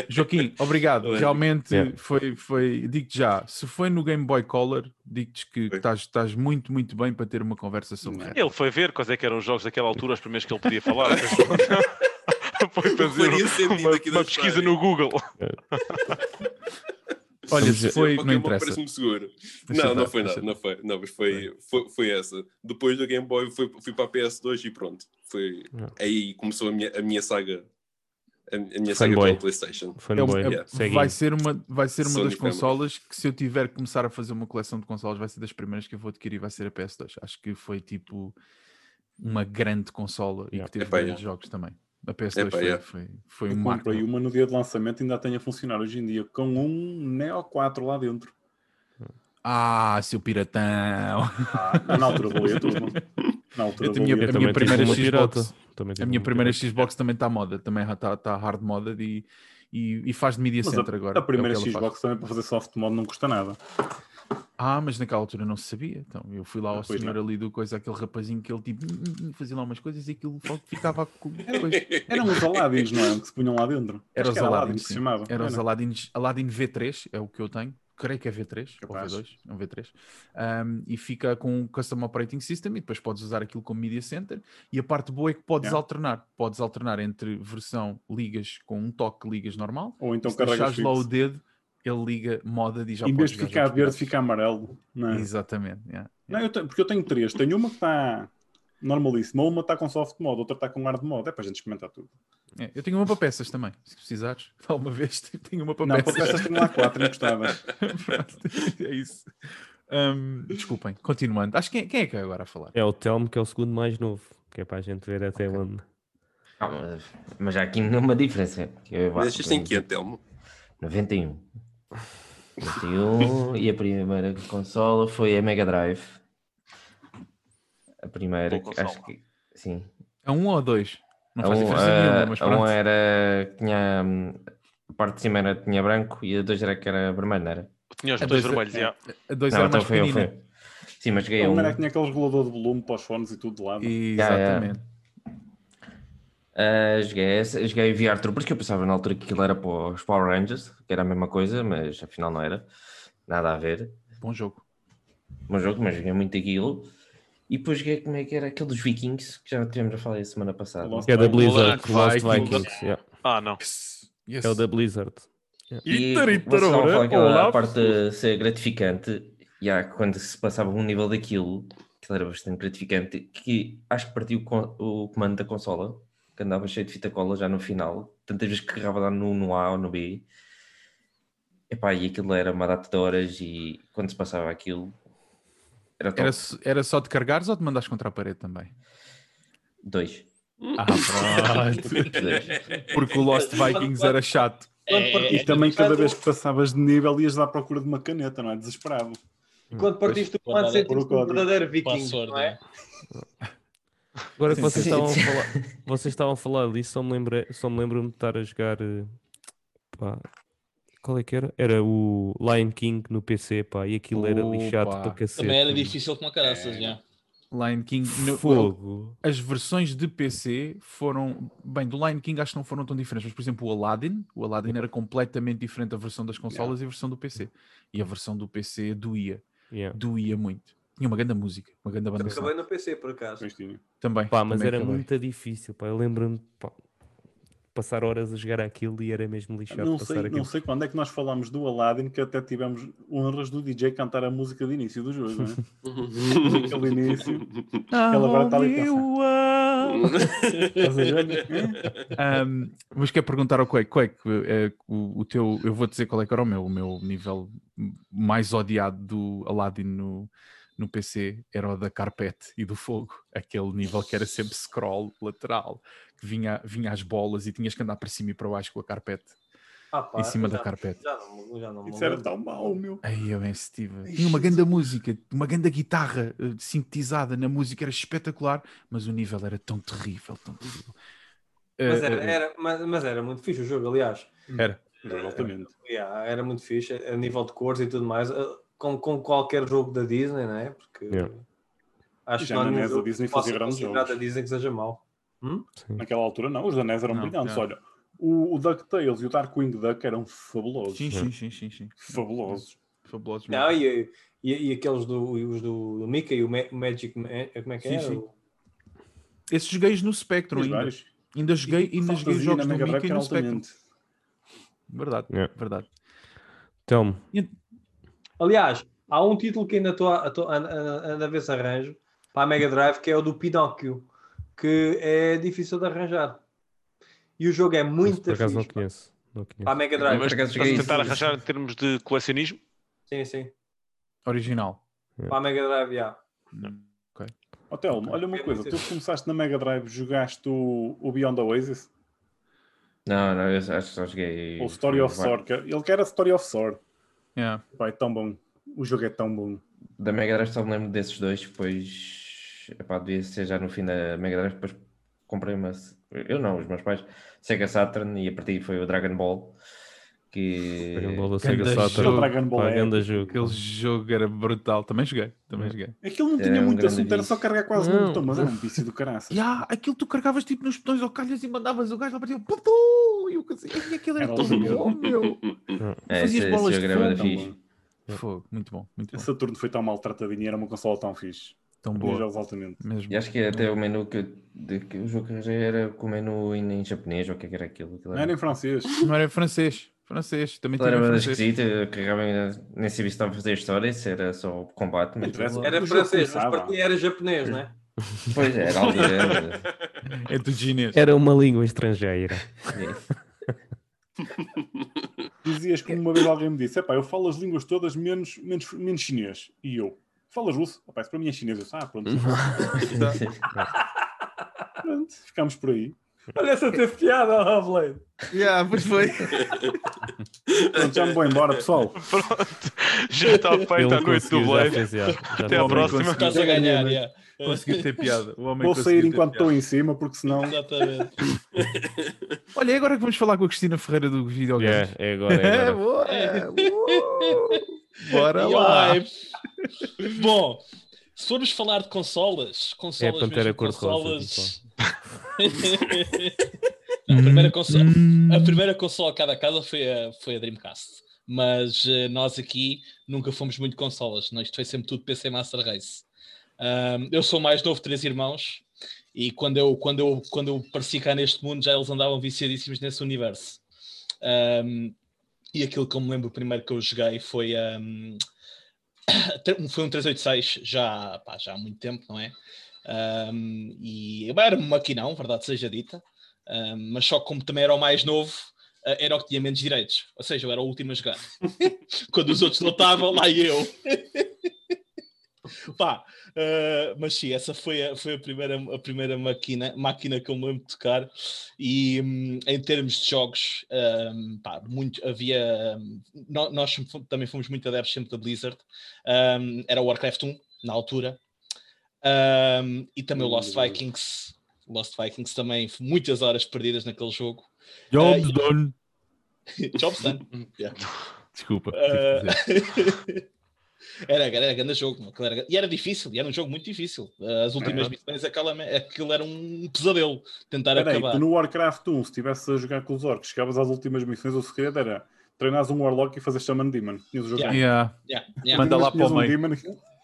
Joaquim, obrigado. Realmente Yeah. foi, foi digo-te já, se foi no Game Boy Color, digo-te que estás, estás muito, muito bem para ter uma conversa sobre. Ele foi ver quais é que eram os jogos daquela altura, os primeiros que ele podia falar. foi fazer uma, uma pesquisa no Google. Olha, se foi, não interessa. Parece-me seguro. Deixa não, não foi nada, não foi. Não, mas foi, foi, foi essa. Depois do Game Boy fui, fui para a PS2 e pronto. Foi, Não. aí começou a minha, a minha saga. A, a minha saga pela PlayStation. Fanboy. É um- é- yeah. Vai ser uma, vai ser uma Sony das consolas que se eu tiver que começar a fazer uma coleção de consolas vai ser das primeiras que eu vou adquirir, vai ser a PS2. Acho que foi tipo uma grande consola e Yeah. que teve Epá, grandes yeah. jogos também. A PS2 Epá, foi, yeah. foi, foi Eu um marco. comprei uma no dia de lançamento e ainda tem a funcionar hoje em dia com um Neo 4 lá dentro. Ah, seu piratão! Ah, na altura valia tudo. Na altura Eu tinha- a minha primeira Xbox- pirata. Também tive A minha primeira pirata. Xbox também está moda, também está tá hard moda e, e, e faz de Media Mas Center a, agora. a primeira é o que ela faz. Xbox também para fazer soft mod não custa nada. Ah, mas naquela altura não se sabia. Então eu fui lá Ah, ao pois senhor não. ali do coisa, aquele rapazinho que ele tipo hum, hum, fazia lá umas coisas e aquilo ficava com coisa. Eram os Aladdins, não eram? Que se punham lá dentro. Era Acho os era Aladdin, Aladdin que se sim. chamava. Era os Era. Aladdins, Aladdin V3, é o que eu tenho. Creio que é V3 Capaz. ou V2, é um V3. Um, e fica com um Custom Operating System e depois podes usar aquilo como Media Center. E a parte boa é que podes Yeah. alternar. Podes alternar entre versão ligas com um toque ligas normal. Ou então se carregas deixares lá o dedo, ele liga moda e já Em vez de ficar verde, fica amarelo. Não é? Exatamente. yeah, Não, eu tenho- porque eu tenho três. Tenho uma que está normalíssima, uma está com soft mod, outra está com hard mod. É para a gente experimentar tudo. É, eu tenho uma para peças também, se precisares. Alguma vez tenho uma para Não, para peças. peças tenho lá quatro encostadas. Pronto, é isso. Um, desculpem, continuando. Acho que quem, quem é que é agora a falar? É o Telmo que é o segundo mais novo. Que é para a gente ver até onde. Ah, mas, mas há aqui uma diferença. Mas este tem que é, Telmo? 91. 91 e a primeira consola foi a Mega Drive. A primeira, que acho que sim. É um ou a dois? Não A faz um, diferença a- nenhuma, mas a um pronto. era. Tinha, a parte de cima era, tinha branco e a dois era que era vermelho, não era? Tinha os A dois é- vermelhos, já. A dois Não, era então mais foi foi. Sim, mas a A um. era que tinha aquele regulador de volume para os fones e tudo de lado. Yeah, yeah. Ah, joguei joguei VR Troopers, que eu pensava na altura que aquilo era para os Power Rangers, que era a mesma coisa, mas afinal não era. Nada a ver. Bom jogo. Bom jogo, mas joguei muito aquilo. E depois joguei como é que era aquele dos Vikings, que já tivemos a falar a semana passada. Lost Que é da. Blizzard. Lost Lost Vikings. Vikings. yeah. Ah, não. Yes. É o da Blizzard. E itar, vocês estavam a aquela parte de ser gratificante, e há, quando se passava um nível daquilo, aquilo era bastante gratificante, que acho que partiu com- o comando da consola, que andava cheio de fita cola já no final, tantas vezes que carregava lá no, no A ou no B. Epá, e aquilo era uma data de horas e quando se passava aquilo era top. Era, era só de carregares ou de mandares contra a parede também? Dois. Ah, pronto. Dois. Porque o Lost Vikings era chato. Quando É, partiste E também do cada comando- vez que passavas de nível ias à procura de uma caneta, não é? Desesperado. Quando partiste do comando, sentiste um verdadeiro viking, não é? Agora que vocês estavam, a falar, vocês estavam a falar disso, só me, lembrei, só me lembro-me de estar a jogar. eh, Pá, qual é que era? Era o Lion King no PC, pá, e aquilo era lixado para cacete. Também era difícil como a caraças, É. já. Lion King. no- Fogo. as versões de PC foram. Bem, do Lion King acho que não foram tão diferentes, mas por exemplo, o Aladdin, o Aladdin era completamente diferente da versão das consolas e a versão do PC. E a versão do PC doía, Yeah. doía muito. Tinha uma grande música, uma grande banda Acabei no PC, por acaso. Pois tinha. Também. Pá, mas também era acabei. muito difícil, pá. Eu lembro-me passar horas a jogar aquilo e era mesmo lixado Não passar sei, aquilo. não sei quando é que nós falámos do Aladdin, que até tivemos honras do DJ cantar a música de início do jogo, não é? Aquele início. Ela agora está ali? Um, mas quer perguntar ao Quake, Quake, eh, o, o teu, eu vou dizer qual é que era o meu, o meu nível mais odiado do Aladdin no, no PC era o da carpete e do fogo, aquele nível que era sempre scroll lateral, que vinha, vinha as bolas e tinhas que andar para cima e para baixo com a carpete. Ah, pá, Em cima da já- carpete. Já não, já não Isso era tão mau, meu. Aí eu bem estive. Tinha uma grande música, uma grande guitarra eh, sintetizada na música, era espetacular, mas o nível era tão terrível, tão terrível. Mas Eh, era, eh, era- mas, mas era muito fixe o jogo, aliás. era. Exatamente. Yeah, era muito fixe, a nível de cores e tudo mais. Uh, com, com qualquer jogo da Disney, não é? Porque Yeah. acho que não há na nenhum NES a jogo Disney fazia grandes jogos. da Disney que seja mau. Naquela altura não, os da NES eram Não, brilhantes. é. Olha, o, o DuckTales e o Darkwing Duck eram fabulosos. Sim, sim, sim, sim, sim. Fabulosos. Fabulosos Não, e, e, e aqueles do, os do, do Mickey e o Ma- Magic Man, como é que Sim, é? sim. O- Esses joguei no Spectrum ainda. vários. Ainda joguei, ainda joguei jogos do Mickey no Spectrum. altamente. Verdade, Yeah. verdade. Telmo, Aliás, há um título que ainda estou a, a, a, anda a ver se arranjo para a Mega Drive, que é o do Pinóquio, que é difícil de arranjar. E o jogo é muito por acaso não fixe. pá. conheço. Não Para a. Mega Drive. Mas joguei tentar arranjar em termos de colecionismo? Sim, sim. Original. Para a Mega Drive, já. Ó Telmo, olha uma É coisa, tu começaste na Mega Drive, jogaste o, o Beyond Oasis? Não, não, eu acho que só joguei. Ou Story of Sword? Ele quer a Story of Sword. Yeah. Vai, tão bom. O jogo é tão bom. Da Mega Drive só me lembro desses dois, depois epá, devia ser já no fim da Mega Drive, depois comprei uma. Eu não, os meus pais, Sega Saturn, e a partir foi o Dragon Ball. Que Dragon Ball da Ganda Sega jogo. Saturn. Dragon Ball é jogo. Aquele jogo era brutal. Também joguei. Também joguei. Aquilo não É tinha um muito assunto, era só carregar quase Não. no botão, mas era um vício do caraças. Yeah, aquilo tu carregavas tipo nos botões ou calhas e mandavas o gajo lá para ti. E eu assim, "Ai, aquilo era Era tão bom, meu. é, fazias esse, esse bolas de era bué da fogo, fixe. Fogo, muito bom, muito bom. Saturno foi tão maltratadinho e era uma consola tão fixe. Tão boa. jogos altamente. Mesmo. E acho que até o menu que, de, que o jogo que arranjei era com o menu em, em japonês, ou o que é que era aquilo. aquilo Não era em francês. Não era em francês. Francês. Também tinha era eu carregava, nem sabia se estava a fazer história, se era só combate. Mas Era O francês, mas para ti era japonês, não é? Pois era, ali era. É do chinês. Era uma língua estrangeira. Dizias como uma vez alguém me disse: Epá, eu falo as línguas todas menos, menos, menos chinês. E eu, falas russo? Epá, isso para mim é chinês. Eu disse, ah, pronto. pronto. Ficámos por aí. Olha essa teve piada, ó, Blade. Yeah, pois foi. Pronto, já me vou embora, pessoal. Pronto, já está feita a noite do Blade. Até à próxima. Estás a ganhar, já. Conseguiu ter piada. O homem Vou sair enquanto estou em cima, porque senão. Exatamente. Olha, é agora que vamos falar com a Cristina Ferreira do videogame. Yeah, é agora, é É, agora. boa, é, boa. Bora E lá. Bom, se formos falar de consolas, É consolas Pantera mesmo, cor-de-rosa. consolas... Não, a, primeira consola, Hum. a primeira consola a cada casa foi a, foi a Dreamcast. Mas eh, nós aqui nunca fomos muito consolas. Não, isto foi sempre tudo PC Master Race. Ahm, eu sou mais novo, três irmãos. E quando eu, quando, eu, quando eu apareci cá neste mundo, já eles andavam viciadíssimos nesse universo. Ahm, e aquilo que eu me lembro primeiro que eu joguei foi, ahm, foi um 386, já, pá, já há muito tempo, não é? Ahm, e era um maquinão, verdade seja dita, Ahm, mas só como também era o mais novo, ah, era o que tinha menos direitos. Ou seja, eu era o último a jogar. Quando os outros não estavam, lá eu. Pá, ah, mas sim, essa foi a, foi a primeira, a primeira máquina, máquina que eu me lembro de tocar. E hum, em termos de jogos, hum, pá, muito, havia. hum, nó- nós também fomos muito adeptos sempre da Blizzard. Hum, era o Warcraft 1 na altura. Hum, e também o Lost Vikings. Lost Vikings também, muitas horas perdidas naquele jogo. Jobs Ah, done. Jobs done. Yeah. Desculpa. Dizer. Era, era grande jogo, era- e era difícil, e era um jogo muito difícil. As últimas missões, aquela, aquilo era um pesadelo tentar Peraí, acabar. tu no Warcraft 1, se estivesse a jogar com os orcs, chegavas às últimas missões, o segredo era treinares um Warlock e fazer Shaman Demon. Tinhas o jogo Yeah. Yeah. Yeah, yeah. Manda lá para o um meio. Demon,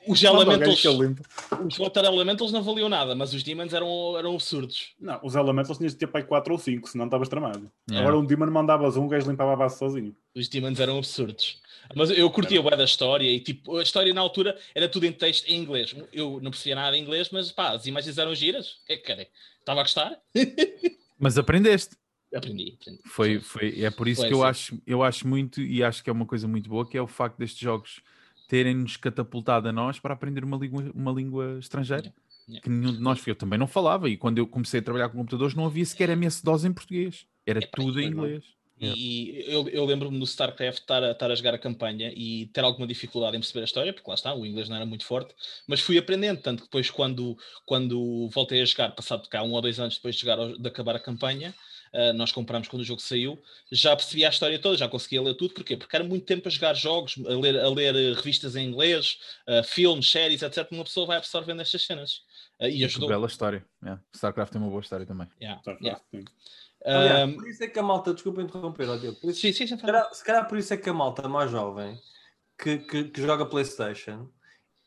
Os Elementals, os Water Elementals não valiam nada, mas os Demons eram, eram absurdos. Não, os Elementals tinhas de ter para aí 4 ou 5, senão estavas tramado. Yeah. Agora um Demon mandavas um, o gajo limpava a base sozinho. Os Demons eram absurdos. Mas eu curtia bué da história e tipo, a história na altura era tudo em texto em inglês. Eu não percebia nada em inglês, mas pá, as imagens eram giras. O que é que querem? Estava a gostar? Mas aprendeste. Aprendi, aprendi. Foi, foi, é por isso Foi, que eu sim. acho, eu acho muito e acho que é uma coisa muito boa, que é o facto destes jogos terem-nos catapultado a nós para aprender uma língua, uma língua estrangeira. Yeah, yeah. Que nenhum de nós, eu também não falava, e quando eu comecei a trabalhar com computadores não havia sequer MS-DOS em português. Era É, tudo em inglês. E eu, eu lembro-me no StarCraft estar a, estar a jogar a campanha e ter alguma dificuldade em perceber a história, porque lá está, o inglês não era muito forte, mas fui aprendendo. Tanto que depois, quando, quando voltei a jogar, passado cá um ou dois anos depois de, jogar, de acabar a campanha, uh, nós compramos quando o jogo saiu, já percebia a história toda, já conseguia ler tudo. Porquê? Porque era muito tempo a jogar jogos, a ler, a ler uh, revistas em inglês, uh, filmes, séries, etc. Uma pessoa vai absorvendo estas cenas. Uh, e Que ajudou. bela história. Yeah. StarCraft tem uma boa história também. Yeah, Starcraft, yeah. sim. Aliás, Um, por isso é que a malta, desculpa interromper, por isso, sim, sim, sim. se, calhar, se calhar por isso é que a malta mais jovem que, que, que joga PlayStation,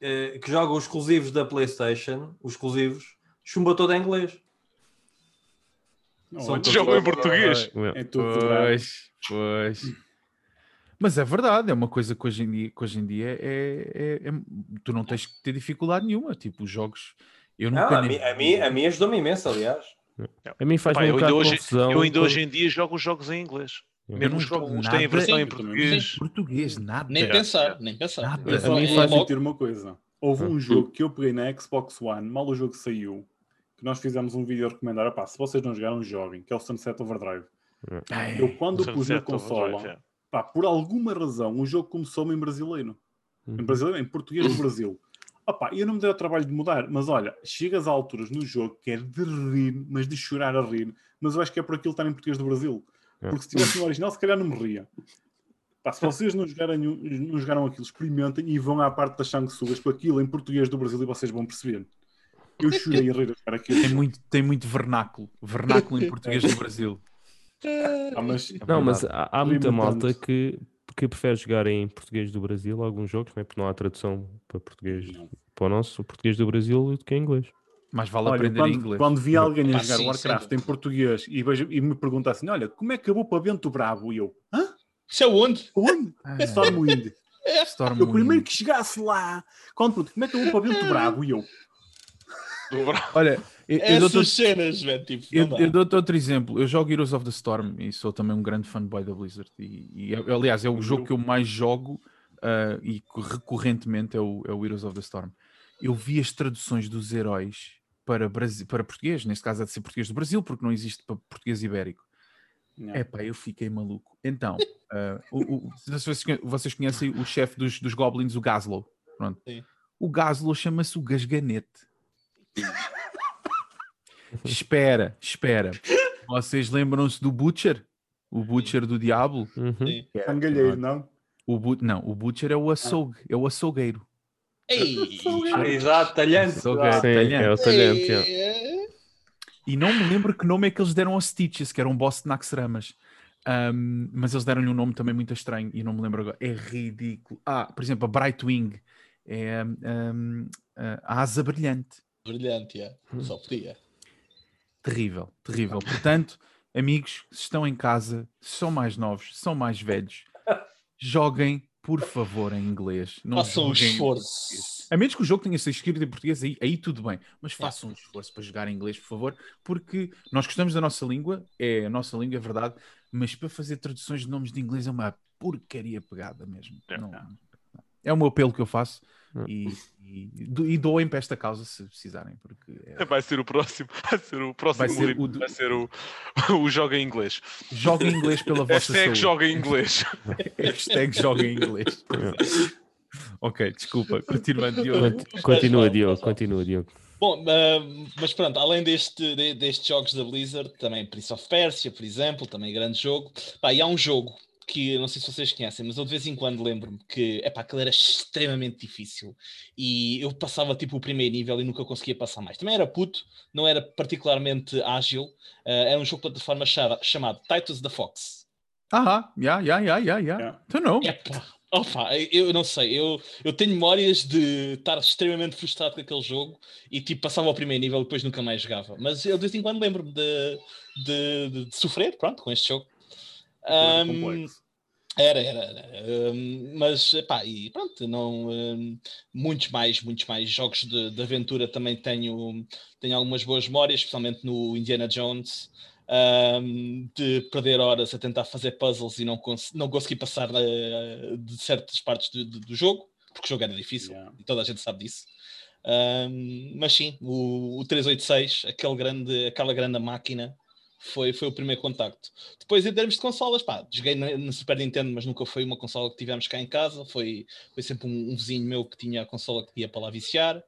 eh, que joga os exclusivos da PlayStation, os exclusivos, chumba todo em inglês. Todos tudo- Jogam em português. É tudo. Pois, pois. Mas é verdade, é uma coisa que hoje em dia, que hoje em dia é, é- é- Tu não tens que ter dificuldade nenhuma. Tipo, os jogos. Eu Não, nunca a, nem- mim, a, mim, a mim ajudou-me imenso, aliás. A mim faz Pá, um eu, ainda bocado de hoje, confusão. eu ainda hoje em dia jogo os jogos em inglês. Eu Mesmo não os jogo jogos têm versão em português. Português, nada. Nem pensar, nem pensar. Nada. Eu A só- mim faz sentir uma coisa. Houve um jogo que eu peguei na Xbox One, mal o jogo saiu, que nós fizemos um vídeo a recomendar. Pá, se vocês não jogaram, joguem, que é o Sunset Overdrive. Ai, Eu, quando pus na consola, é. pá, por alguma razão, o jogo começou-me em brasileiro. Uhum. Em brasileiro, em português do Brasil. Opá, eu não me dei o trabalho de mudar, mas olha, chegas a alturas no jogo que é de rir, mas de chorar a rir, mas eu acho que é por aquilo estar em português do Brasil. É. Porque se tivesse no original, se calhar não me ria. Pá, se vocês não jogaram, não jogaram aquilo, experimentem e vão à parte das sanguessugas com aquilo em português do Brasil e vocês vão perceber. Eu chorei a rir a jogar aquilo. Tem muito, tem muito vernáculo. Vernáculo em português do Brasil. Ah, mas É Não, mas há, há muita malta que, que prefere jogar em português do Brasil, alguns jogos, né? porque não há tradução para português Não. para o nosso o português do Brasil do que em inglês. Mais vale Olha, aprender quando, inglês. quando vi alguém a jogar sim, Warcraft sim. em português e, vejo- e me pergunta assim: Olha, como é que acabou para Vento Bravo? E eu, hã? Isso é onde? Onde? Ah, Stormwind. Stormwind. Eu primeiro que chegasse lá, quando pergunto, como é que eu vou para Vento Bravo? E eu, Olha, eu, eu dou-te Essas cenas, velho. Tipo, Eu, eu dou-te outro exemplo. Eu jogo Heroes of the Storm e sou também um grande fanboy da Blizzard. E, e, aliás, é o jogo que eu mais jogo ah, e recorrentemente é o, é o Heroes of the Storm. Eu vi as traduções dos heróis para, Brasi- para português, neste caso é de ser português do Brasil, porque não existe para português ibérico. não. Epá, eu fiquei maluco. Então, ah, o- o- vocês conhecem o chefe dos, dos Goblins, o Gaslow. Pronto. Sim. O Gaslow chama-se o Gasganete. espera, espera. Vocês lembram-se do Butcher? O Butcher do Diabo? Uhum. Sim. Cangalheiro, não? O Bu- não, o Butcher é o açougue, é o açougueiro. Ei, Exato, talhante. Açougueiro, Sim, é o talhante. é. ei, E não me lembro que nome é que eles deram aos Stitches, que era um boss de Naxxramas. Ahm, mas eles deram-lhe um nome também muito estranho e não me lembro agora. É ridículo. Ah, por exemplo, a Brightwing é ahm, a asa brilhante. Brilhante, é. só podia. Terrível, terrível. Portanto, amigos, se estão em casa, se são mais novos, se são mais velhos, joguem, por favor, em inglês. Não Façam um esforço. A menos que o jogo tenha sido escrito em português, aí, aí tudo bem. Mas façam um esforço para jogar em inglês, por favor, porque nós gostamos da nossa língua, é a nossa língua, é verdade, mas para fazer traduções de nomes de inglês é uma porcaria pegada mesmo. É. Não- é o meu apelo que eu faço Hum. E, e, do- e doem para esta causa se precisarem, porque é- Vai ser o próximo. Vai ser o próximo Vai ser livro, o do- vai ser o, o joga em inglês. joguem inglês pela vossa Hashtag saúde. joga em inglês. Hashtag joga em inglês. ok, desculpa, continuando. Diogo. Cont- Continua, Diogo, continua, Diogo. Bom, ah, mas pronto, além deste, de- destes jogos da Blizzard, também Prince of Persia, por exemplo, também grande jogo. Pá, e há um jogo que eu não sei se vocês conhecem, mas eu de vez em quando lembro-me que epá, aquilo era extremamente difícil e eu passava tipo o primeiro nível e nunca conseguia passar mais. Também era puto, não era particularmente ágil. ah, era um jogo de plataforma chama- chamado Titus the Fox. Ah, já, já, já, já, já. Yeah. Então não. Epá, opa, eu não sei, eu, eu tenho memórias de estar extremamente frustrado com aquele jogo e tipo passava ao primeiro nível e depois nunca mais jogava. Mas eu de vez em quando lembro-me de, de, de- de sofrer, pronto, com este jogo. Complexo. era, era, era. Ahm, mas, pá, e pronto, não, ahm, muitos mais, muitos mais jogos de, de aventura também tenho, tenho algumas boas memórias, especialmente no Indiana Jones, ahm, de perder horas a tentar fazer puzzles e não, cons não conseguir passar eh, de certas partes do, do- do jogo, porque o jogo era difícil, Yeah. e toda a gente sabe disso. Mas sim, o, o 386, aquele grande, aquela grande máquina, foi, foi o primeiro contacto. Depois, em termos de consolas, pá, joguei na, na Super Nintendo, mas nunca foi uma consola que tivemos cá em casa. Foi, foi sempre um, um vizinho meu que tinha a consola que ia para lá viciar.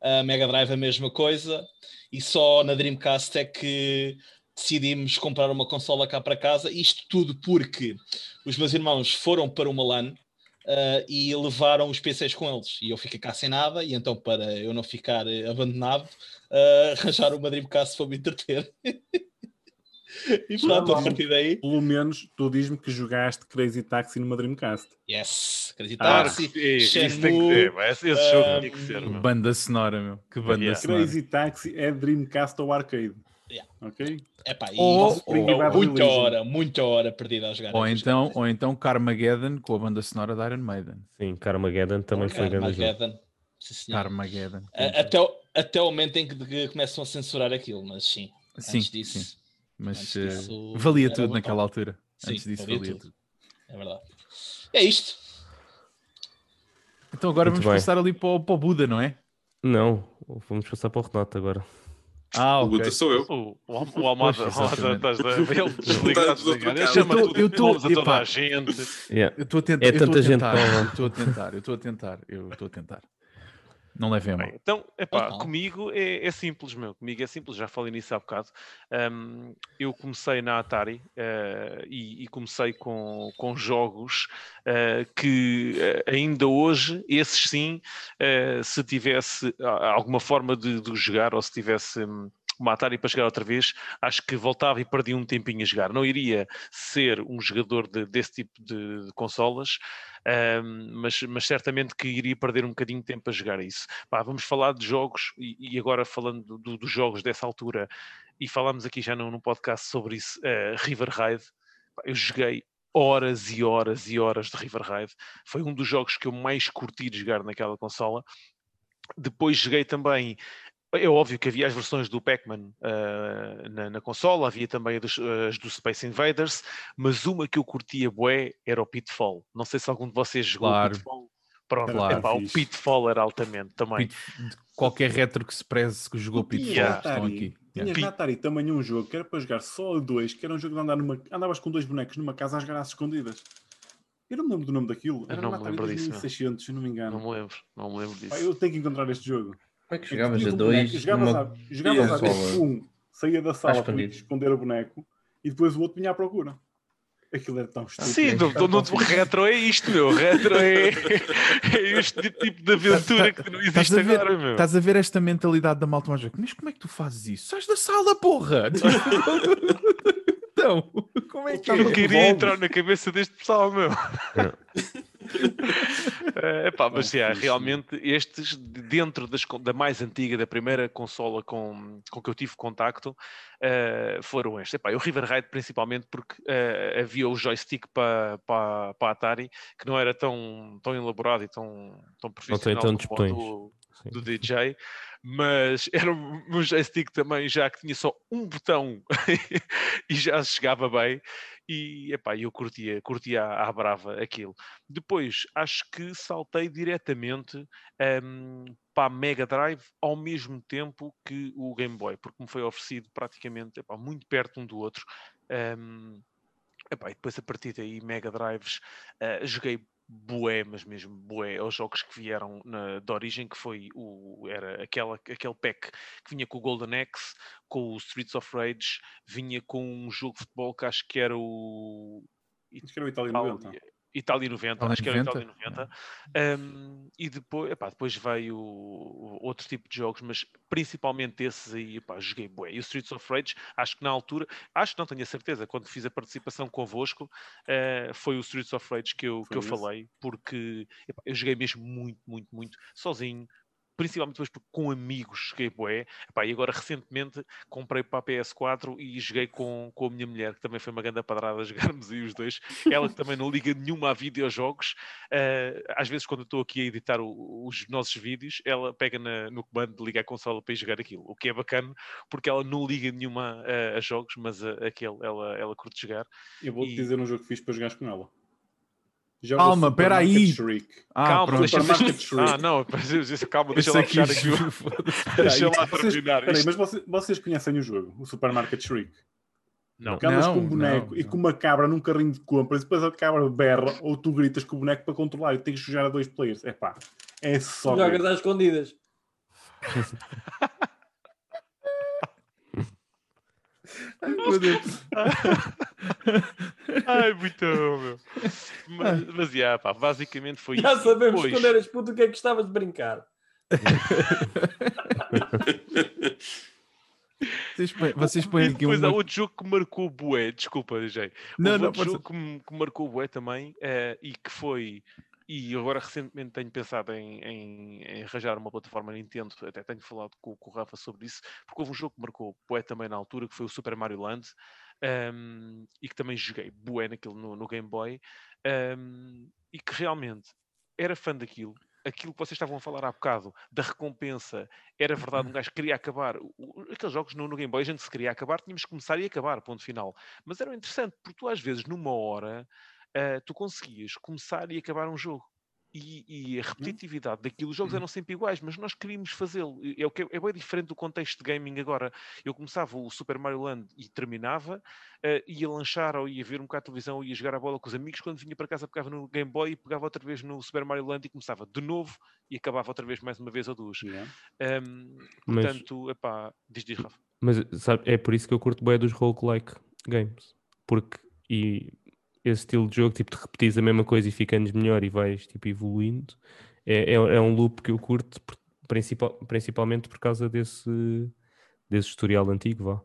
A Mega Drive a mesma coisa. E só na Dreamcast é que decidimos comprar uma consola cá para casa. Isto tudo porque os meus irmãos foram para uma LAN uh, e levaram os PCs com eles. E eu fiquei cá sem nada, e então, para eu não ficar eh, abandonado, uh, arranjaram uma Dreamcast para me entreter. e pronto, a partir daí. Pelo menos tu diz-me que jogaste Crazy Taxi numa Dreamcast. Yes, Crazy Ah, Taxi, sim, isso tem que ser, esse jogo ah, tinha que ser, meu. Banda sonora, meu. Que banda Yeah. sonora. Crazy Taxi é Dreamcast ou arcade. Yeah. Ok? Epá, e Ou- ou- Bad muita hora, muita hora perdida a jogar. Ou então, jogos. ou então Carmageddon com a banda sonora da Iron Maiden. Sim, Carmageddon também foi grande jogo. Armageddon. Sim. Carmageddon. Até, o- até o momento em que que começam a censurar aquilo, mas sim. Sim, antes disso, sim. Mas eh, disso valia tudo naquela altura. Sim, Antes disso valia valia, tudo. tudo. é verdade. É isto. Então agora Muito vamos bem. passar ali para o, para o Buda, não é? Não, vamos passar para o Renato agora. Ah, O Guta sou eu. O, o, o Almada, estás a ver? Ele desligado, Tá do outro desligado. Ele lado. chama Eu tô- tudo eu tô- a toda a gente. Yeah. Eu estou a tentar. É estou tanta gente. Eu estou a tentar, eu estou a tentar, eu estou a tentar. Não levem a mal. Bem, então, epá, Então. comigo é, é simples, meu. Comigo é simples, já falei nisso há bocado. Ahm, eu comecei na Atari eh, e, e comecei com, com jogos eh, que eh, ainda hoje, esses sim, se tivesse alguma forma de, de jogar ou se tivesse. hum, uma Atari para jogar outra vez, acho que voltava e perdia um tempinho a jogar. Não iria ser um jogador de- desse tipo de, de consolas, mas, mas certamente que iria perder um bocadinho de tempo a jogar isso. Pá, vamos falar de jogos, e, e agora falando do- do- dos jogos dessa altura, e falámos aqui já num podcast sobre isso, eh, River Raid, eu joguei horas e horas e horas de River Raid, foi um dos jogos que eu mais curti de jogar naquela consola. Depois joguei também é óbvio que havia as versões do Pac-Man ah, na, na consola, havia também as, as do Space Invaders, mas uma que eu curtia bué era o Pitfall. Não sei se algum de vocês jogou Claro. o Pitfall. Pronto, Claro. epá, o. Pitfall era altamente também. Pit- de Qualquer retro que se preze que jogou Pitfall Yeah. estão aqui. Tinhas Yeah. na Atari também um jogo que era para jogar só a dois, que era um jogo de andar numa. Andavas com dois bonecos numa casa às graças escondidas. Eu não me lembro do nome daquilo. Eu Era não na me lembro disso, não. 2600, se eu não me engano. Não me lembro, não me lembro Pá, disso. eu tenho que encontrar este jogo. Como é que jogavas a dois boneco, jogavas numa a, jogavas a consola? um, saía da sala para esconder o boneco e depois o outro vinha à procura. Aquilo era tão estúpido. Sim, do, do, retro é isto, meu. Retro é, é este tipo de aventura que não Estás existe a ver- agora, meu. Estás a ver esta mentalidade da malta mais? Mas como é que tu fazes isso? Sais da sala, porra! então, como é que Eu queria entrar na cabeça deste pessoal, meu. É pá, mas é, realmente estes, de- dentro das da mais antiga, da primeira consola com, com que eu tive contacto, eh, foram estes. Epá, o River Raid principalmente porque eh, havia o joystick para pa, pa Atari que não era tão, tão elaborado e tão, tão profissional tantos como o botões. do, do DJ, mas era um um joystick também já que tinha só um botão e já chegava bem e epá, eu curtia, curtia à, à brava aquilo. Depois acho que saltei diretamente hum, para a Mega Drive ao mesmo tempo que o Game Boy, porque me foi oferecido praticamente epá, muito perto um do outro. Hum, epá, e depois a partir daí Mega Drives eh, joguei bué, mas mesmo bué, aos jogos que vieram na, de origem, que foi o, era aquela, aquele pack que vinha com o Golden Axe, com o Streets of Rage, vinha com um jogo de futebol que acho que era o Acho que era o Itália 90. Itália, Itália 90, Itália acho que era o 90? Itália 90. Um, e depois, epá, depois veio outro tipo de jogos, mas principalmente esses aí, epá, joguei bué. E o Streets of Rage, acho que na altura, acho que não tenho a certeza, quando fiz a participação convosco, eh, foi o Streets of Rage que eu, que eu falei, porque epá, eu joguei mesmo muito, muito, muito, sozinho, principalmente depois porque com amigos joguei bué, Epá, e agora recentemente comprei para a PS4 e joguei com, com a minha mulher, que também foi uma grande padrada jogarmos aí os dois. Ela que também não liga nenhuma a videojogos. eh, às vezes, quando eu estou aqui a editar o- os nossos vídeos, ela pega na- no comando de ligar a consola para ir jogar aquilo, o que é bacana, porque ela não liga nenhuma a, a jogos, mas a, aquele ela, ela curte jogar. Eu vou-te E- dizer um jogo que fiz para jogares com ela. Joga Calma, Super pera aí. Market Shriek. Ah, calma, pronto. deixa, Shriek. ah, não, deixa- calma, deixa lá aqui- aqui. Deixa lá vocês- terminar espera aí, isto. mas vocês, vocês conhecem o jogo, o Supermarket Shriek? Não. Que andas Não, com um boneco não, e não. com uma cabra num carrinho de compras e depois a cabra berra ou tu gritas com o boneco para controlar e tens que jogar a dois players. É pá, é só. Jogas às escondidas. Meu Deus. Ai, muito bom, meu. Mas, mas yeah, pá, basicamente foi Já isso. sabemos Depois- quando eras puto o que é que gostavas de brincar. Vocês põem, vocês põem aqui depois há uma... outro jogo que marcou bué, desculpa, DJ. Não, Houve não, outro jogo que, me- que marcou bué também eh, e que foi... E agora recentemente tenho pensado em, em, em arranjar uma plataforma Nintendo, até tenho falado com, com o Rafa sobre isso, porque houve um jogo que marcou bué também na altura, que foi o Super Mario Land, ehm, e que também joguei bué naquilo no, no Game Boy, ehm, e que realmente era fã daquilo, aquilo que vocês estavam a falar há bocado, da recompensa, era verdade, um gajo queria acabar. Aqueles jogos no, no Game Boy, a gente se queria acabar, tínhamos que começar e acabar, ponto final. Mas era interessante, porque tu às vezes, numa hora, ah, tu conseguias começar e acabar um jogo. E, e a repetitividade daquilo, os jogos eram sempre iguais, mas nós queríamos fazê-lo. E É, o que é, é bem diferente do contexto de gaming agora. Eu começava o Super Mario Land e terminava, ah, ia lanchar ou ia ver um bocado de televisão, ou ia jogar a bola com os amigos. Quando vinha para casa, pegava no Game Boy e pegava outra vez no Super Mario Land e começava de novo e acabava outra vez mais uma vez ou duas. Yeah. Ahm, Mas- portanto, epá, diz, diz, Rafa. Mas sabe, é por isso que eu curto bem dos roguelike games. Porque e esse estilo de jogo, tipo, de repetir a mesma coisa e ficando melhor e vais tipo, evoluindo, é, é, é um loop que eu curto principal, principalmente por causa desse, desse historial antigo, vá.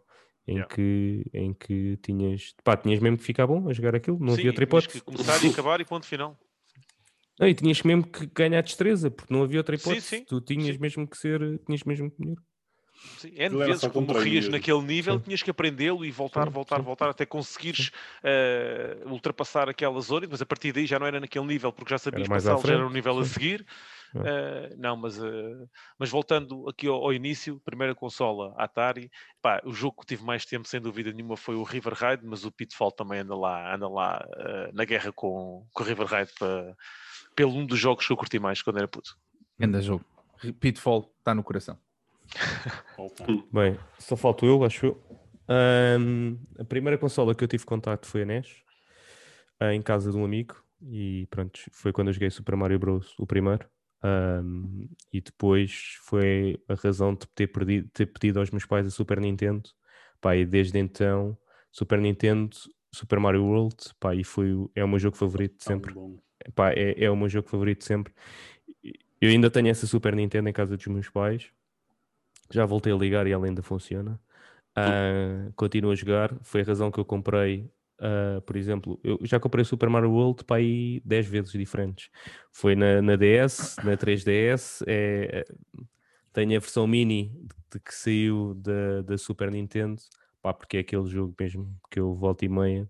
Em, Yeah. que, em que tinhas, pá, tinhas mesmo que ficar bom a jogar aquilo, não Sim, havia outra tinhas que hipótese. começar e acabar e ponto final. Não, e tinhas mesmo que ganhar destreza, porque não havia outra Sim, hipótese. sim, Tu tinhas sim. mesmo que ser, tinhas mesmo que melhor. Sim, N Aquilo era vezes treino morrias naquele nível, Sim. tinhas que aprendê-lo e voltar, Sim, voltar, sim. voltar até conseguires eh, ultrapassar aquela zona, mas a partir daí já não era naquele nível, porque já sabias passá-lo, já era um frente, nível a seguir. É. Eh, não, mas, eh, mas voltando aqui ao, ao início, primeira consola Atari, pá, o jogo que tive mais tempo, sem dúvida nenhuma, foi o River Raid, mas o Pitfall também anda lá, anda lá na guerra com, com o River Raid para, pelo um dos jogos que eu curti mais quando era puto. Anda jogo. Pitfall está no coração. Opa. Bem, só falto eu, acho eu. Ahm, a primeira consola que eu tive contato foi a NES, ah, em casa de um amigo, e pronto, foi quando eu joguei Super Mario Bros. o primeiro. Ahm, e depois foi a razão de ter, perdido, ter pedido aos meus pais a Super Nintendo. Pá, e desde então, Super Nintendo, Super Mario World, pá, e foi, o- é o meu jogo favorito de Tão sempre. Pá, é, é o meu jogo favorito de sempre. Eu ainda tenho essa Super Nintendo em casa dos meus pais. Já voltei a ligar e ela ainda funciona. Ah, continuo a jogar. Foi a razão que eu comprei. ah, por exemplo, eu já comprei o Super Mario World para aí 10 vezes diferentes. Foi na, na DS, na 3DS. É, tenho a versão mini de que saiu da, da Super Nintendo. Pá, porque é aquele jogo mesmo que eu volto e meia.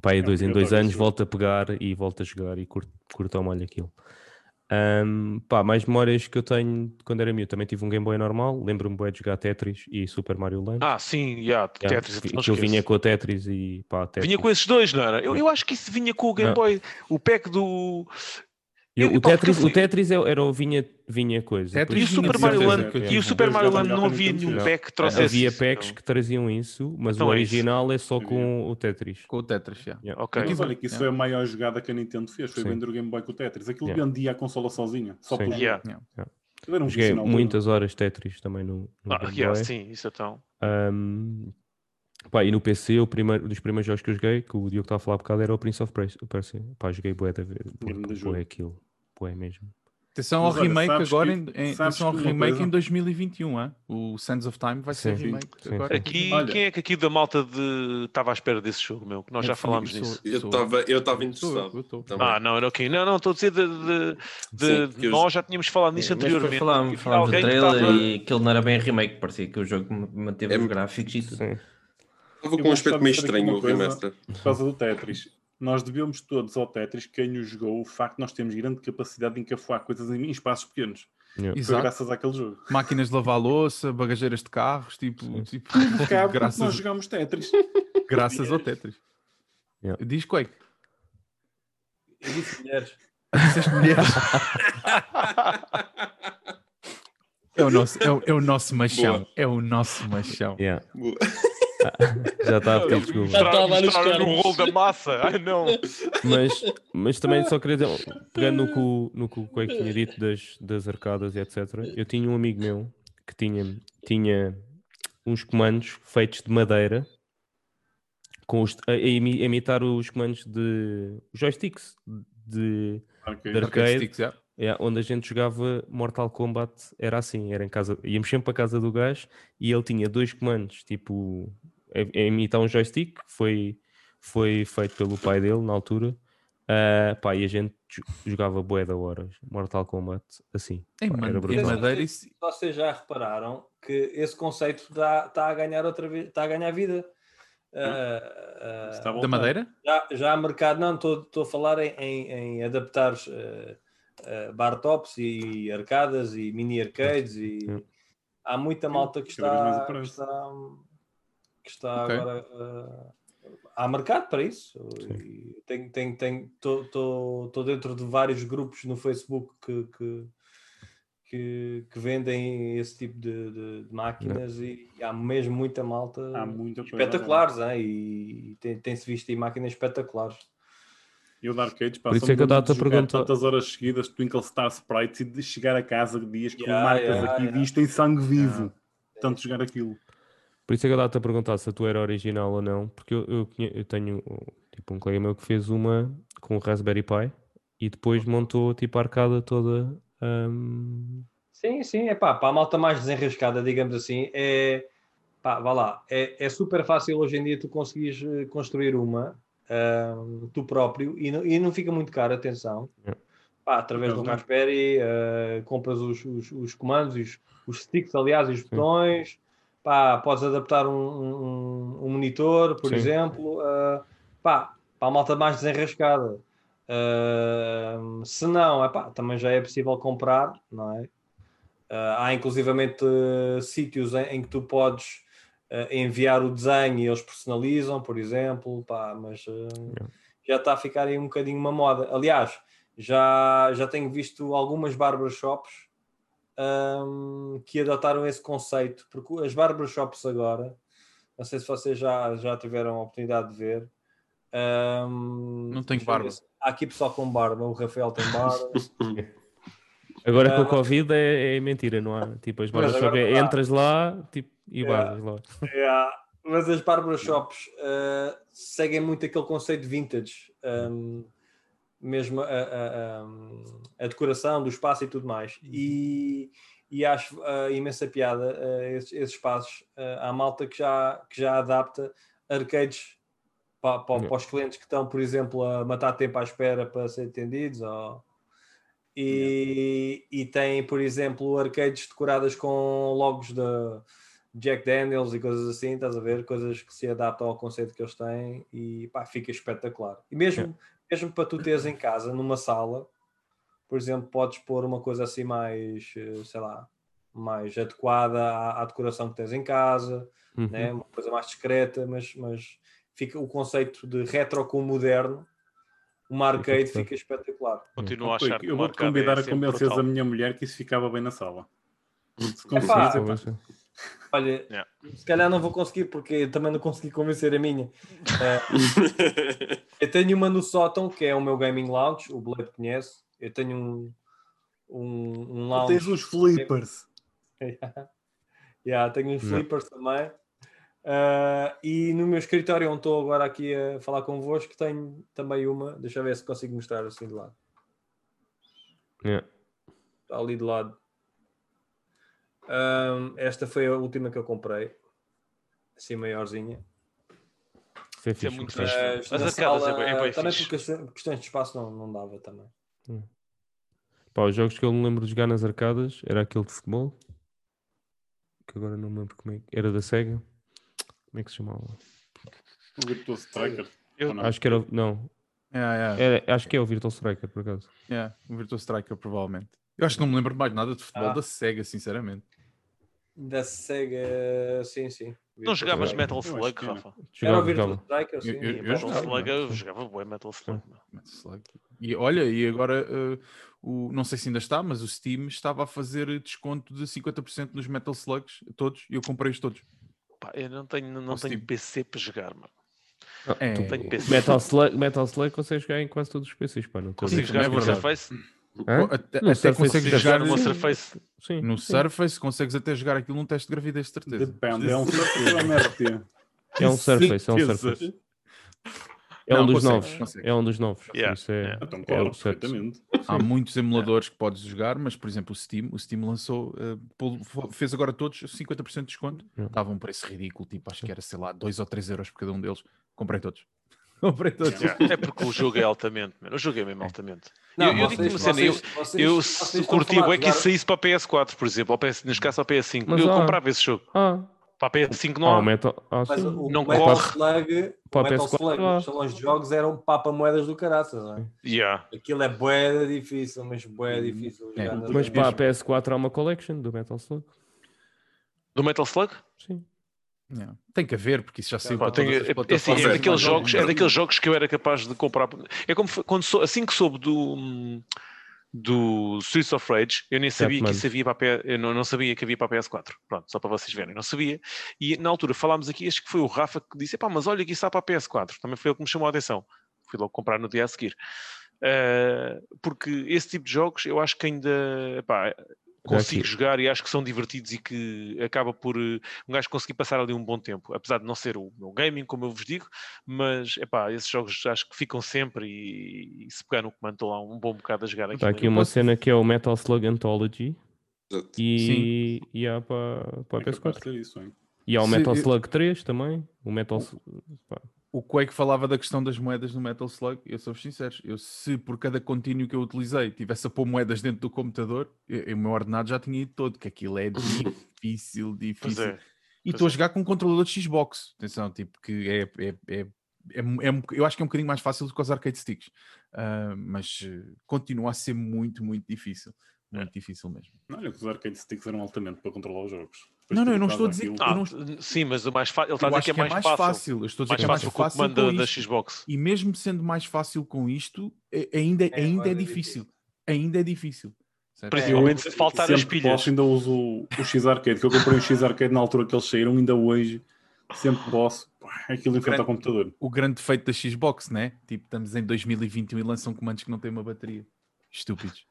Pá, aí É, dois em dois anos volto a pegar e volto a jogar e curto, curto ao molho aquilo. Ahm, pá, mais memórias que eu tenho de quando era miúdo. Também tive um Game Boy normal. Lembro-me bem de jogar Tetris e Super Mario Land. Ah, sim, yeah, Yeah, Tetris, que que eu vinha com o Tetris e pá, Tetris. Vinha com esses dois, não era? Eu, eu acho que isso vinha com o Game Não. Boy, o pack do. Eu- o, porque Tetris, o Tetris é- era, o vinha, vinha coisa. Tetris E o Super Mario Land, eu e o Super Mario Land não havia nenhum Não. pack que trouxesse Havia packs não. que traziam isso, mas Então o é original é só com o Tetris. Com o Tetris, já. Yeah. Ok. Mas olha que isso é. foi a maior jogada que a Nintendo fez, foi Sim. vender o Game Boy com o Tetris. Aquilo Yeah. vendia a consola sozinha, só era um Joguei muitas horas Tetris também no, no Ah, Game yeah, Boy. sim, isso então. Ahm, pá, e no PC, o primeiro, um dos primeiros jogos que eu joguei, que o Diogo estava a falar há bocado, era o Prince of Persia. Pá, joguei bué da vez. Jogo. Bué aquilo. Bué mesmo. Atenção ao Mas olha, remake agora, que- em, atenção ao remake coisa- em 2021, hein? o Sands of Time vai ser Sim. remake Sim, agora. Aqui, Olha. quem é que aqui da malta de estava à espera desse jogo, meu? Que nós já Eu falámos sou- nisso. Eu sou- estava eu estava sou eu, interessado. eu estou. também. Ah, não, ok. Não, não, estou a dizer de, de- de- Sim, eu- nós já tínhamos falado nisso anteriormente. falámos, que falámos do trailer estava- e aquilo não era bem remake, parecia que o jogo manteve É- os gráficos e tudo. Sim. Estava Eu com um aspecto meio estranho o remaster. por causa do Tetris. Nós devemos todos ao Tetris, quem o jogou, o facto de nós termos grande capacidade de encafuar coisas em, espaços pequenos. Yeah. Foi Exato. graças àquele jogo. Máquinas de lavar louça, bagageiras de carros, tipo, tipo graças, nós jogamos Tetris. graças ao Tetris. Yeah. Diz Quake. Eu disse mulheres. Disseste mulheres. É o nosso, é o, é o nosso machão. Boa. É o nosso machão. Yeah. Já está a pedir desculpa. Já estava nos no rolo da massa. Ai não. Mas, mas também só queria dizer, pegando no que, o- no que o Quake tinha dito das, das arcadas e etc. Eu tinha um amigo meu que tinha, tinha uns comandos feitos de madeira com os, a, a imi- a imitar os comandos de os joysticks de, Ok. de Arcade arcade, sticks, já. é, onde a gente jogava Mortal Kombat, era assim, era em casa, íamos sempre para a casa do gajo e ele tinha dois comandos, tipo, imitar um joystick, foi, foi feito pelo pai dele na altura, Ah, pá, e a gente jo- jogava bué da horas, Mortal Kombat, assim, Ei, pá, mano, era madeira isso- Vocês já repararam que esse conceito está a ganhar outra vez, está a ganhar vida. Está a da voltar. madeira? já, já há mercado, não, estou a falar em, em, em adaptar eh, bar tops e arcadas e mini arcades e Hum. há muita malta que está, que está, que está Ok. agora eh, há mercado para isso. E Tenho, tenho, tenho, estou dentro de vários grupos no Facebook que, que, que, que vendem esse tipo de, de- de máquinas e há mesmo muita malta Há muita coisa espetaculares, né? e tem- tem-se visto aí máquinas espetaculares. E o Por isso só é que eu a perguntar- tantas horas seguidas Twinkle Star Sprites e de chegar a casa dias com Yeah, marcas yeah, aqui yeah. disto em sangue vivo. Tanto jogar aquilo. Por isso é que eu estava-te a perguntar se a tua era original ou não, porque eu, eu, eu tenho tipo um colega meu que fez uma com o Raspberry Pi e depois montou tipo a arcada toda. hum, Sim, sim, é pá, para a malta mais desenrascada, digamos assim, é pá, vá lá, é, é super fácil hoje em dia tu conseguires eh, construir uma ahm, tu próprio e não, e não fica muito caro, atenção. Yeah. Pá, através do. Raspberry, eh, compras os, os, os comandos, os, os sticks, aliás, os botões, pá, podes adaptar um, um, um monitor, por Sim. exemplo, ah, pá, para a malta mais desenrascada. Ahm, se não, epá, também já é possível comprar, não é? Ah, há inclusivamente eh, sítios em, em que tu podes enviar o desenho e eles personalizam, por exemplo, pá, mas já está a ficar aí um bocadinho uma moda. Aliás, já, já tenho visto algumas barbershops ahm, que adotaram esse conceito, porque as barbershops agora, não sei se vocês já, já tiveram a oportunidade de ver. ahm, Não tenho ver barba. se- Há aqui pessoal com barba, o Rafael tem barba. Agora com Ah, a Covid é, é mentira, não há? Tipo, as agora é, entras lá tipo, e Yeah. barbas lá. Yeah, Mas as barbershops uh, seguem muito aquele conceito vintage, um, mesmo a, a- a- a decoração do espaço e tudo mais. E, e acho uh, imensa piada uh, esses, esses espaços. Uh, há malta que já, que já adapta arcades para, para, Yeah. para os clientes que estão, por exemplo, a matar tempo à espera para ser atendidos. Ou... E, e tem, por exemplo, arcades decoradas com logos da Jack Daniels e coisas assim, estás a ver? Coisas que se adaptam ao conceito que eles têm e pá, fica espetacular. E mesmo, mesmo para tu teres em casa, numa sala, por exemplo, podes pôr uma coisa assim mais, eh, sei lá, mais adequada à, à decoração que tens em casa, Uhum. né? uma coisa mais discreta, mas, mas fica o conceito de retro com moderno, uma arcade fica espetacular. Continuo a Oi, achar que eu vou-te arcade convidar é a brutal. a minha mulher que isso ficava bem na sala. Se Epá, conseguires, epá. Olha, Yeah. se calhar não vou conseguir porque eu também não consegui convencer a minha. Eh, eu tenho uma no sótão que é o meu gaming lounge, o Blade conhece. Eu tenho um, um, um lounge. Tens uns flippers. Yeah, tenho uns Não. flippers também. Ah, e no meu escritório, onde estou agora aqui a falar convosco, tenho também uma. Deixa eu ver se consigo mostrar assim de lado. Yeah. Está ali de lado. Ahm, esta foi a última que eu comprei. Assim, maiorzinha. Isso é Isso é fixe, muito fixe. Mas As na arcadas é sala, bem- é bem também fixe. por questões- questões de espaço não, não dava também. Pá, os jogos que eu me lembro de jogar nas arcadas era aquele de futebol, que agora não me lembro como é que era da Sega. Como é que se chamava? O Virtual Striker. Eu-? Acho que era. o- Não, Yeah, yeah, era, acho que é o Virtual Striker, por acaso. yeah. Um Virtua Striker, provavelmente. Eu acho que não me lembro mais nada de futebol Ah. da SEGA, sinceramente. Da Sega, sim, sim. Não jogavas Metal Slug, que. Rafa? Era o Jogava, Virtual jogava. Striker, sim. Eu- eu- E eu Metal jogava, Slug, eu jogava bué Metal Slug. Metal Slug. E olha, e agora eh, o, não sei se ainda está, mas o Steam estava a fazer desconto de 50% nos Metal Slugs, todos, e eu comprei-os todos. Pá, eu não tenho, não tenho Steam. PC para jogar, mano. É, Tenho PC. Metal Slug, Metal Slug consegues jogar em quase todos os PCs, pá. Não jogar é. Interface? Hã? Até, No até Surface consegues jogar no. Surface. Sim, no sim. Surface, consegues até jogar aquilo num teste de gravidez, de certeza. Depende, é um Surface ou um RT? É um Surface, é um Certeza. Surface. É um Não, dos novos. É um dos novos. por Yeah, Isso é. Então, é claro, certo. perfeitamente. Há muitos emuladores que podes jogar, mas por exemplo o Steam, o Steam lançou, fo- fez agora todos 50% de desconto. Estava um preço ridículo, tipo, acho que era, sei lá, 2 ou 3 euros por cada um deles. Comprei todos. Comprei todos. Yeah, É porque o jogo é altamente, mano. O jogo é mesmo altamente. Não, eu eu digo-te uma cena, eu, vocês bem de que isso saísse para a PS4, por exemplo, ou PS, neste caso para a PS5. Mas eu há. comprava esse jogo. Ah, Para a PS5 não ah, há. o Metal. Ah, Mas o Não Metal corre. Slug, o Para a Metal PS4 Slug lá. nos salões de jogos eram papa-moedas do caraças, não é? Yeah. Aquilo é boeda difícil, mas boeda difícil. É, Mas para a PS4 há uma collection do Metal Slug. Do Metal Slug? Sim. Yeah. Tem que haver, porque isso já saiu Pá, para tem- todas as é, é, assim, plataformas. é daqueles jogos, é daqueles jogos que eu era capaz de comprar. É como foi- quando sou, assim que soube do hum, do Streets of Rage, eu nem sabia que Batman. isso havia para a não, não sabia que havia para a PS4. Pronto, só para vocês verem, não sabia. E na altura falámos aqui, acho que foi o Rafa que disse: pá, mas olha que isso está para a PS4. Também foi ele que me chamou a atenção. Fui logo comprar no dia a seguir. Eh, porque esse tipo de jogos eu acho que ainda pá, consigo aqui- jogar e acho que são divertidos e que acaba por eh, um gajo conseguir passar ali um bom tempo, apesar de não ser o meu gaming, como eu vos digo, mas epá, esses jogos acho que ficam sempre e, e se pegar no comando estou lá um bom bocado a jogar aqui. Está aqui uma cena que é o Metal Slug Anthology Exato. e, e há para, para a É capaz de PS4. ter isso? E há o Metal eu- Slug 3 também. O Metal. Pá, O Quake falava da questão das moedas no Metal Slug. Eu sou sincero, eu se por cada contínuo que eu utilizei tivesse a pôr moedas dentro do computador, eu- o meu ordenado já tinha ido todo, que aquilo é difícil, Pois difícil. é. E estou a jogar com um controlador de Xbox. Atenção, tipo, que é, é, é, é, é um- eu acho que é um bocadinho mais fácil do que os arcade sticks. Ah, mas eh, continua a ser muito, muito difícil. Muito difícil mesmo. Não, olha que os arcade sticks eram altamente para controlar os jogos. Não, Depois não, eu não estou a dizer- eu Ah, não- sim, mas o mais fácil. Ele está a dizer que é mais, fácil. Eu estou a dizer Mais que é mais fácil com o fácil comando com da. Xbox. E mesmo sendo mais fácil com isto, é- ainda, É, ainda é é difícil. Ainda é difícil. Principalmente se faltar as sempre pilhas. Posso, ainda uso o- o X-Arcade, que eu comprei o X-Arcade na altura que eles saíram, ainda hoje, sempre posso. Aquilo em frente ao computador. O grande defeito da Xbox, né? Tipo, estamos em 2021 e lançam comandos que não têm uma bateria. Estúpidos.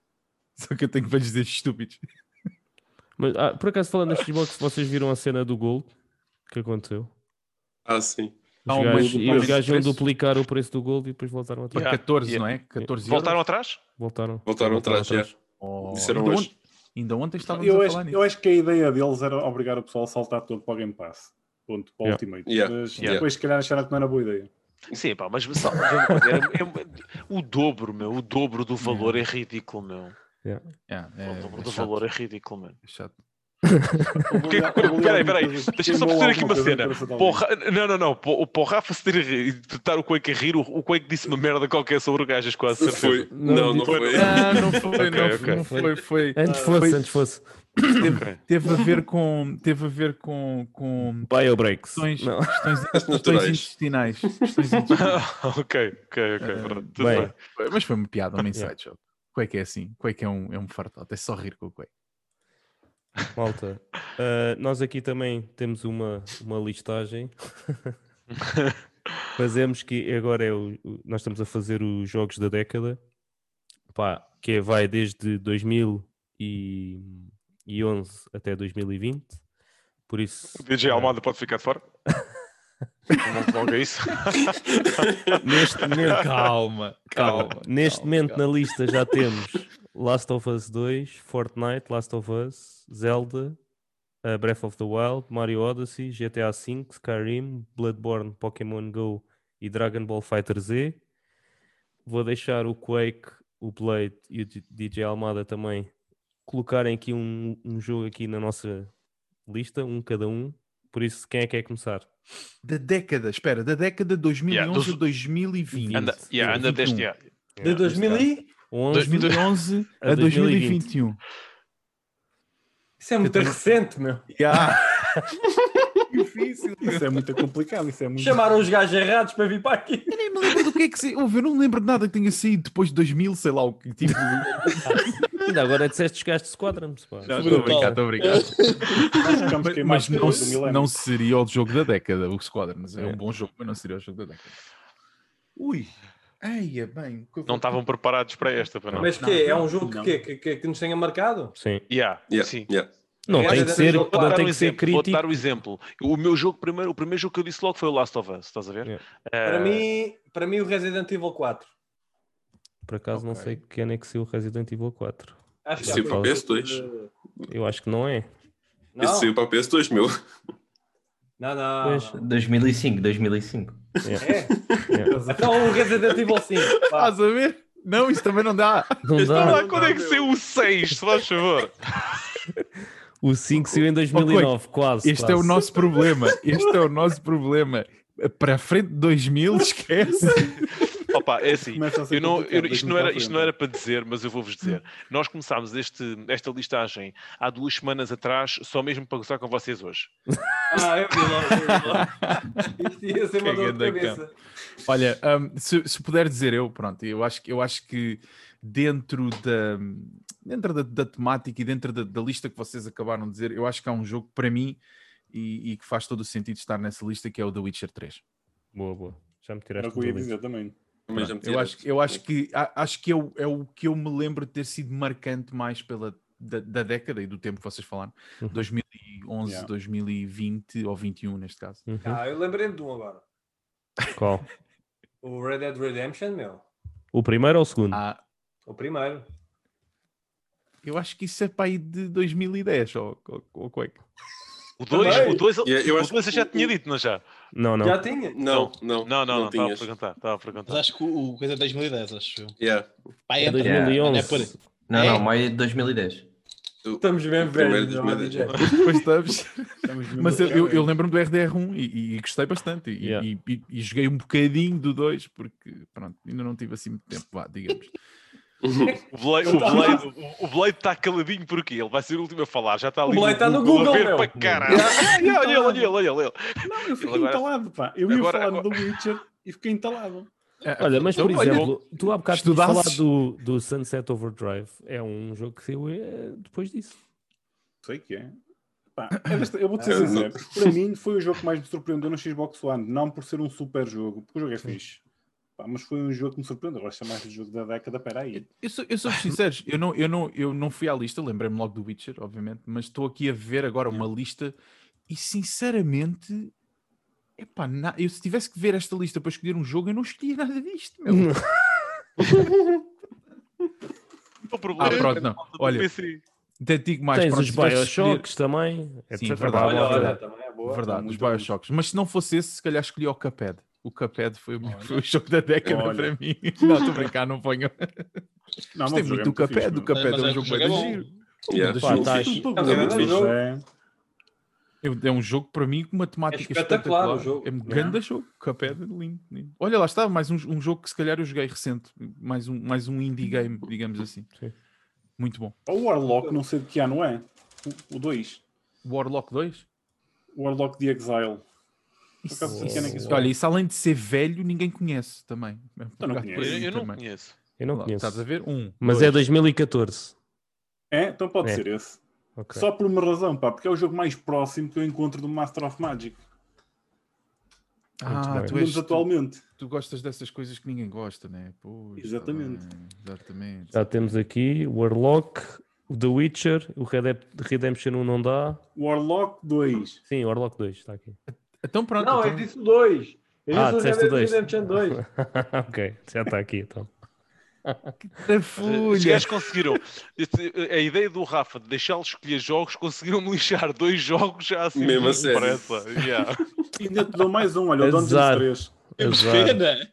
Só que eu tenho para lhes dizer estúpidos. Mas, ah, por acaso, falando da Xbox, vocês viram a cena do Gold? que aconteceu? Ah, sim. Os um gajos, e os gajos iam duplicar o preço do Gold e depois voltaram Para atrás. Yeah, 14, yeah. não é? 14 Voltaram euros. atrás? Voltaram. Voltaram atrás, já. Oh, Disseram ainda, hoje. ontem, ainda ontem estávamos Eu a acho, falar nisso. eu acho que a ideia deles era obrigar o pessoal a saltar todo para o Game Pass. Ponto, para o Yeah. Ultimate. Yeah. Mas Yeah. depois, se calhar, acharam que não era boa ideia. Sim, pá, mas só, é é- o dobro, meu, o dobro do valor é ridículo, meu. Yeah, é, o dobro é do chato, valor é ridículo, mano. é chato. Porque- Peraí, peraí, deixa-me só perceber aqui uma cena. Porra, não, não, não. Para o Rafa se ter a rir- estar o Quake a rir, o, o Quake disse uma merda qualquer sobre o gajas, quase certeza. Foi. Não, não foi-. Ah, não foi, Ok, não, não foi, foi. Antes fosse, antes fosse. Teve, a ver com. Teve a ver com. com Biobreaks. questões, Não. questões, questões Naturais. intestinais. Questões intestinais. ok, ok, ok. Ah, bem. Mas foi uma piada, uma Yeah. inside joke. Quake é assim. Quake é um, é um fartote. É só rir com o Quake. Malta, ah, nós aqui também temos uma, uma listagem. Fazemos que agora é o, nós estamos a fazer os jogos da década, pá, que é- vai desde 2011 até 2020. Por isso, O DJ ah, Almada pode ficar de fora? É isso. neste momento, Calma, calma. neste calma, momento calma. na lista já temos Last of Us 2, Fortnite, Last of Us, Zelda, uh, Breath of the Wild, Mario Odyssey, GTA V, Skyrim, Bloodborne, Pokémon Go e Dragon Ball Fighter Z. Vou deixar o Quake, o Blade e o DJ Almada também colocarem aqui um, um jogo aqui na nossa lista, um cada um. Por isso, quem é que quer começar? Da década, espera, da década de 2011 Yeah, dos- a 2020. Anda, yeah, anda 21. deste ano. De 2000 e... 11, 2011 a a 2020. 2021. Isso é muito recente, meu. Yeah. Difícil. Isso é muito complicado. Isso é muito... Chamaram os gajos errados para vir para aqui. Eu nem me lembro do que é que se... Ouve, eu não me lembro de nada que tenha saído depois de 2000, sei lá o que. Tipo... Ainda agora disseste os gajos de. Já, Estou a brincar, estou a brincar. Nós ficamos Mas, mas não, não seria o jogo da década, o Squadrons. É É. um bom jogo, mas não seria o jogo da década. Ui, Eia, bem. Não estavam preparados para esta, para não. Mas que é? É um jogo que, que, que, que nos tenha marcado? Sim. Yeah, Yeah, sim. yeah. Não É, tem que é ser, não dar tem um que ser exemplo, Vou crítico. dar o exemplo. O meu jogo primeiro, o primeiro jogo que eu disse logo foi o Last of Us, estás a ver? Yeah. Para, Eh, mim, para mim, o Resident Evil 4. Por acaso não Ok. sei que ano é que saiu o Resident Evil 4. Acho que Sim, já para foi- o PS2. Eu acho que não é. Não, Esse saiu para a PS2, meu. não, não. Pois. não. 2005, 2005. É? Yeah. Então o Resident Evil 5. pá. Estás a ver? Não, isso também não dá. Não Está lá, dá. quando é que saiu o 6, se faz favor? O 5 saiu em 2009, quase. Este é o quase. nosso problema. Este é o nosso problema. Para a frente de 2000, esquece. Opa, é assim. Eu não, eu- isto, não era, isto não era para dizer, mas eu vou-vos dizer. Nós começámos este, esta listagem há duas semanas atrás, só mesmo para gozar com vocês hoje. Ah, eu vi logo. Isto ia ser uma dor de cabeça. Olha, hum, se, se puder dizer eu, pronto, eu acho, que- eu acho que dentro da, dentro da, da temática e dentro da, da lista que vocês acabaram de dizer, eu acho que há um jogo para mim e, e que faz todo o sentido estar nessa lista, que é o The Witcher 3. Boa, boa. Já me Era tiraste o que eu ia dizer também. Também já me Eu acho, eu acho que, a- acho que é, o, é o que eu me lembro de ter sido marcante mais pela, da, da década e do tempo que vocês falaram, Uhum. 2011, Yeah. 2020 ou 21 neste caso. Uhum. Ah, eu lembrei-me de um agora. Qual? O Red Dead Redemption, meu. O primeiro ou o segundo? Ah, O primeiro. Eu acho que isso é para aí de 2010 ou, ou, é que- O 2, Também. o 2 Yeah, eu o acho dois eu já tinha dito, não já? Não, não. Já tinha? Não, não. Não, não, não, estava a perguntar, estava a Mas perguntar. acho que o, o coisa é 2010, acho eu. Yeah. Pá, É é, 2011. é por. Não, É? não, maio de 2010. Estamos bem Primeiro velhos. não é? Depois estamos. Estamos mesmo Mas eu, eu, eu lembro-me do RDR1 e, e gostei bastante. E, Yeah. e- e- e joguei um bocadinho do 2, porque pronto, ainda não tive assim muito tempo, vá, digamos. O Blade, o Blade, o- Blade está caladinho porque ele vai ser o último a falar. Já está ali O Blade está no a Google, ver meu. para caralho. Olha, olha ele, olha ele, olha ele. Não, eu fiquei Agora- entalado, pá. Eu ia Agora- falar agora- do Witcher e fiquei entalado. Olha, mas por Então, olha, exemplo, tu há bocado tinhas estudasses- falado do, do Sunset Overdrive. É um jogo que saiu eh, depois disso. Sei que é. Pá, é desta- eu vou-te ser não. sincero. Para mim foi o jogo que mais me surpreendeu no Xbox One. Não por ser um super jogo, porque o jogo é fixe. Pá, mas foi um jogo que me surpreendeu. Agora chamar-se jogo da década, peraí. Eu sou, eu sou sincero, eu não, eu, não, eu não fui à lista, lembrei-me logo do Witcher, obviamente, mas estou aqui a ver agora uma lista e sinceramente, epá, na- eu se tivesse que ver esta lista para escolher um jogo, eu não escolhia nada disto. meu. O problema Ah, pronto, é não. Olha. Até digo mais, Tens pronto, os que escolher- Bioshocks também. Sim, etc. verdade, Olha, olha, também é boa. Verdade, os Bioshocks. Mas se não fosse esse, se calhar escolhi o Cuphead. O Cuphead foi, o- foi o jogo da década Olha. para mim. Não, estou a brincar, não ponho. Não, Gostei o jogo muito é do fixe, Cuphead. O meu. Cuphead é um jogo o bem giro. Yeah. É um jogo. é. Um jogo para mim com uma temática É espetacular o espetacular. jogo. É um grande jogo. Cuphead é lindo, lindo. Olha, lá está, mais um, um jogo que se calhar eu joguei recente. Mais um, mais um indie game, digamos assim. Sim. Muito bom. O Warlock, não sei de que ano é. O 2. Warlock 2? Warlock the Exile. Isso- é Olha, isso além de ser velho, ninguém conhece também. É Eu não conheço. Eu, eu não também. conheço. Eu não Lá, conheço. Estás a ver? Um. Mas dois. é 2014. É? Então pode É. ser esse. Ok. Só por uma razão, pá, porque é o jogo mais próximo que eu encontro do Master of Magic. Ah, tu, és, menos tu, atualmente. tu gostas dessas coisas que ninguém gosta, né? Pois, tá Exatamente. exatamente. Já temos aqui o Warlock, o The Witcher, o Red Dead Redemption 1 não dá. Warlock 2. Sim, Warlock 2 está aqui. Então pronto. Não, então, eu disse 2. Eu Ah, disse dois. Redemption 2. ok, já está aqui então. da Os folha. gajos conseguiram. A ideia do Rafa de deixá-lo escolher jogos, conseguiram-me lixar dois jogos já assim. Mesmo a muito sério. depressa. Yeah. E ainda te dou mais um, olha, o Dungeons Azar. 3. Azar. Pena.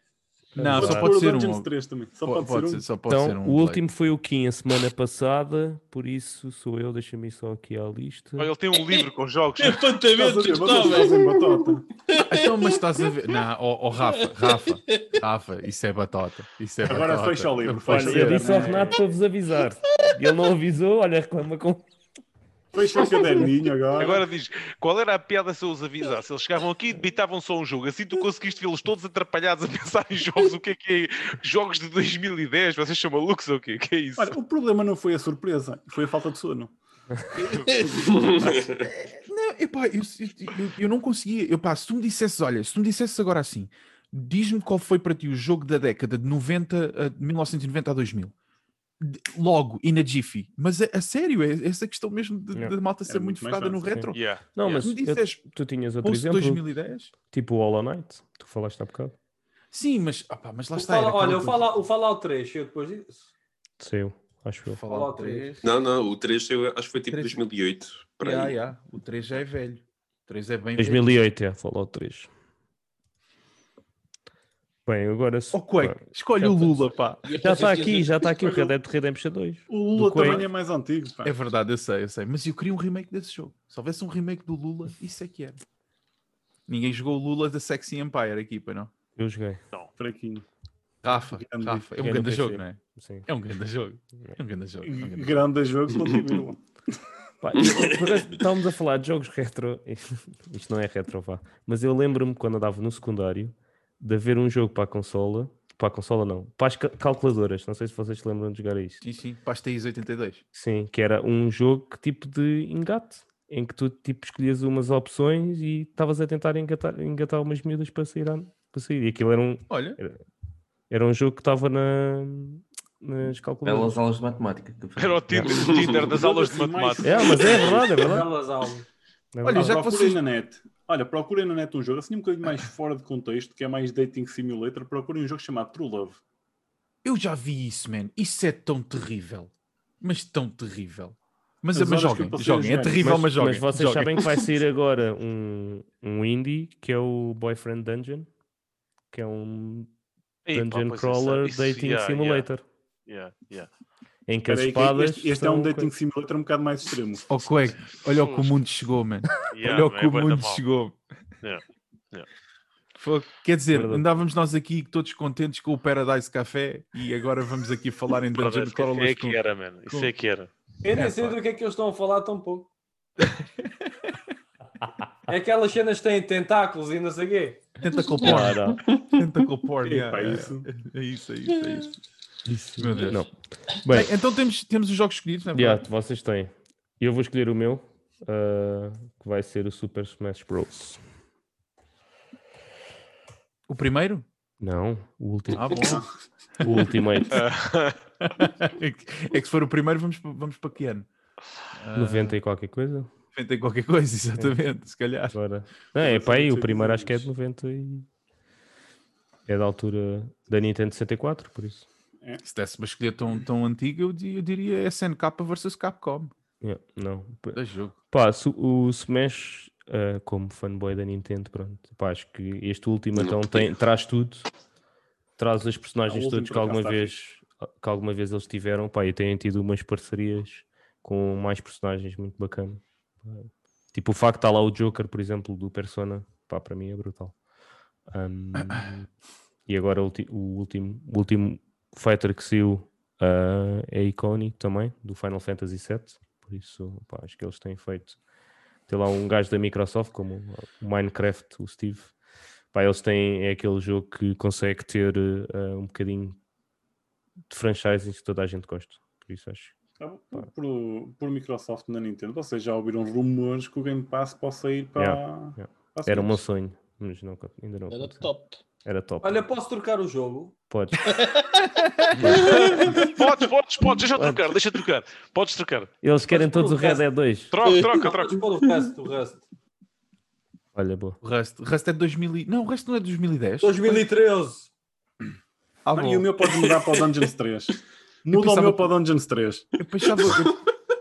Não, só pode ser um. Dungeons 3 também. Só Po- pode, pode ser um. só pode Então, ser um. o último foi o Kim a semana passada, por isso sou eu, deixa-me ir só aqui à lista. Olha, ele tem um livro com jogos. É fazem batota. Então, mas estás a ver. Não, ó ó, Rafa, Rafa, Rafa, isso é batota. Isso é Agora batota. fecha o livro, Eu disse ao Renato para vos avisar. Ele não avisou, olha, reclama com. Fecha o caderninho agora. Agora diz, qual era a piada se eu os avisasse? Eles chegavam aqui e debitavam só um jogo. Assim tu conseguiste vê-los todos atrapalhados a pensar em jogos. O que é que é? Jogos de 2010? Vocês são malucos ou o quê? O que é isso? Olha, o problema não foi a surpresa, foi a falta de sono. Não, epá, eu, eu, eu- eu não conseguia. Eu, pá, se tu me dissesses, olha, se tu me dissesses agora assim, Diz-me qual foi para ti o jogo da década de 90 a de 1990 a 2000. Logo, e na Jiffy. Mas a, a sério, é essa questão mesmo de, Yeah. da malta ser Era muito muito focada no retro. Yeah. Não, Yeah. mas Me eu- disseste tu tinhas outro exemplo, 2010? tipo o Hollow Knight, tu falaste há bocado. Sim, mas, opá, mas lá O está. Fala- olha, o Fallout, o Fallout 3 saiu depois disso. Saiu, acho eu. Fallout 3. Não, não, o 3 eu acho que foi tipo Três. 2008. Para Yeah, aí. yeah. O 3 já é velho. O 3 é bem velho. 2008, é, Fallout 3. Bem, agora... se- Oh, Quake, escolhe o Lula, pá. Já está aqui, já está aqui o Red Dead Redemption 2. O Lula também é mais antigo. Pá. É verdade, eu sei, eu sei. Mas eu queria um remake desse jogo. Se houvesse um remake do Lula, isso é que era. Ninguém jogou o Lula da Sexy Empire aqui, para não? Eu joguei, Fraquinho. Rafa, Rafa, é um grande jogo, não é? sim. É um grande jogo. É um grande jogo. É um grande jogo. Grande jogo, continua. Pá, estávamos a falar de jogos retro. Isto não é retro, vá. Mas eu lembro-me quando andava no secundário de haver um jogo para a consola. Para a consola, não. Para as ca- calculadoras. Não sei se vocês se lembram de jogar isto. Sim, sim. Pastéis 82. Sim, que era um jogo que tipo de engate. Em que tu tipo escolhias umas opções e estavas a tentar engatar, engatar umas miúdas para sair, para sair. E aquilo era um, Olha, era um jogo que estava na, nas calculadoras. Belas aulas de matemática. Era o Tinder, das aulas de matemática. É, mas é verdade, é verdade. Belas aulas. É Olha, já que vocês- na net. Olha, procurem na net um jogo assim um bocadinho mais fora de contexto, que é mais dating simulator. Procurem um jogo chamado True Love. eu já vi isso, man. Isso é tão terrível. Mas tão terrível. Mas, As mas eu joguem, joguem. É terrível, mas, mas, joguem. mas vocês joguem. sabem que vai sair agora um, um indie que é o Boyfriend Dungeon, que é um Ei, pá, dungeon pois crawler isso- isso- dating yeah, simulator. yeah, yeah, Em que as espadas. este, este é um dating simulator um bocado mais extremo. Oh, Quake, olha o que o mundo chegou, man. yeah. olha o que é o mundo chegou. Yeah, yeah. Foi- Quer dizer, Verdade. andávamos nós aqui todos contentes com o Paradise Café e agora vamos aqui falar em Dungeon Brothers, que é Crawlers. que era, mano. Isso é que era. Eu nem É, sei do que é que eles estão a falar tão pouco. É aquelas cenas que têm tentáculos e não sei o quê. Tentacle Porn. Tentacle Porn. Yeah, yeah. isso. É isso, é isso, é isso. Isso. Meu Deus. Não. Bem, Bem, então temos, temos os jogos escolhidos, não é? yeah, verdade? vocês têm. Eu vou escolher o meu, ah, que vai ser o Super Smash Bros. O primeiro? Não, o último. Ah, bom. O Ultimate. é, que, é que se for o primeiro, vamos, vamos para que ano? Ah, 90 e qualquer coisa. 90 e qualquer coisa, exatamente, se calhar. Agora. Não, é para aí, o 96 primeiro acho que é de anos. 90 e. É da altura da Nintendo 64, por isso. Se desse uma escolha tão, tão antiga, eu, eu diria SNK versus Capcom. Yeah, não. Da jogo. Pá, su- o Smash, ah, como fanboy da Nintendo, pronto. Pá, acho que este último então tem, traz tudo. Traz os personagens último, todos que alguma vez que alguma vez eles tiveram, pá, e têm tido umas parcerias com mais personagens muito bacana. Tipo o facto de estar lá o Joker, por exemplo, do Persona, pá, para mim é brutal. Ahm, e agora o, o último, o último fighter que saiu ah, é icónico também, do Final Fantasy VII. Por isso, pá, acho que eles têm feito. Tem lá um gajo da Microsoft, como o Minecraft, o Steve. Pá, eles têm, é aquele jogo que consegue ter ah, um bocadinho de franchising que toda a gente gosta. Por isso acho. Ah, Por, por Microsoft na Nintendo, vocês já ouviram rumores que o Game Pass possa ir para. Yeah, yeah. para Era o meu sonho, mas não, ainda não. Era aconteceu. top. Era top. Olha, posso trocar o jogo? Podes. Podes, podes, podes, deixa trocar, deixa trocar. Podes trocar. Eles querem Podes todos o o Red resto. Dead 2. Troca, troca, troca. podes pôr o resto, o resto. Olha, boa. O Rust. O Rust é de 2000. e- Não, o Rust não é de 2010. 2013. Ah, e o meu pode mudar para o Dungeons 3. Muda o pensava meu que- para o Dungeons 3. Eu pensava, eu,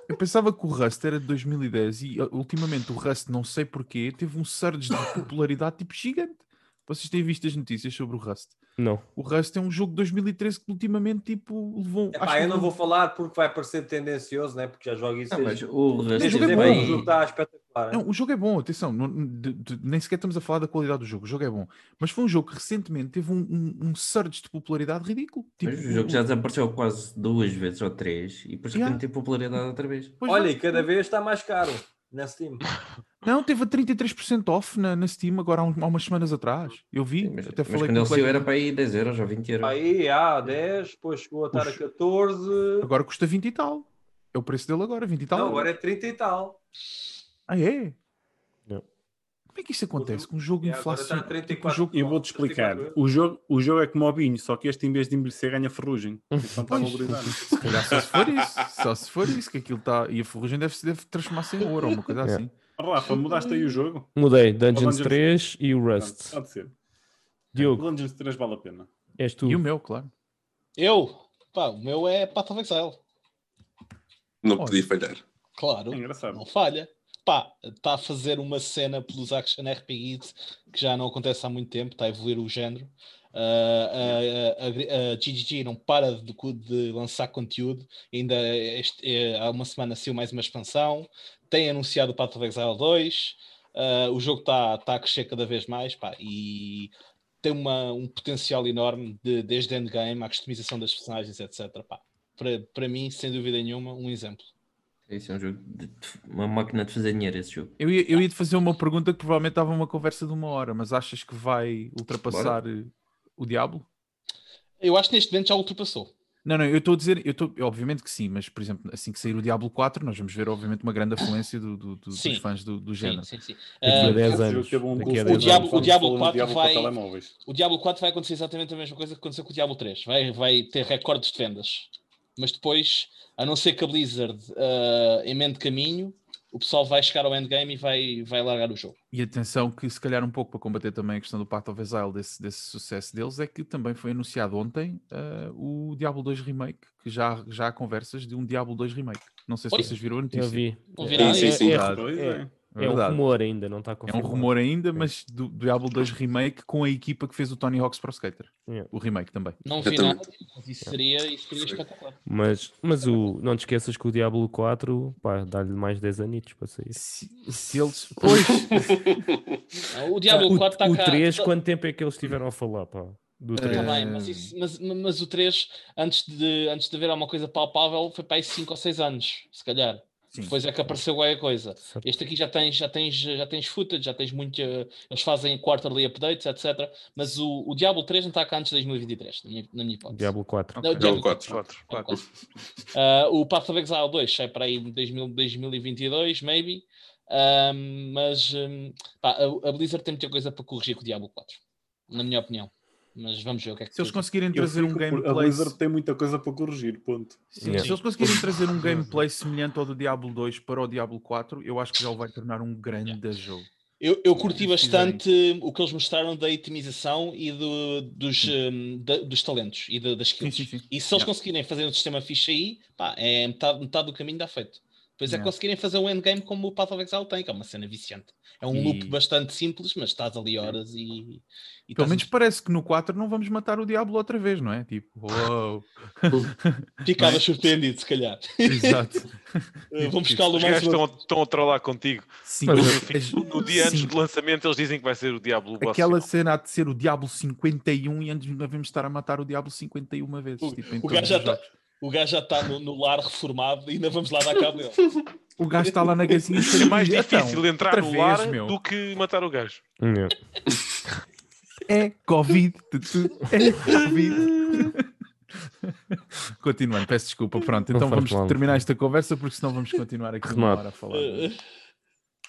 eu pensava que o Rust era de 2010 e uh, ultimamente o Rust, não sei porquê, teve um surge de popularidade tipo gigante. Vocês têm visto as notícias sobre o Rust? Não. O Rust é um jogo de 2013 que ultimamente tipo levou. acho Epá, que eu não vou falar porque vai parecer tendencioso, né? Porque já jogo isso. Não, mas o Rust é. O jogo está espetacular. Não, o jogo é bom, atenção, não- de- de- nem sequer estamos a falar da qualidade do jogo, o jogo é bom. Mas foi um jogo que recentemente teve um, um, um surge de popularidade ridículo. Tipo, Mas o jogo já desapareceu quase duas vezes ou três e depois de Yeah. tem popularidade outra vez. Pois Olha, e cada vez está mais caro na Steam. Não, teve a 33% off na, na Steam agora há, uns- há umas semanas atrás. Eu vi, Sim, mas, até mas falei quando com ele um saiu era para aí 10 euros ou 20 euros. Aí há 10, depois chegou a estar a Os- 14. Agora custa 20 e tal. É o preço dele agora, 20 e tal. Não, agora é 30 e tal. Ah, é? Não. Como é que isto acontece? Com um jogo É, está inflacionado. 34 jogo... Eu vou-te explicar. 34 O jogo, o jogo é como o vinho, só que este em vez de envelhecer ganha ferrugem. Se calhar só se for isso. Só se for isso, que aquilo está. E a ferrugem deve, deve transformar-se em ouro ou uma coisa É. assim. Rafa, mudaste aí o jogo? Mudei, Dungeons Dungeons- 3 e o Rust. Pode ser. O Diogo, Dungeons 3 vale a pena. és tu. E o meu, claro. Eu? Pá, o meu é Path of Exile. Não podia falhar. Claro. É engraçado. Não falha. Pá, está a fazer uma cena pelos Action RPGs que já não acontece há muito tempo, está a evoluir o género. Ah, a, a- a GGG não para de, de lançar conteúdo. Ainda este- eh, há uma semana saiu mais uma expansão. Tem anunciado o Path of Exile 2. Ah, o jogo está tá a crescer cada vez mais pá, e tem uma- um potencial enorme de, desde endgame, à customização das personagens, etc. Pá, para, para mim, sem dúvida nenhuma, um exemplo. Isso é um jogo de uma máquina de fazer dinheiro esse jogo. Eu ia, eu ia te fazer uma pergunta que provavelmente estava uma conversa de uma hora, mas achas que vai ultrapassar eh, o Diablo? Eu acho que neste momento já ultrapassou. Não, não, eu estou a dizer, eu estou, obviamente que sim, mas por exemplo, assim que sair o Diablo 4, nós vamos ver, obviamente, uma grande afluência do- do- do- Sim. dos fãs do, do Sim, género. sim, sim. Daqui a Ah, 10 Esse jogo anos. teve um Daqui a boost 10 O Diablo- anos. o Diablo Falando 4 Diablo para vai- o Diablo 4 vai acontecer exatamente a mesma coisa que aconteceu com o Diablo 3. Vai, vai ter recordes de vendas. Mas depois, a não ser que a Blizzard ah, emende caminho, o pessoal vai chegar ao endgame e vai, vai largar o jogo. E atenção que se calhar um pouco para combater também a questão do Path of Exile, desse, desse sucesso deles, é que também foi anunciado ontem eh, o Diablo 2 Remake, que já, já há conversas de um Diablo 2 Remake. Não sei se Oi? vocês viram a notícia. Eu vi. Não vi nada. Sim, sim, sim. É, é, é. É é um rumor ainda, não está É um confirmado. rumor ainda, mas do, do Diablo 2 Remake com a equipa que fez o Tony Hawk's Pro Skater. Yeah. O remake também. Não vi nada, mas isso seria, isso seria espetacular. Mas, mas o, não te esqueças que o Diablo 4, pá, dá-lhe mais 10 anitos para sair. Se, se eles. Pois, O Diablo o, 4 está o cá. 3, tá- quanto tempo é que eles estiveram a falar, pá? Do 3. tá bem, Eh, mas, isso- mas, mas o 3, antes de, antes de haver alguma coisa palpável, foi para aí 5 ou 6 anos, se calhar. Sim. Depois é que apareceu qualquer coisa. Este aqui já tens, já tens, já tens footage, já tens muito. Eles fazem quarterly updates, etc. Mas o, o Diablo 3 não está cá antes de 2023, na minha, na minha hipótese. Diablo 4. Não, o Diablo Diablo 4. 4. Diablo 4. Ah, o Path of Exile 2 sai para aí em 2000 2022, maybe. Ahm, mas hum, pá, a, a Blizzard tem muita coisa para corrigir com o Diablo 4, na minha opinião. Mas vamos ver o que é que se eles conseguirem trazer um A gameplay. Blizzard tem muita coisa para corrigir, ponto. Sim, Yeah. Se eles conseguirem trazer um gameplay semelhante ao do Diablo 2 para o Diablo 4, eu acho que já o vai tornar um grande jogo. Eu, eu curti bastante o que eles mostraram da itemização e do- dos, hum, da- dos talentos e da- das Sim, skills. sim, sim. E se eles Yeah. conseguirem fazer um sistema fixe aí, pá, é metade, metade do caminho está feito. Depois é Yeah. conseguirem fazer um endgame como o Path of Exile tem, que é uma cena viciante. É um E- loop bastante simples, mas estás ali horas e. e Pelo menos parece que no 4 não vamos matar o Diablo outra vez, não é? Tipo, uou. Ficava é? surpreendido, se calhar. Exato. Uh, vamos buscá-lo Os mais gajos uma... estão, estão a trollar contigo. Sim, Mas No, no dia antes sim. do lançamento, eles dizem que vai ser o Diablo boss Aquela final. cena há de ser o Diablo 51 e antes devemos estar a matar o Diablo 51 vezes. O- tipo, o gajo já os tá- jogos. O gajo já está no, no lar reformado e ainda vamos lá dar cabo dele. O gajo está lá na gazinha É mais Então, difícil entrar outra no vez, lar meu. do que matar o gajo. Yeah. É Covid. É Covid. Continuando, peço desculpa. Pronto, então vamos mal. terminar esta conversa porque senão vamos continuar aqui uma hora a falar. Uh,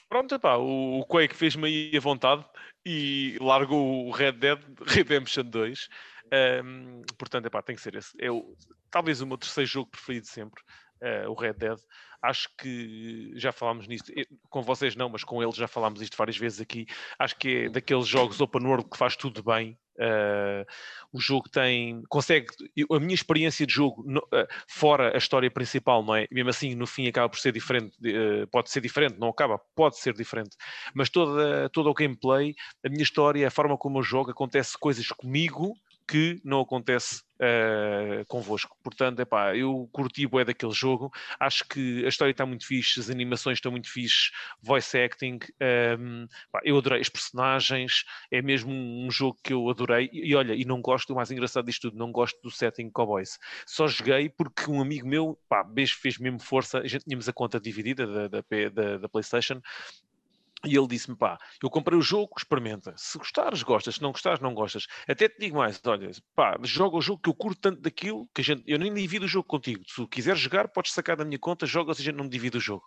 Pronto, epá, o o Quake fez-me aí a vontade e largou o Red Dead Redemption 2. Ahm, portanto, epá, tem que ser esse. É o- talvez o meu terceiro jogo preferido sempre, eh, o Red Dead. Acho que já falámos nisto, com vocês não, mas com eles já falámos isto várias vezes aqui. Acho que é daqueles jogos open world que faz tudo bem. Eh, o jogo tem, consegue, a minha experiência de jogo, no- eh, fora a história principal, não é? Mesmo assim, no fim, acaba por ser diferente, eh, pode ser diferente, não acaba, pode ser diferente, mas toda, todo o gameplay, a minha história, a forma como eu jogo, acontece coisas comigo que não acontece eh, convosco. Portanto, epá, eu curti bué daquele jogo, acho que a história está muito fixe, as animações estão muito fixe, voice acting, ehm, pá, eu adorei os personagens, é mesmo um jogo que eu adorei, e, e olha, e não gosto, o mais engraçado disto tudo, não gosto do setting Cowboys. Só joguei porque um amigo meu, pá, fez mesmo força, a gente tínhamos a conta dividida da, da, da- da Playstation, e ele disse-me, pá, eu comprei o jogo, experimenta. Se gostares, gostas. Se não gostares, não gostas. Até te digo mais, olha, pá, joga o jogo que eu curto tanto daquilo, que a gente, eu nem divido o jogo contigo. Se quiseres jogar, podes sacar da minha conta, joga, se a gente não divide o jogo.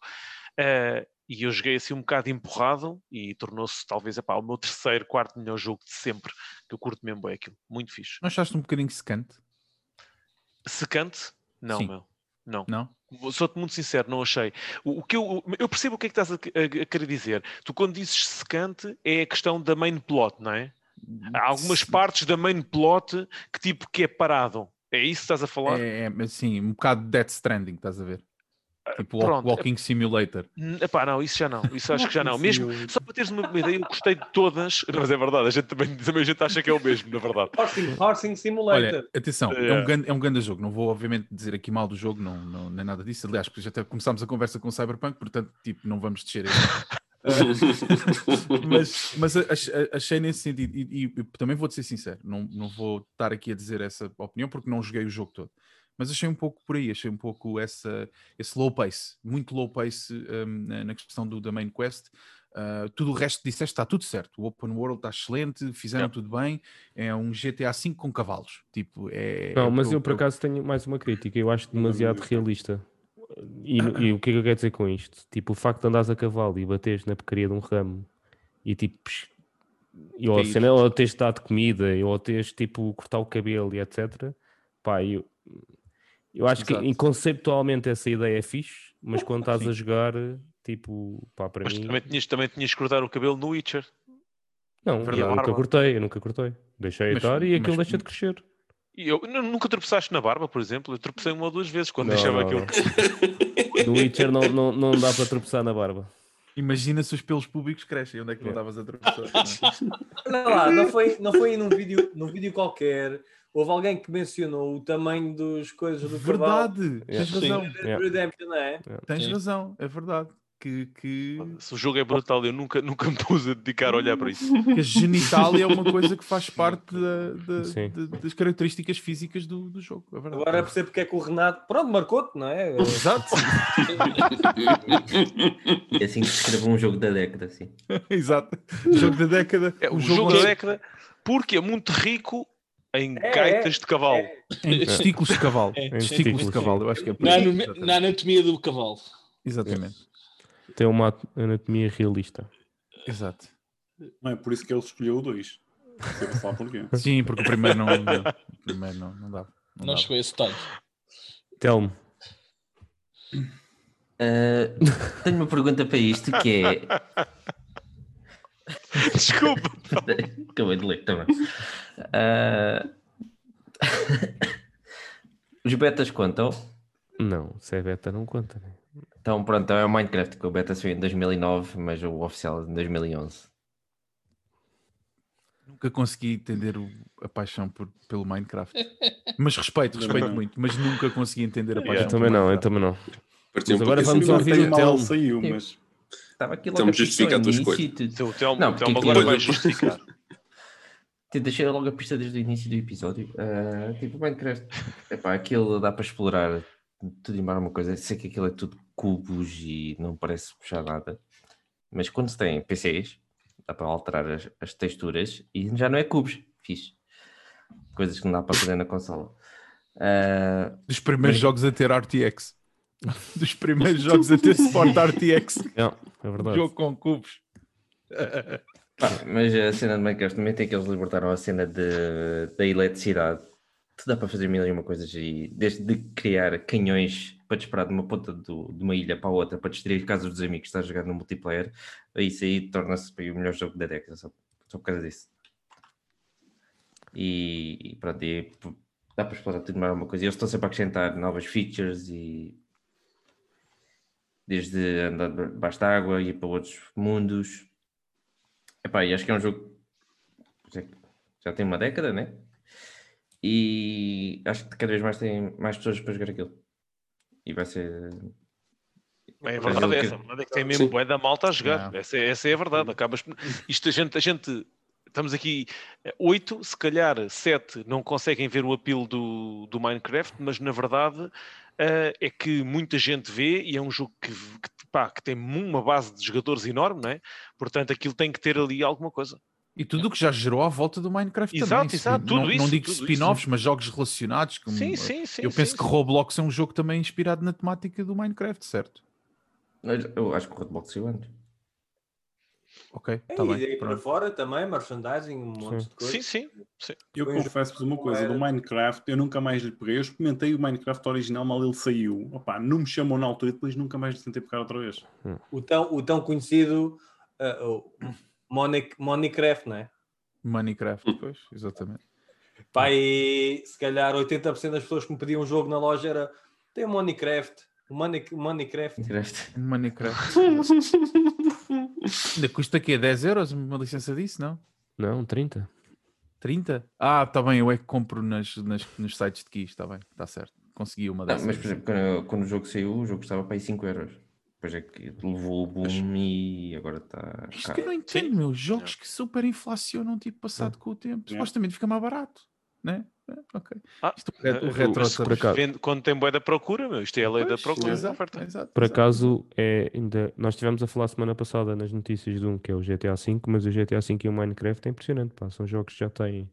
Eh, e eu joguei assim um bocado empurrado e tornou-se talvez epá, o meu terceiro, quarto melhor jogo de sempre, que eu curto mesmo bem aquilo. Muito fixe. Não achaste um bocadinho secante? Secante? Não, Sim. meu. Não. Não? Sou-te muito sincero, não achei. O, o que eu, eu percebo o que é que estás a, a- a querer dizer. Tu, quando dizes secante, é a questão da main plot, não é? Há algumas partes da main plot que tipo que é parado. É isso que estás a falar? É, é, assim, um bocado de Death Stranding, estás a ver? Tipo pronto. Walking Simulator. N- Epá, não, isso já não. Isso acho que já não. Mesmo, só para teres uma ideia, eu gostei de todas. Mas é verdade, a gente também, também a gente acha que é o mesmo, na verdade. Horsing, Horsing Simulator. Olha, atenção, é, É. um grande, é um grande jogo. Não vou, obviamente, dizer aqui mal do jogo, não, não, nem nada disso. Aliás, porque já até começámos a conversa com o Cyberpunk, portanto, tipo, não vamos descer aí. mas mas ach- achei nesse sentido, e, e também vou-te ser sincero, não, não vou estar aqui a dizer essa opinião porque não joguei o jogo todo. Mas achei um pouco por aí, achei um pouco essa, esse low pace, muito low pace hum, na, questão do, da main quest. Uh, tudo o resto disseste está tudo certo. O open world está excelente, fizeram Yeah. tudo bem. É um GTA V com cavalos. Tipo, é. é Não, o mas que eu por acaso tenho mais uma crítica. Eu acho demasiado realista. E, e o que é que eu quero dizer com isto? Tipo, o facto de andares a cavalo e bateres na porcaria de um ramo e tipo. E ou, cena, ou teres dado comida, ou teres tipo cortar o cabelo e etc. Pá, eu, eu acho Exato. que conceptualmente essa ideia é fixe, mas quando estás Sim. a jogar, tipo, pá, para Mas mim. também tinhas, também tinhas que cortar o cabelo no Witcher. Não, Verdade. eu nunca Barba. cortei, eu nunca cortei. Deixei Mas- estar e aquilo mas- deixa de crescer. E eu, nu- nunca tropeçaste na barba, por exemplo? Eu tropecei uma ou duas vezes quando Não, deixava não, aquilo. não. No Witcher não, não, não dá para tropeçar na barba. Imagina se os pelos públicos crescem. Onde é que não davas a atravessar? Não, lá, não foi, não foi num vídeo, num vídeo qualquer. Houve alguém que mencionou o tamanho dos coisas do cavalo. verdade, tens Yeah. razão. Yeah. Redemption, não é? Tens Sim. razão, é verdade. Que, que, Se o jogo é brutal, eu nunca, nunca me pus a dedicar a olhar para isso. que a genitália é uma coisa que faz parte da- da- Sim. da- das características físicas do, do jogo. É verdade. Agora percebo porque é que o Renato. Pronto, marcou-te, não é? Exato, É assim que se escreve um jogo da década, assim. exato. Jogo da década. É, um o jogo onde- da década, porque é muito rico em É, gaitas de cavalo. É. Em testículos de cavalo. É. Em Testículos de cavalo, eu acho que é por Na, isso. na anatomia do cavalo. Exatamente. Tem uma at- anatomia realista. Exato. Não é por isso que ele escolheu o 2. Sei lá falar porquê. Sim, porque o primeiro não, não, o primeiro não, não dava. Não Não dava. chegou a esse detalhe. Telmo, Ah, tenho uma pergunta para isto que é. Desculpa. Acabei de ler também. Ah, Os betas contam. não, se é beta não conta. Né? Então, pronto, é o Minecraft, que o beta saiu em 2009, mas o oficial é em 2011. Nunca consegui entender o- a paixão por- pelo Minecraft. Mas respeito, respeito não. muito, mas nunca consegui entender a paixão Eu também não, eu também não. Agora vamos ouvir o Telmo. saiu, mas Estava aqui logo Então a justifica ao a tua início escolha. e tudo. Então, o Telmo, Não, porque agora aquilo- vai justificar. Te deixei logo a pista desde o início do episódio. Ah, tipo, Minecraft, epá, aquilo dá para explorar tudo e mais uma coisa. Sei que aquilo é tudo cubos e não parece puxar nada. Mas quando se tem PCs, dá para alterar as, as texturas e já não é cubos. Fixe. Coisas que não dá para fazer na consola. Ah, Dos primeiros jogos a ter RTX. Dos primeiros jogos a ter suporte RTX. Não, é verdade. Jogo com cubos. Pá, mas a cena de Minecraft, no momento em que eles libertaram a cena de, da eletricidade, tu dá para fazer mil e uma coisas e desde de criar canhões para disparar de uma ponta do- de uma ilha para a outra para destruir casas dos amigos que estás a jogar no multiplayer, isso aí torna-se o melhor jogo da década, só, só por causa disso. E, e pronto, e dá para explorar tudo mais uma coisa. E eles estão sempre a acrescentar novas features e desde andar debaixo da água e ir para outros mundos. Epá, e acho que é um jogo já, já tem uma década, né? E acho que cada vez mais tem mais pessoas para jogar aquilo. E vai ser. É Mas verdade eu essa. que- A verdade é que tem mesmo bué da malta a jogar. Yeah. Essa, é- essa é a verdade. Acabas... Isto a gente, a gente. Estamos aqui oito, se calhar sete não conseguem ver o apelo do, do Minecraft, mas na verdade eh, é que muita gente vê e é um jogo que, que, pá, que tem uma base de jogadores enorme, não é? Portanto, aquilo tem que ter ali alguma coisa. E tudo o que já gerou à volta do Minecraft Exato, também. exato, tudo não, não isso, digo tudo spin-offs, mas jogos relacionados. Como, Sim, sim, sim. eu penso sim, que sim. Roblox é um jogo também inspirado na temática do Minecraft, certo? Eu acho que o Redbox saiu antes. Ok, É, está e bem. daí para fora também, merchandising, um monte de coisas. Sim, sim. sim. Eu confesso-vos uma coisa, do Minecraft eu nunca mais lhe peguei. Eu experimentei o Minecraft original, mal ele saiu. Opa, não me chamou na altura e depois nunca mais lhe tentei pegar outra vez. O, tão, o tão conhecido uh, o Monic- Minecraft, não é? Minecraft, pois, exatamente. Pá, e se calhar 80% das pessoas que me pediam um jogo na loja era tem o Minecraft, Minecraft. Minecraft. Ainda custa aqui 10 euros uma licença disso, não? Não, 30. 30? Ah, está bem, eu é que compro nas, nas- nos sites de keys, está bem, está certo. Consegui uma Não, dessas. mas, por exemplo, quando, quando o jogo saiu, o jogo estava para aí 5 euros. Depois é que levou o boom e agora está. Isto que eu não entendo, meu. Jogos que super inflacionam, tipo, passado com o tempo. Supostamente fica mais barato, né? É, ok. Ah, Isto, o re- o eh, retro se- também. por acaso. vende- quando tem boa da procura, meu, isto é a lei da Pois, procura da exato, oferta. exato, Por exato. acaso, é, ainda, nós estivemos a falar semana passada nas notícias de um que é o GTA V, mas o GTA V e o Minecraft é impressionante, pá. São jogos que já têm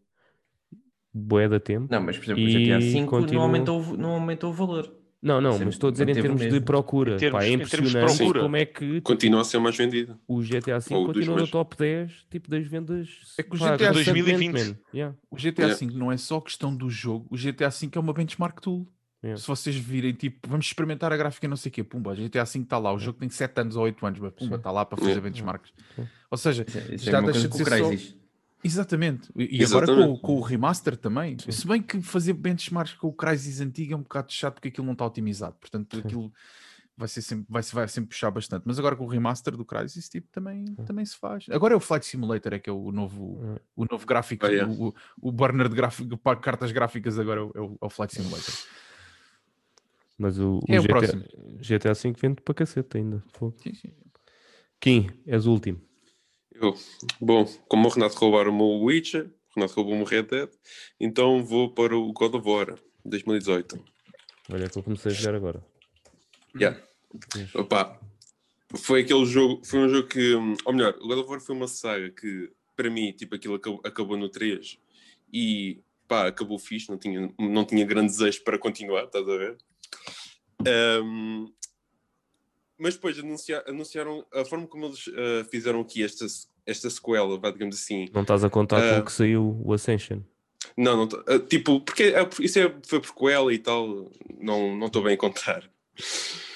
bué da tempo. Não, mas por exemplo, o E GTA V continua- não, aumentou, o- não aumentou o valor. Não, não, Sempre mas estou a dizer em termos de mesmo. procura. Em termos- pá, é em termos de impressionante procura. como é que Continua a ser mais vendido. o GTA V Ou continua no mais. top 10 tipo, das vendas. É que o pá, GTA constantemente, 2020. man. Yeah. O GTA Yeah. V não é só questão do jogo, o GTA V é uma benchmark tool. Yeah. Se vocês virem, tipo, vamos experimentar a gráfica e não sei o quê, pumba, o GTA V está lá, o jogo tem 7 anos ou 8 anos, mas pumba, está lá para fazer Yeah. benchmarks. Ou seja, Isso, é- Já é deixa de ser só-. Exatamente. E e agora com, Exatamente. com o remaster também. Se bem que fazer benchmarks com o Crysis antigo é um bocado chato porque aquilo não está otimizado. Portanto, Sim. aquilo vai, ser sempre, vai, vai sempre puxar bastante. Mas agora com o remaster do Crysis, tipo, também, também se faz. Agora é o Flight Simulator, é que é o novo, Hum. o novo gráfico, Ah, yeah. o, o- burner de gráfico, para cartas gráficas agora é o, é o- é o Flight Simulator. Mas o, É o GTA, próximo. GTA V vende para cacete ainda. Sim, sim. Kim, és o último. Eu, bom, como o Renato roubaram o Witcher, o Renato roubou-me o Red Dead, então vou para o God of War 2018. Olha que eu comecei a jogar agora. Yeah. Mas- Opa, foi aquele jogo, foi um jogo que, hum, ou melhor, o God of War foi uma saga que, para mim, tipo, aquilo acabou, acabou no 3 e pá, acabou fixe, não tinha, não tinha grandes desejos para continuar, estás a ver? Hum, mas depois anuncia- anunciaram a forma como eles ah, fizeram aqui esta, esta sequela, vá, digamos assim. Não estás a contar Ah. com o que saiu o Ascension. Não, não ah, tipo, porque é- isso é, foi prequela e tal, não não estou bem a contar.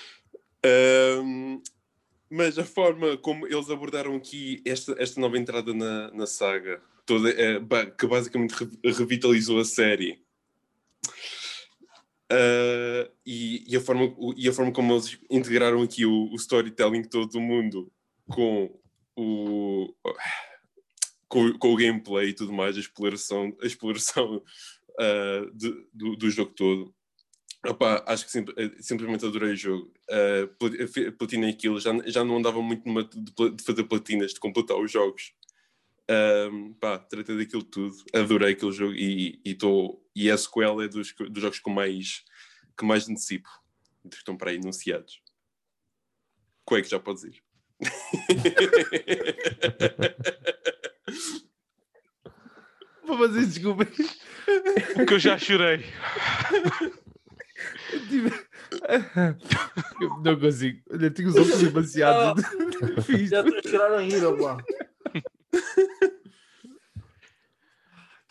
Ahm, mas a forma como eles abordaram aqui esta, esta nova entrada na, na saga, toda, que basicamente re- revitalizou a série. Ah, e, e a forma, e a forma como eles integraram aqui o, o storytelling todo do mundo com o, com, com o gameplay e tudo mais, a exploração, a exploração ah, de- do, do jogo todo. Opa, acho que sim- eh, simplesmente adorei o jogo. Uh, platinei aquilo, já, já não andava muito numa de, de fazer platinas, de completar os jogos. Um, pá, tratei daquilo tudo, adorei aquele jogo e, e, tô, e a sequela é dos, dos jogos que mais, que mais antecipo, que estão para aí anunciados. É que já podes ir? Vou fazer desculpa. Que eu já chorei. Eu não consigo. Olha, tenho os olhos demasiado. Fiz. Já estou a chorar a rir, ó, pá.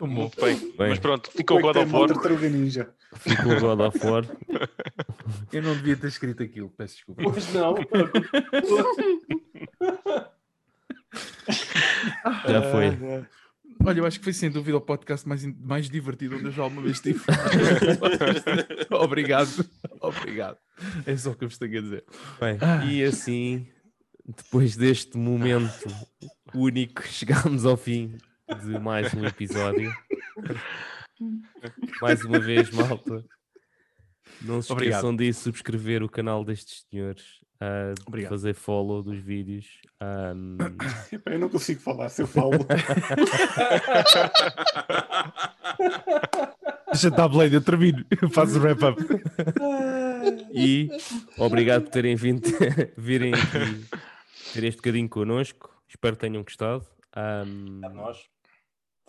Bom. Bem, Bem. mas pronto, ficou o God of War. Ficou o God of War. Eu não devia ter escrito aquilo, peço desculpa. Pois não. Já foi. Olha, eu acho que foi sem dúvida o podcast mais, mais divertido onde eu já alguma vez estive. obrigado, obrigado. É só o que eu vos tenho a dizer. Bem, e assim, depois deste momento único, chegámos ao fim de mais um episódio. Mais uma vez, malta. Não se Obrigado. esqueçam de subscrever o canal destes senhores, ah, de Obrigado. fazer follow dos vídeos. Epá, Eu não consigo falar se eu falo. Deixa estar, Blade, eu termino. Eu faço o wrap-up. e obrigado por terem vindo, virem aqui ter este bocadinho connosco. Espero que tenham gostado. Ahm, A nós.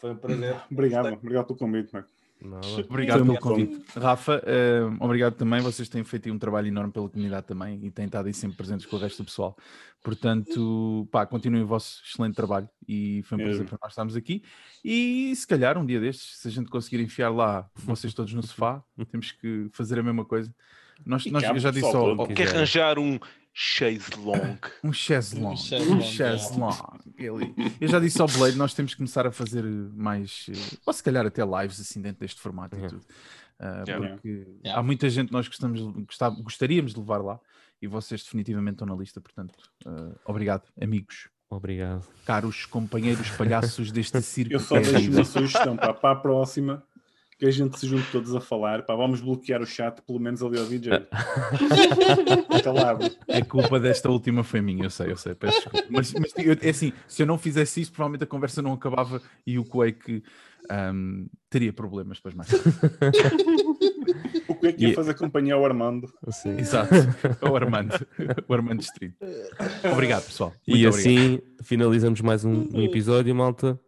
Foi um prazer. Obrigado, obrigado pelo convite, mano. Nada. Obrigado pelo convite. Rafa, eh, obrigado também. Vocês têm feito aí um trabalho enorme pela comunidade também e têm estado aí sempre presentes com o resto do pessoal. Portanto, pá, continuem o vosso excelente trabalho e foi um prazer para nós estarmos aqui. E se calhar um dia destes, se a gente conseguir enfiar lá vocês todos no sofá, temos que fazer a mesma coisa. Nós, nós- cá, eu já disse ao, ao- Quer quiser. arranjar um chase long? um chaise longue. Um chaise longue, chaise é. longue. Ele- Eu já disse ao Blade, nós temos que começar a fazer mais, eh, ou se calhar até lives assim dentro deste formato e Yeah. tudo. Ah, Yeah. porque Yeah. há muita gente que nós gostamos, gostava- gostaríamos de levar lá e vocês definitivamente estão na lista, portanto, ah, obrigado, amigos, Obrigado. caros companheiros palhaços deste circo. Eu só é deixo uma sugestão para a próxima que a gente se junte todos a falar. Pá, vamos bloquear o chat, pelo menos ali ao DJ. Até lá. A culpa desta última foi minha, eu sei, eu sei, peço desculpa. Mas, mas eu- é assim, se eu não fizesse isso, provavelmente a conversa não acabava e o Quake ahm, teria problemas depois mais. O que que ia E- fazer companhia ao Armando? Assim. Exato, é o Armando, o Armando Distrito. Obrigado, pessoal. Muito E obrigado. assim finalizamos mais um, um episódio, malta.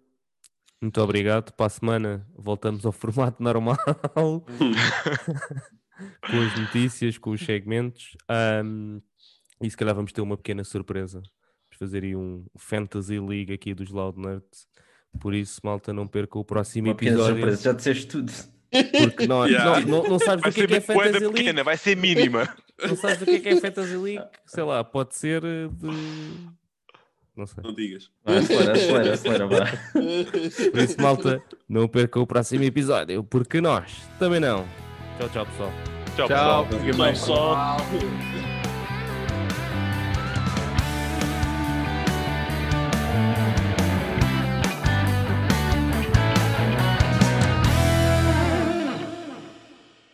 Muito obrigado. Para a semana voltamos ao formato normal. com as notícias, com os segmentos. Ahm, e se calhar vamos ter uma pequena surpresa. Vamos fazer aí um Fantasy League aqui dos Loud Nerds. Por isso, malta, não perca o próximo Uma pequena episódio. surpresa, já disseste tudo. Porque não, Yeah. não, não, não sabes Vai o que é que é Fantasy League. pequena, vai ser mínima. Não sabes o que é que é Fantasy League? Sei lá, pode ser eh, de. Não sei. Não digas. Vai, acelera, acelera, acelera, vá. Por isso, malta, não perca o próximo episódio, porque nós também não. Tchau, tchau, pessoal. Tchau, Tchau, pessoal. Tchau, pessoal.